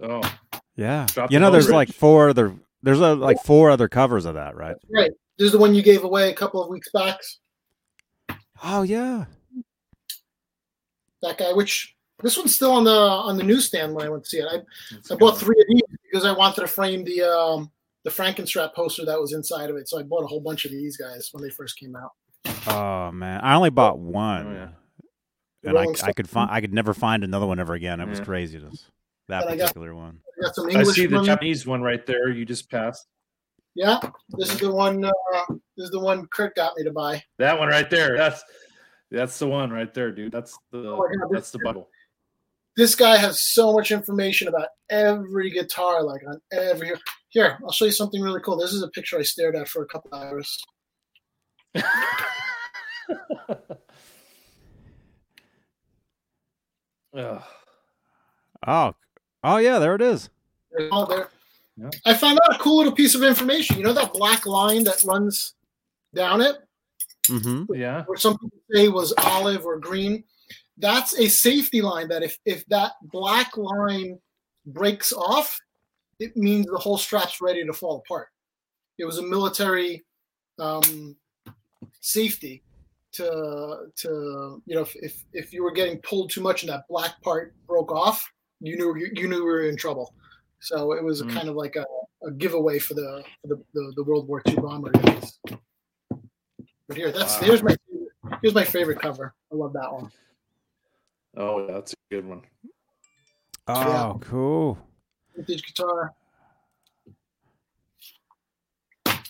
Oh, Yeah. Drop you know, there's Rich. like four other. There's a, like four other covers of that, right? Right. This is the one you gave away a couple of weeks back. Oh yeah. That guy, which this one's still on the on the newsstand when I went to see it. I, I bought three of these because I wanted to frame the um the Frankenstrat poster that was inside of it. So I bought a whole bunch of these guys when they first came out. Oh man, I only bought one, Oh, yeah. and I, I could find I could never find another one ever again. It was Yeah. craziness. That And I got- particular one. I got some I see the ones. Japanese one right there. You just passed Yeah, this is the one. Uh, this is the one Kurt got me to buy. that one right there. That's that's the one right there, dude. That's the Oh my God, that's the Bible. This guy has so much information about every guitar, like on every. Here, I'll show you something really cool. This is a picture I stared at for a couple hours. Ugh. [LAUGHS] Oh, oh yeah, there it is. They're there. Yeah. I found out a cool little piece of information. You know that black line that runs down it, Mm-hmm. yeah. or some people say was olive or green. That's a safety line. That if if that black line breaks off, it means the whole strap's ready to fall apart. It was a military um, safety to to you know if, if if you were getting pulled too much and that black part broke off, you knew you, you knew you were in trouble. So it was a Mm. kind of like a, a giveaway for the, for the, the the World War II bomber guys. But here, that's Wow. here's my here's my favorite cover. I love that one. Oh, yeah, that's a good one. Oh, Yeah. cool. Vintage guitar.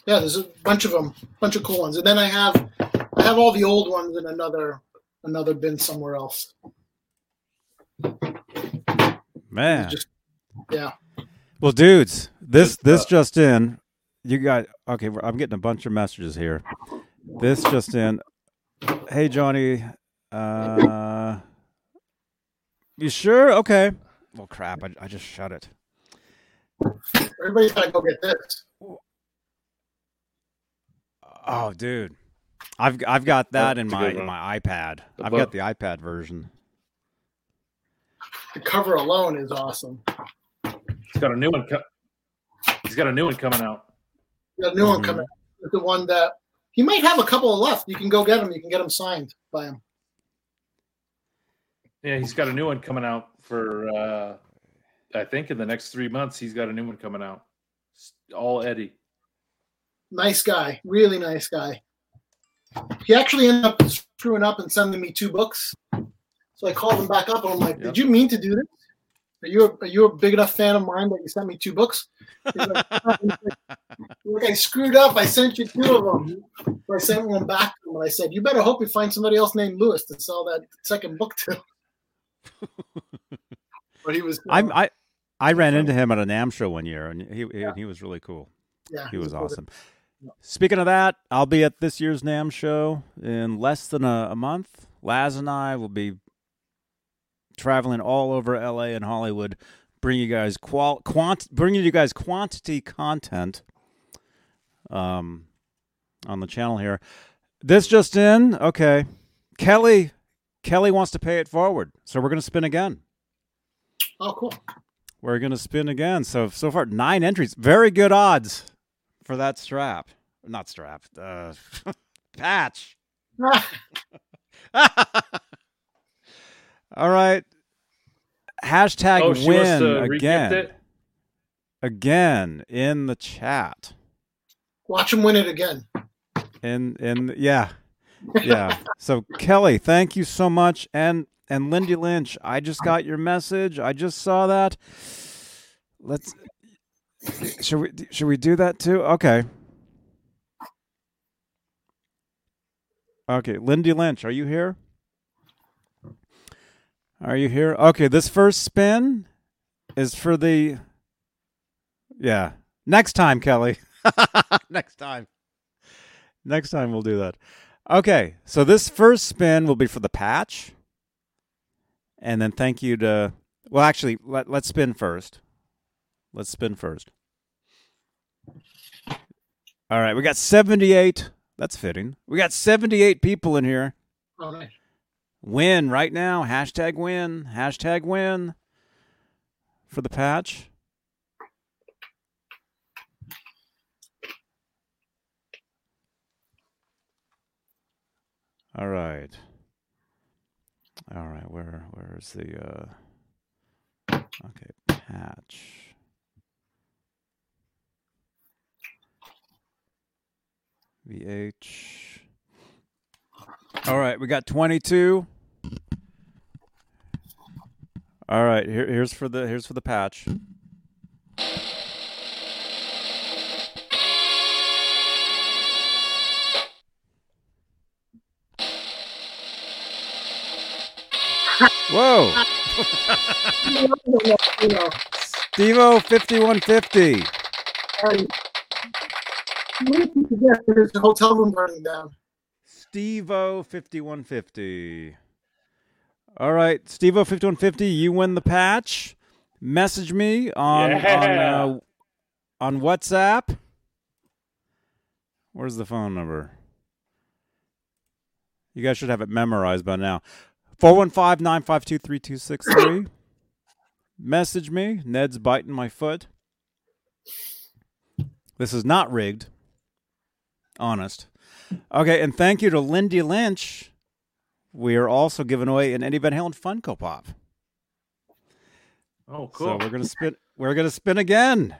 Yeah, there's a bunch of them, bunch of cool ones, and then I have I have all the old ones in another another bin somewhere else. Man. Just yeah. Well, dudes, this this uh, just in. You got okay. I'm getting a bunch of messages here. This just in. Hey, Johnny. Uh, you sure? Okay. Well, crap. I, I just shut it. Everybody's gotta go get this. Oh, dude. I've I've got that in That's a my good one. my iPad. The I've book. got the iPad version. The cover alone is awesome. He's got a new one. Co- he's got a new one coming out. We got a new one Mhm. coming. out. The one that he might have a couple left. You can go get them. You can get them signed by him. Yeah, he's got a new one coming out for. uh I think in the next three months, he's got a new one coming out. All Eddie. Nice guy, really nice guy. He actually ended up screwing up and sending me two books. So I called him back up and I'm like, Yep. "Did you mean to do this? Are you a, are you a big enough fan of mine that you sent me two books?" He's like, [LAUGHS] "Look, I screwed up. I sent you two of them." So I sent one back to him and I said, "You better hope you find somebody else named Lewis to sell that second book to." [LAUGHS] but he was. I'm I I ran into him at a NAMM show one year, and he he, he was really cool. yeah, He was cool awesome. Speaking of that, I'll be at this year's NAMM show in less than a, a month. Laz and I will be traveling all over LA and Hollywood, bringing you guys qual quant bringing you guys quantity content. Um, on the channel here. This just in, okay. Kelly, Kelly wants to pay it forward, so we're gonna spin again. Oh, cool. We're gonna spin again. So so far nine entries, very good odds for that strap, not strap, uh, [LAUGHS] patch. [LAUGHS] All right. Hashtag oh, win again. it? Again in the chat. Watch him win it again. In in yeah. Yeah. so Kelly, thank you so much. And and Lindy Lynch, I just got your message. I just saw that. Let's should we should we do that too? Okay. Okay, Lindy Lynch, are you here? Are you here? Okay, this first spin is for the Yeah. Next time, Kelly. [LAUGHS] Next time. Next time we'll do that. Okay, so this first spin will be for the patch. And then thank you to well actually let, let's spin first. Let's spin first. All right, we got 78. That's fitting. We got 78 people in here. Oh, nice. Win right now. Hashtag win. Hashtag win for the patch. All right. All right. Where where's the uh okay, patch. VH. All right, we got 22. All right, here, here's for the here's for the patch. Whoa, you Stevo 5150. and what did you forget? There's a hotel room burning down. Stevo 5150. All right, Stevo 5150, you win the patch. Message me on on uh, on WhatsApp. Where's the phone number? You guys should have it memorized by now. 415-952-3263. Message me. Ned's biting my foot. This is not rigged. Honest. Okay, and thank you to Lindy Lynch. We are also giving away an Eddie Van Halen Funko Pop. Oh, cool! So we're gonna spin. We're gonna spin again.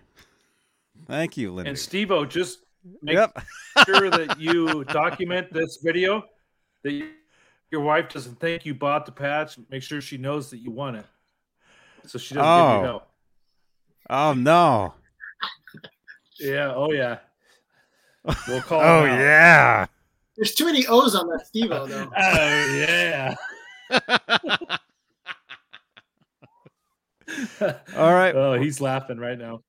Thank you, Lindy. and Steve-O, just make yep. sure that you document this video that you, your wife doesn't think you bought the patch. Make sure she knows that you won it, so she doesn't Oh. give you oh. hell. Oh no. Yeah. Oh yeah. We'll call. [LAUGHS] Oh out. yeah. There's too many O's on that Steve-O, though. [LAUGHS] Oh yeah. [LAUGHS] All right. Oh, he's laughing right now.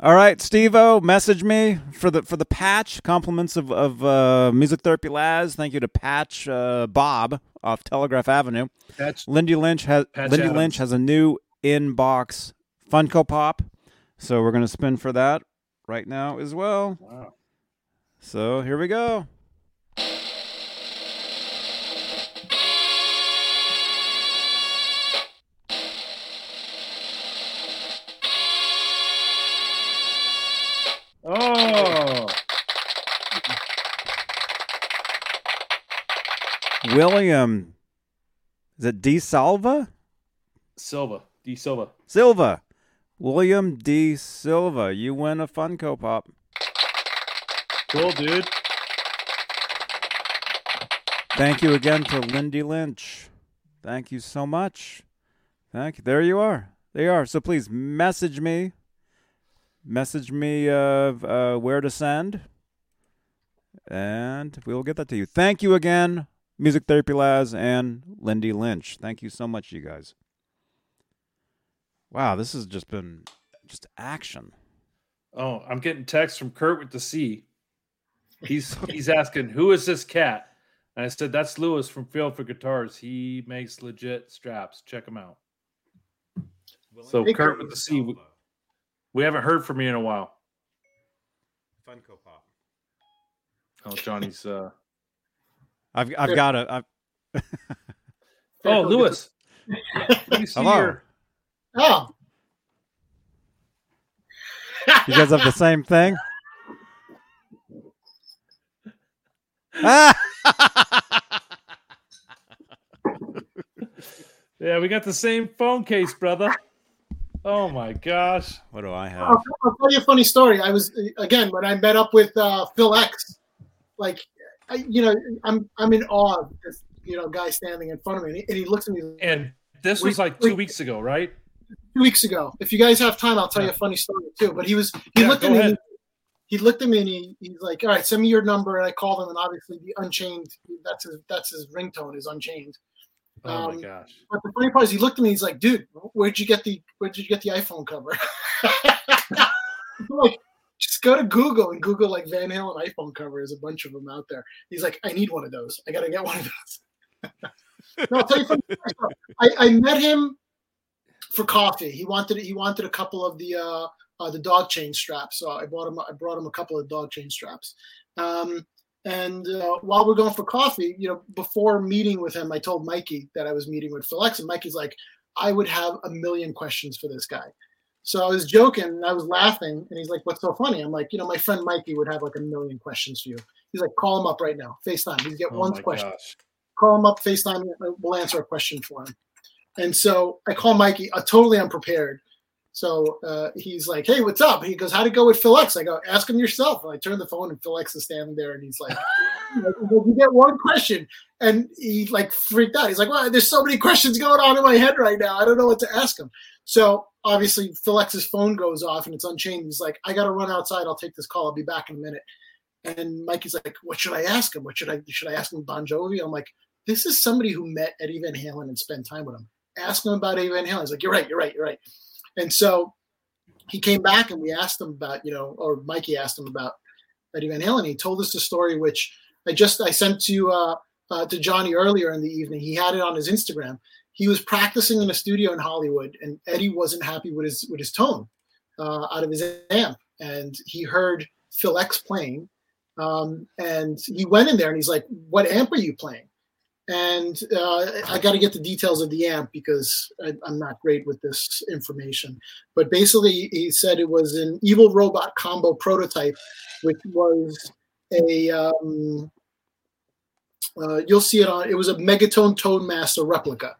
All right, Steve-O, message me for the for the patch. Compliments of of uh, Music Therapy Laz. Thank you to Patch uh, Bob off Telegraph Avenue. Patch. Lindy Lynch has Patch Lindy Adams. Lynch has a new inbox Funko Pop, so we're gonna spin for that right now as well. Wow. So here we go. Oh. William, is it D Salva? Silva. D Silva. Silva. William D. Silva. You win a Funko Pop. Cool, dude. Thank you again to Lindy Lynch. Thank you so much. Thank you. There you are. There you are. So please message me. Message me of uh, where to send. And we will get that to you. Thank you again, Music Therapy Laz and Lindy Lynch. Thank you so much, you guys. Wow, this has just been just action. Oh, I'm getting text from Kurt with the C. He's [LAUGHS] he's asking, who is this cat? And I said, that's Lewis from Field for Guitars. He makes legit straps. Check him out. So Kurt Kurt. with the C. We, we haven't heard from you in a while. Funko Pop. Oh, Johnny's. uh I've I've got a. I've, [LAUGHS] Oh, Lewis. Let me see Hello. your- Oh, you guys have the [LAUGHS] same thing. Ah! [LAUGHS] Yeah, we got the same phone case, brother. Oh my gosh. what do I have? I'll, I'll tell you a funny story. I was again when I met up with uh, Phil X. Like, I, you know, I'm I'm in awe of this you know guy standing in front of me, and he, and he looks at me And this was like two weeks ago, right? two weeks ago. If you guys have time, I'll tell you a funny story too. But he was he Yeah, looked at go me. ahead. He looked at me and he, he's like, "All right, send me your number." And I called him, and obviously the Unchained. That's his that's his ringtone is Unchained. Oh Um, my gosh. But the funny part is, he looked at me. He's like, "Dude, where'd you get the where'd you get the iPhone cover?" [LAUGHS] Like, just go to Google and Google like Van Halen iPhone cover. There's a bunch of them out there. He's like, "I need one of those. I gotta get one of those." [LAUGHS] no, I'll tell you something. I, I met him for coffee. He wanted he wanted a couple of the uh, uh, the dog chain straps. So I bought him I brought him a couple of dog chain straps. Um, and uh, while we're going for coffee, you know, before meeting with him, I told Mikey that I was meeting with Phil X, and Mikey's like, I would have a million questions for this guy. So I was joking and I was laughing, and he's like, "What's so funny?" I'm like, "You know, my friend Mikey would have like a million questions for you." He's like, "Call him up right now, Facetime. He's get Oh one question. gosh. Call him up, Facetime. We'll answer a question for him." And so I call Mikey, uh, totally unprepared. So uh, he's like, "Hey, what's up?" He goes, "How'd it go with Phil X?" I go, "Ask him yourself." And I turn the phone, and Phil X is standing there, and he's like, [LAUGHS] "You get one question," and he like freaked out. He's like, "Well, there's so many questions going on in my head right now. I don't know what to ask him." So obviously, Phil X's phone goes off, and it's unchained. He's like, "I got to run outside. I'll take this call. I'll be back in a minute." And Mikey's like, "What should I ask him? What should I should I ask him Bon Jovi?" I'm like, "This is somebody who met Eddie Van Halen and spent time with him. Ask him about Eddie Van Halen." He's like, "You're right. You're right. You're right." And so he came back and we asked him about, you know, or Mikey asked him about Eddie Van Halen. He told us the story, which I just I sent to uh, uh, to Johnny earlier in the evening. He had it on his Instagram. He was practicing in a studio in Hollywood, and Eddie wasn't happy with his with his tone uh, out of his amp, and he heard Phil X playing, um, and he went in there and he's like, "What amp are you playing?" And uh, I got to get the details of the amp because I, I'm not great with this information. But basically, he said it was an evil robot combo prototype, which was a um, uh, you'll see it on. It was a Megatone Tone Master replica, uh,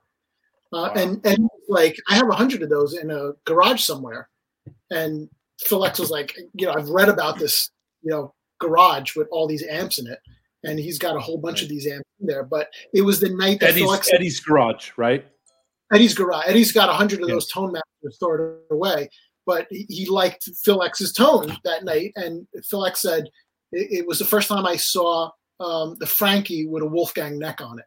Wow. and and like I have a hundred of those in a garage somewhere. And Phil X was like, you know, I've read about this, you know, garage with all these amps in it, and he's got a whole bunch of these amps in there. But it was the night that Eddie's X Eddie's garage, right? Eddie's garage. Eddie's got a hundred of Yeah. those tone masters stored away, but he, he liked Phil X's tone that night, and Phil X said it, it was the first time I saw um, the Frankie with a Wolfgang neck on it.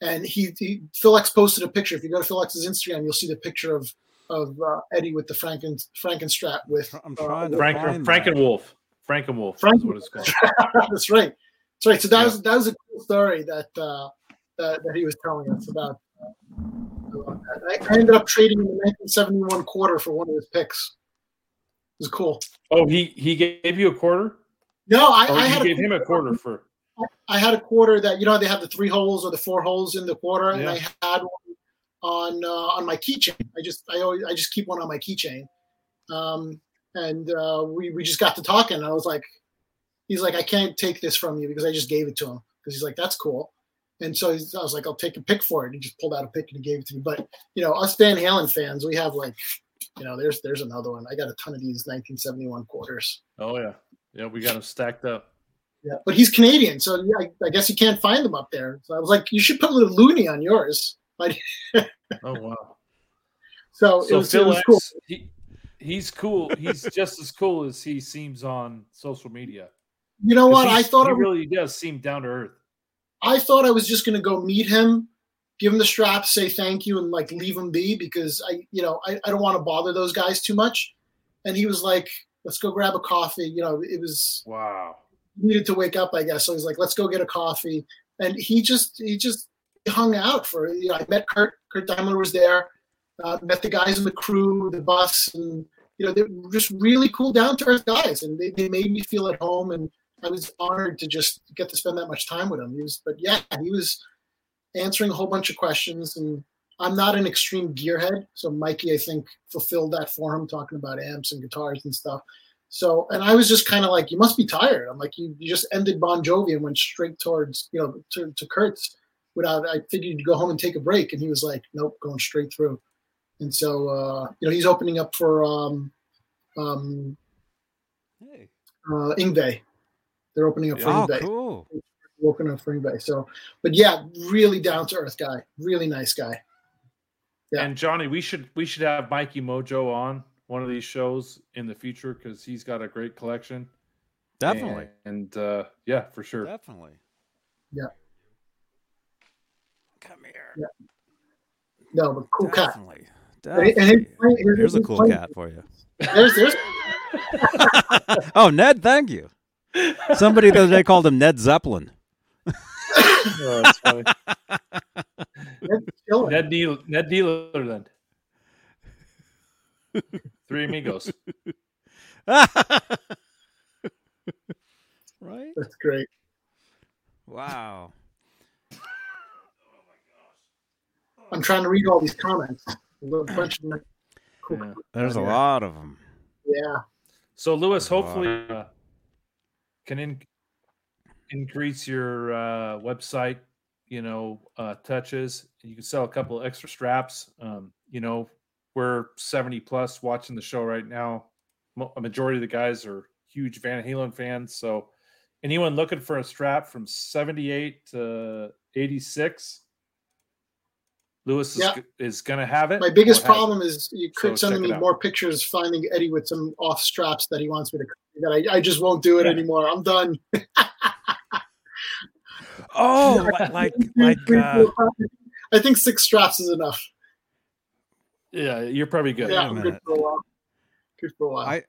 And he, he Phil X posted a picture. If you go to Phil X's Instagram, you'll see the picture of of uh, Eddie with the Franken Frankenstrat with. I'm uh, to Frank find Frankenwolf. Frankenwolf Franken- is what it's called. [LAUGHS] That's right. Right. So that Yeah. was that was a cool story that uh, that, that he was telling us about. uh. I, ended up trading in the 1971 quarter for one of his picks. It was cool. Oh, he he gave you a quarter? No, I, I had gave a, him a quarter for I had a quarter that you know they have the three holes or the four holes in the quarter, and I had one on uh, on my keychain. I just I always I just keep one on my keychain. Um, and uh, we we just got to talking. And I was like, he's like, I can't take this from you because I just gave it to him because he's like, that's cool. And so he's, I was like, I'll take a pick for it. He just pulled out a pick and he gave it to me. But you know, us Van Halen fans, we have like, you know, there's there's another one. I got a ton of these 1971 quarters. Oh yeah. Yeah, we got them stacked up. Yeah, but he's Canadian, so yeah, I, I guess you can't find them up there. So I was like, you should put a little loony on yours. [LAUGHS] But Oh wow. so, it So was, it Phil was X, cool. he, he's cool. He's just as cool as he seems on social media. You know what? I thought he I, was- really does seem down to earth. I thought I was just gonna go meet him, give him the strap, say thank you, and like leave him be because I, you know, I, I don't want to bother those guys too much. And he was like, "Let's go grab a coffee." You know, it was Wow. needed to wake up, I guess. So he's like, "Let's go get a coffee," and he just he just hung out for. You know, I met Kurt. Kurt Daimler was there. Uh, met the guys in the crew, the bus, and you know, they're just really cool, down to earth guys, and they, they made me feel at home. And I was honored to just get to spend that much time with him. He was, but yeah, he was answering a whole bunch of questions. And I'm not an extreme gearhead, so Mikey, I think, fulfilled that for him, talking about amps and guitars and stuff. So, and I was just kind of like, you must be tired. I'm like, you, you just ended Bon Jovi and went straight towards, you know, to, to Kurt's without, I figured you'd go home and take a break. And he was like, nope, going straight through. And so, uh, you know, he's opening up for um, um, Hey. uh, Yngwie. They're opening up for Oh, Yngwie. cool. They're Opening up for Yngwie. So, but yeah, really down to earth guy. Really nice guy. Yeah. And Johnny, we should we should have Mikey Mojo on one of these shows in the future because he's got a great collection. Definitely. And, uh, yeah, for sure. Definitely. Yeah. Come here. Yeah. No, but cool cat. Definitely. And his- Definitely. his- Here's a cool plan- cat for you. There's, there's, [LAUGHS] [LAUGHS] oh, Ned, thank you. Somebody the other day called him Ned Zeppelin. Oh, that's funny. [LAUGHS] Ned Deal Ned Dealerland. Three amigos. [LAUGHS] right? That's great. Wow. I'm trying to read all these comments. A bunch of them. Cool. Yeah. There's a lot of them. Yeah. So Lewis, Wow. hopefully, uh, can in- increase your uh, website. You know, uh, touches. You can sell a couple extra straps. Um, you know, we're seventy plus watching the show right now. A majority of the guys are huge Van Halen fans. So, anyone looking for a strap from seventy eight to eighty six, Lewis is, Yeah. is going to have it. My biggest or has it. problem is you So could check sending me more pictures finding Eddie with some off straps that he wants me to that I, I just won't do it Yeah. anymore. I'm done. [LAUGHS] Oh, [LAUGHS] li- like like [LAUGHS] uh, I think six straps is enough. Yeah, you're probably good. Yeah, a I'm good for a while. Good for a while. I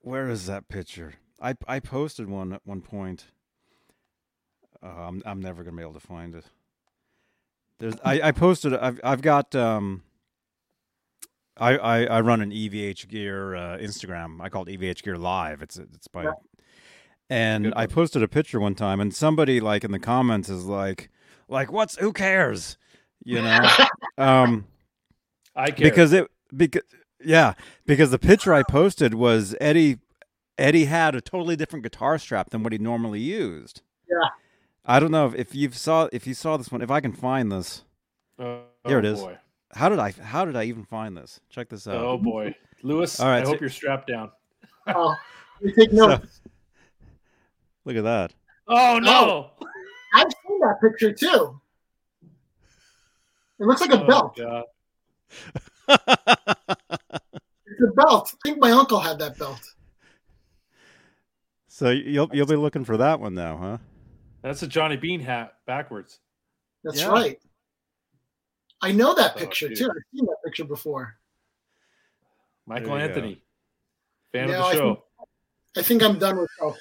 where is that picture? I I posted one at one point. Uh, I'm I'm never gonna be able to find it. There's I I posted I've I've got um. I, I, I run an EVH Gear uh, Instagram. I call it EVH Gear Live. It's it's by, Yeah. and Good I posted a picture one time, and somebody like in the comments is like, like what's who cares, you know? [LAUGHS] um, I care. because it because yeah because the picture I posted was Eddie Eddie had a totally different guitar strap than what he normally used. Yeah. I don't know if, if you saw if you saw this one if I can find this. Oh, Here it oh is. Boy. How did I how did I even find this? Check this out. Oh boy, Lewis. All right, I so- hope you're strapped down. oh, [LAUGHS] you take notes. Look at that. Oh no! Oh, I've seen that picture too. It looks like a Oh, belt. God. [LAUGHS] It's a belt. I think my uncle had that belt. so you'll you'll be looking for that one now, huh? That's a Johnny Bean hat backwards. That's Yeah. right. I know that Oh, picture dude. too. I've seen that picture before. Michael There you Anthony, fan Yeah, of I the show. I think I'm done with oh,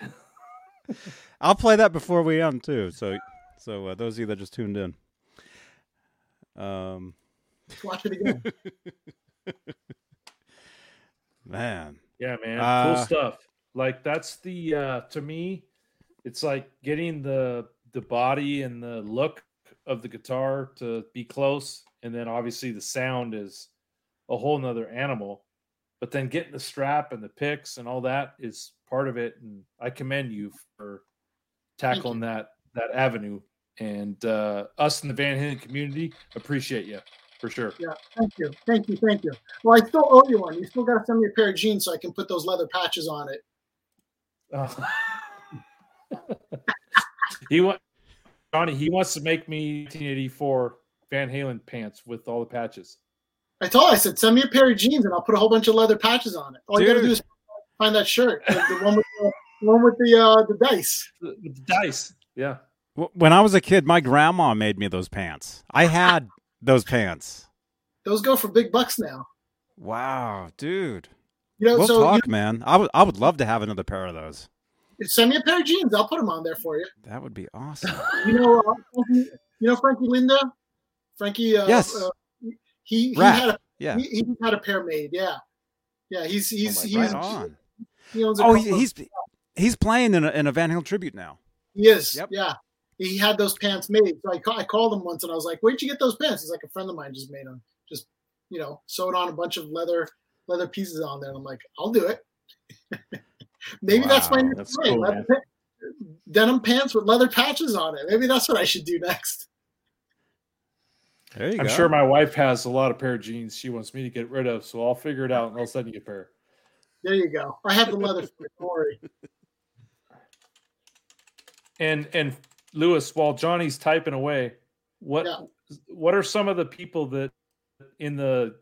[LAUGHS] I'll play that before we end too. So so uh, those of you that just tuned in. Um Let's watch it again. [LAUGHS] man. Yeah, man, Uh, cool stuff. Like that's the uh to me, it's like getting the the body and the look of the guitar to be close, and then obviously the sound is a whole nother animal. But then getting the strap and the picks and all that is part of it, and I commend you for tackling that that avenue. And uh, us in the Van Halen community appreciate you for sure. Yeah, thank you, thank you, thank you. Well, I still owe you one. You still got to send me a pair of jeans so I can put those leather patches on it. Uh, [LAUGHS] [LAUGHS] he want Johnny. He wants to make me 1984 Van Halen pants with all the patches. I told. I said, send me a pair of jeans and I'll put a whole bunch of leather patches on it. All you got to do is find that shirt, the, the one with the, the one with the uh, the dice. The, the dice. Yeah. When I was a kid, my grandma made me those pants. I had those pants. Those go for big bucks now. Wow, dude. You know, We'll so talk, man. I would I would love to have another pair of those. Send me a pair of jeans. I'll put them on there for you. That would be awesome. [LAUGHS] You know, uh, you know Frankie Linda. Frankie. Uh, Yes. Uh, he he Rat. had a Yeah. He, he had a pair made. Yeah, yeah. He's he's Oh he's right on. he owns a Oh, couple he, of- he's he's playing in a, in a Van Halen tribute now. He is. Yep. Yeah. He had those pants made. So I, ca- I called him once and I was like, where'd you get those pants? He's like, a friend of mine just made them. Just, you know, sewed on a bunch of leather leather pieces on there. And I'm like, I'll do it. [LAUGHS] Maybe that's my new that's thing. cool, pa- denim pants with leather patches on it. Maybe that's what I should do next. There you I'm go. sure my wife has a lot of pair of jeans she wants me to get rid of, so I'll figure it out and I'll send you a pair. There you go. I have the leather for it. Don't. [LAUGHS] And and Lewis, while Johnny's typing away, what Yeah. what are some of the people that in the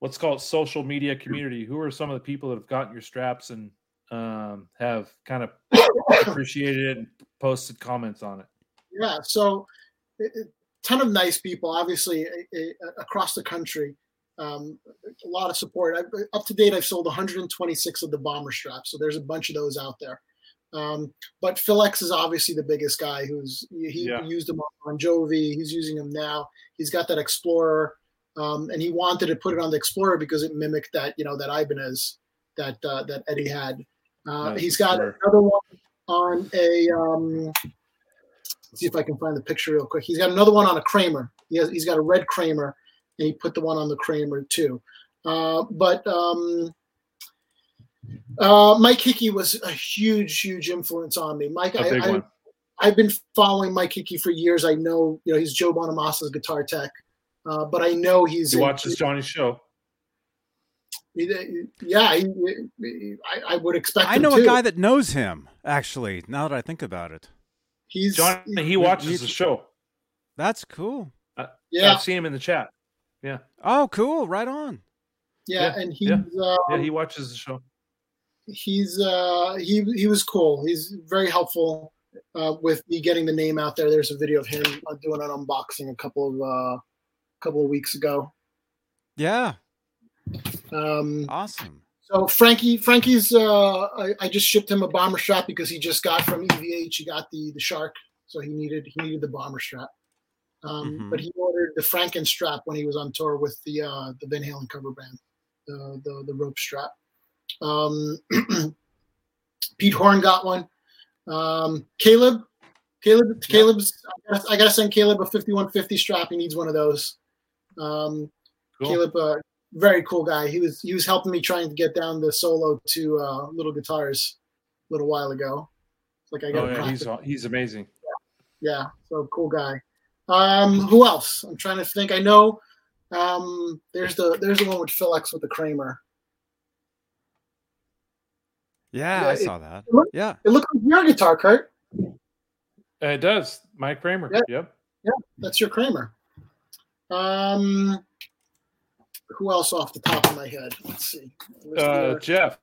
what's called social media community? Who are some of the people that have gotten your straps and um, have kind of [COUGHS] appreciated it and posted comments on it? Yeah. So, a a ton of nice people, obviously, a- a- across the country. Um, a lot of support. I, up to date, I've sold 126 of the bomber straps. So there's a bunch of those out there. Um, but Phil X is obviously the biggest guy who's he Yeah. used them on Jovi. He's using them now. He's got that Explorer, um, and he wanted to put it on the Explorer because it mimicked that you know that Ibanez that uh, that Eddie had. Uh, he's got another one on a. Um, let's see if I can find the picture real quick. He's got another one on a Kramer. He has, he's got a red Kramer, and he put the one on the Kramer too. Uh, but um, uh, Mike Hickey was a huge, huge influence on me. Mike, I, I, I've been following Mike Hickey for years. I know, you know, he's Joe Bonamassa's guitar tech, uh, but I know he's He watches Johnny's show. He- yeah, he, he- I, I would expect. I him know to. a guy that knows him. Actually, now that I think about it, He's Johnny, he watches the show. that's cool. yeah, I've seen him in the chat. Yeah. Oh, cool. Right on. yeah, yeah, and he's yeah. uh, Yeah, he watches the show. he's uh he he was cool he's very helpful uh with me getting the name out there there's a video of him uh, doing an unboxing a couple of uh couple of weeks ago Yeah. Um Awesome. so frankie frankie's uh I, I just shipped him a bomber strap because he just got from evh he got the the shark so he needed he needed the bomber strap. Um Mhm. but he ordered the franken strap when he was on tour with the uh the van halen cover band the the, the rope strap. Um [CLEARS THROAT] pete horn got one. Um caleb caleb caleb's I gotta, I gotta send caleb a 5150 strap. He needs one of those. Um Cool. caleb uh, very cool guy he was he was helping me trying to get down the solo to uh little guitars a little while ago like i got Oh yeah, he's he's amazing. yeah so cool guy um who else i'm trying to think i know um there's the there's the one with phil x with the kramer Yeah, Yeah, I it- saw that. look- Yeah. it looks like your guitar kurt Uh, it does. Mike Kramer. Yeah. Yep. that's your kramer um who else off the top of my head let's see Uh, Jeff.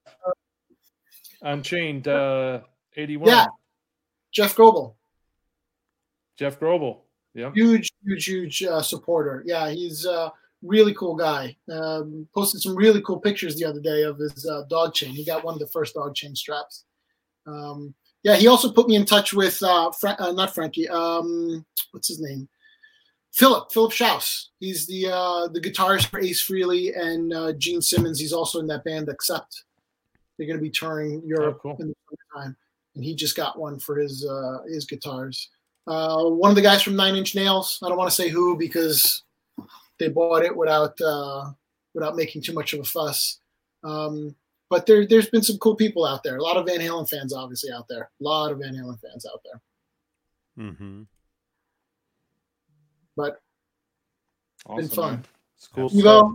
Unchained. Uh, Eighty-one. Yeah. jeff goebel Jeff Grobel. Yeah. huge huge huge uh, supporter yeah he's a really cool guy um, posted some really cool pictures the other day of his uh, dog chain he got one of the first dog chain straps um, yeah he also put me in touch with uh, Fra- uh not frankie um, what's his name philip philip Shouse. he's the uh, the guitarist for ace frehley and uh, gene simmons he's also in that band accept they're going to be touring europe Oh, cool. in the summertime and he just got one for his uh, his guitars uh, one of the guys from Nine Inch Nails. I don't want to say who because they bought it without uh, without making too much of a fuss. Um, but there, there's been some cool people out there. A lot of Van Halen fans, obviously, out there. A lot of Van Halen fans out there. Mm-hmm. But Awesome, fun. man. It's cool. Steve stuff.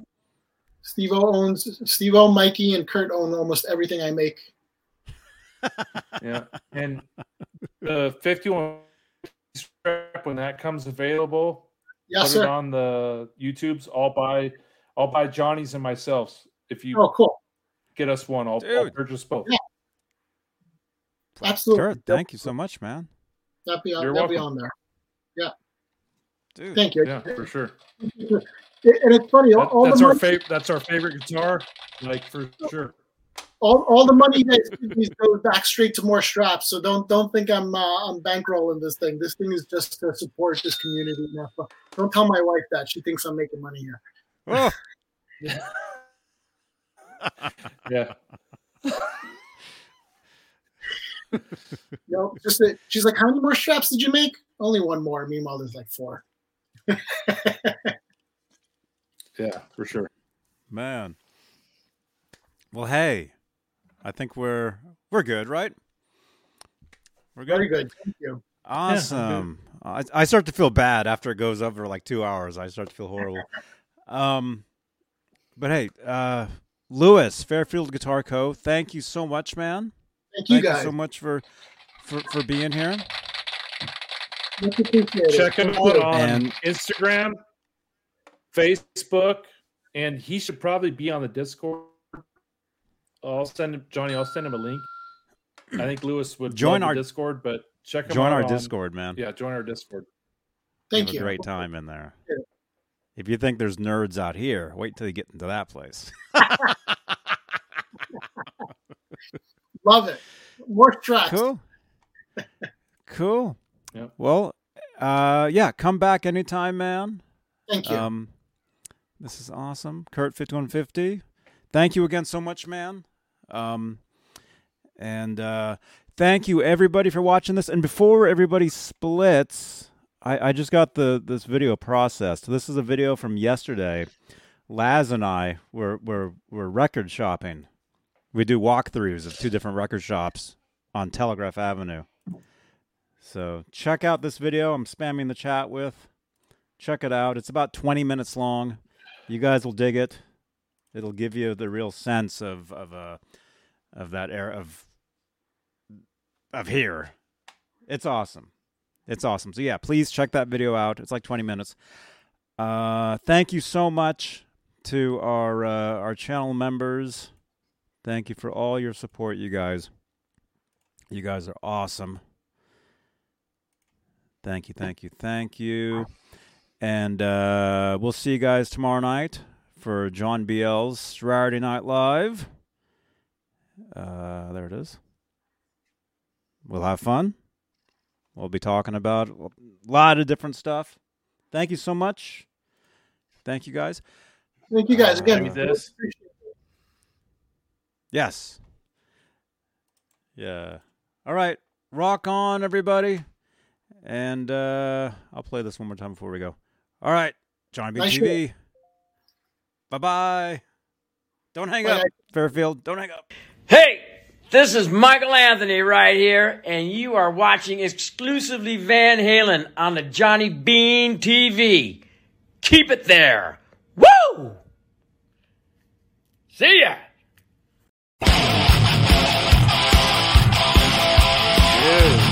Steve owns Steve O, Mikey, and Kurt own almost everything I make. [LAUGHS] Yeah. And the 51 strap when that comes available, Yes, put it on the YouTubes. I'll buy I'll buy Johnny's and myself. If you Oh, cool. get us one, I'll, I'll purchase both. Yeah. Absolutely. Kurt, thank you so much, man. That'd be on, You're that'd be on there. Dude. Thank you. Yeah, for sure. And it's funny. All, That- all that's the our money, favorite that's our favorite guitar. Like for sure. all, all the money you guys give goes back straight to more straps. So don't don't think I'm uh, I'm bankrolling this thing. This thing is just to support this community. Now, so Don't tell my wife that. She thinks I'm making money here. Oh, [LAUGHS] yeah. [LAUGHS] No, just that she's like, how many more straps did you make? Only one more. Meanwhile, there's like four. [LAUGHS] Yeah, for sure. Man. Well, hey, I think we're we're good, right? We're good. Very good. Thank you. Awesome. I, I start to feel bad after it goes over like two hours. I start to feel horrible. [LAUGHS] um, but hey, uh, Lewis Fairfield Guitar Co. Thank you so much, man. Thank you Thank guys. you so much for for for being here. Much appreciated. Check him Thank out you. on And- Instagram, Facebook, and he should probably be on the Discord. I'll send him, Johnny. I'll send him a link. I think Lewis would Join our- Discord, but check him Join out our on- Discord, man. Yeah, join our Discord. Thank Have you. a great time in there. Yeah. If you think there's nerds out here, wait till you get into that place. [LAUGHS] Love it. More tracks. Cool. cool. Yep. Well, uh, yeah, come back anytime, man. Thank you. Um, this is awesome. Kurt fifty one fifty. Thank you again so much, man. Um, and uh, thank you everybody for watching this. And before everybody splits, I, I just got the this video processed. This is a video from yesterday. Laz and I were were were record shopping. We do walkthroughs of two different record shops on Telegraph Avenue. So check out this video. I'm spamming the chat with. Check it out. It's about 20 minutes long. You guys will dig it. It'll give you the real sense of of uh, of that era of of here. It's awesome. It's awesome. So yeah, please check that video out. It's like 20 minutes. Uh, thank you so much to our uh, our channel members. Thank you for all your support, you guys. You guys are awesome. Thank you, thank you, thank you. And uh, we'll see you guys tomorrow night for John BL's Saturday Night Live. Uh, there it is. We'll have fun. We'll be talking about a lot of different stuff. Thank you so much. Thank you guys. Thank you guys again. Maybe this. Yes. Yeah. All right. Rock on, everybody. And uh, I'll play this one more time before we go. All right. Johnny B Nice TV. Bye bye. Don't hang Bye, up. Fairfield. Don't hang up. Hey, this is Michael Anthony right here, and you are watching exclusively Van Halen on the Johnny Bean TV. Keep it there. Woo! See ya! Dude.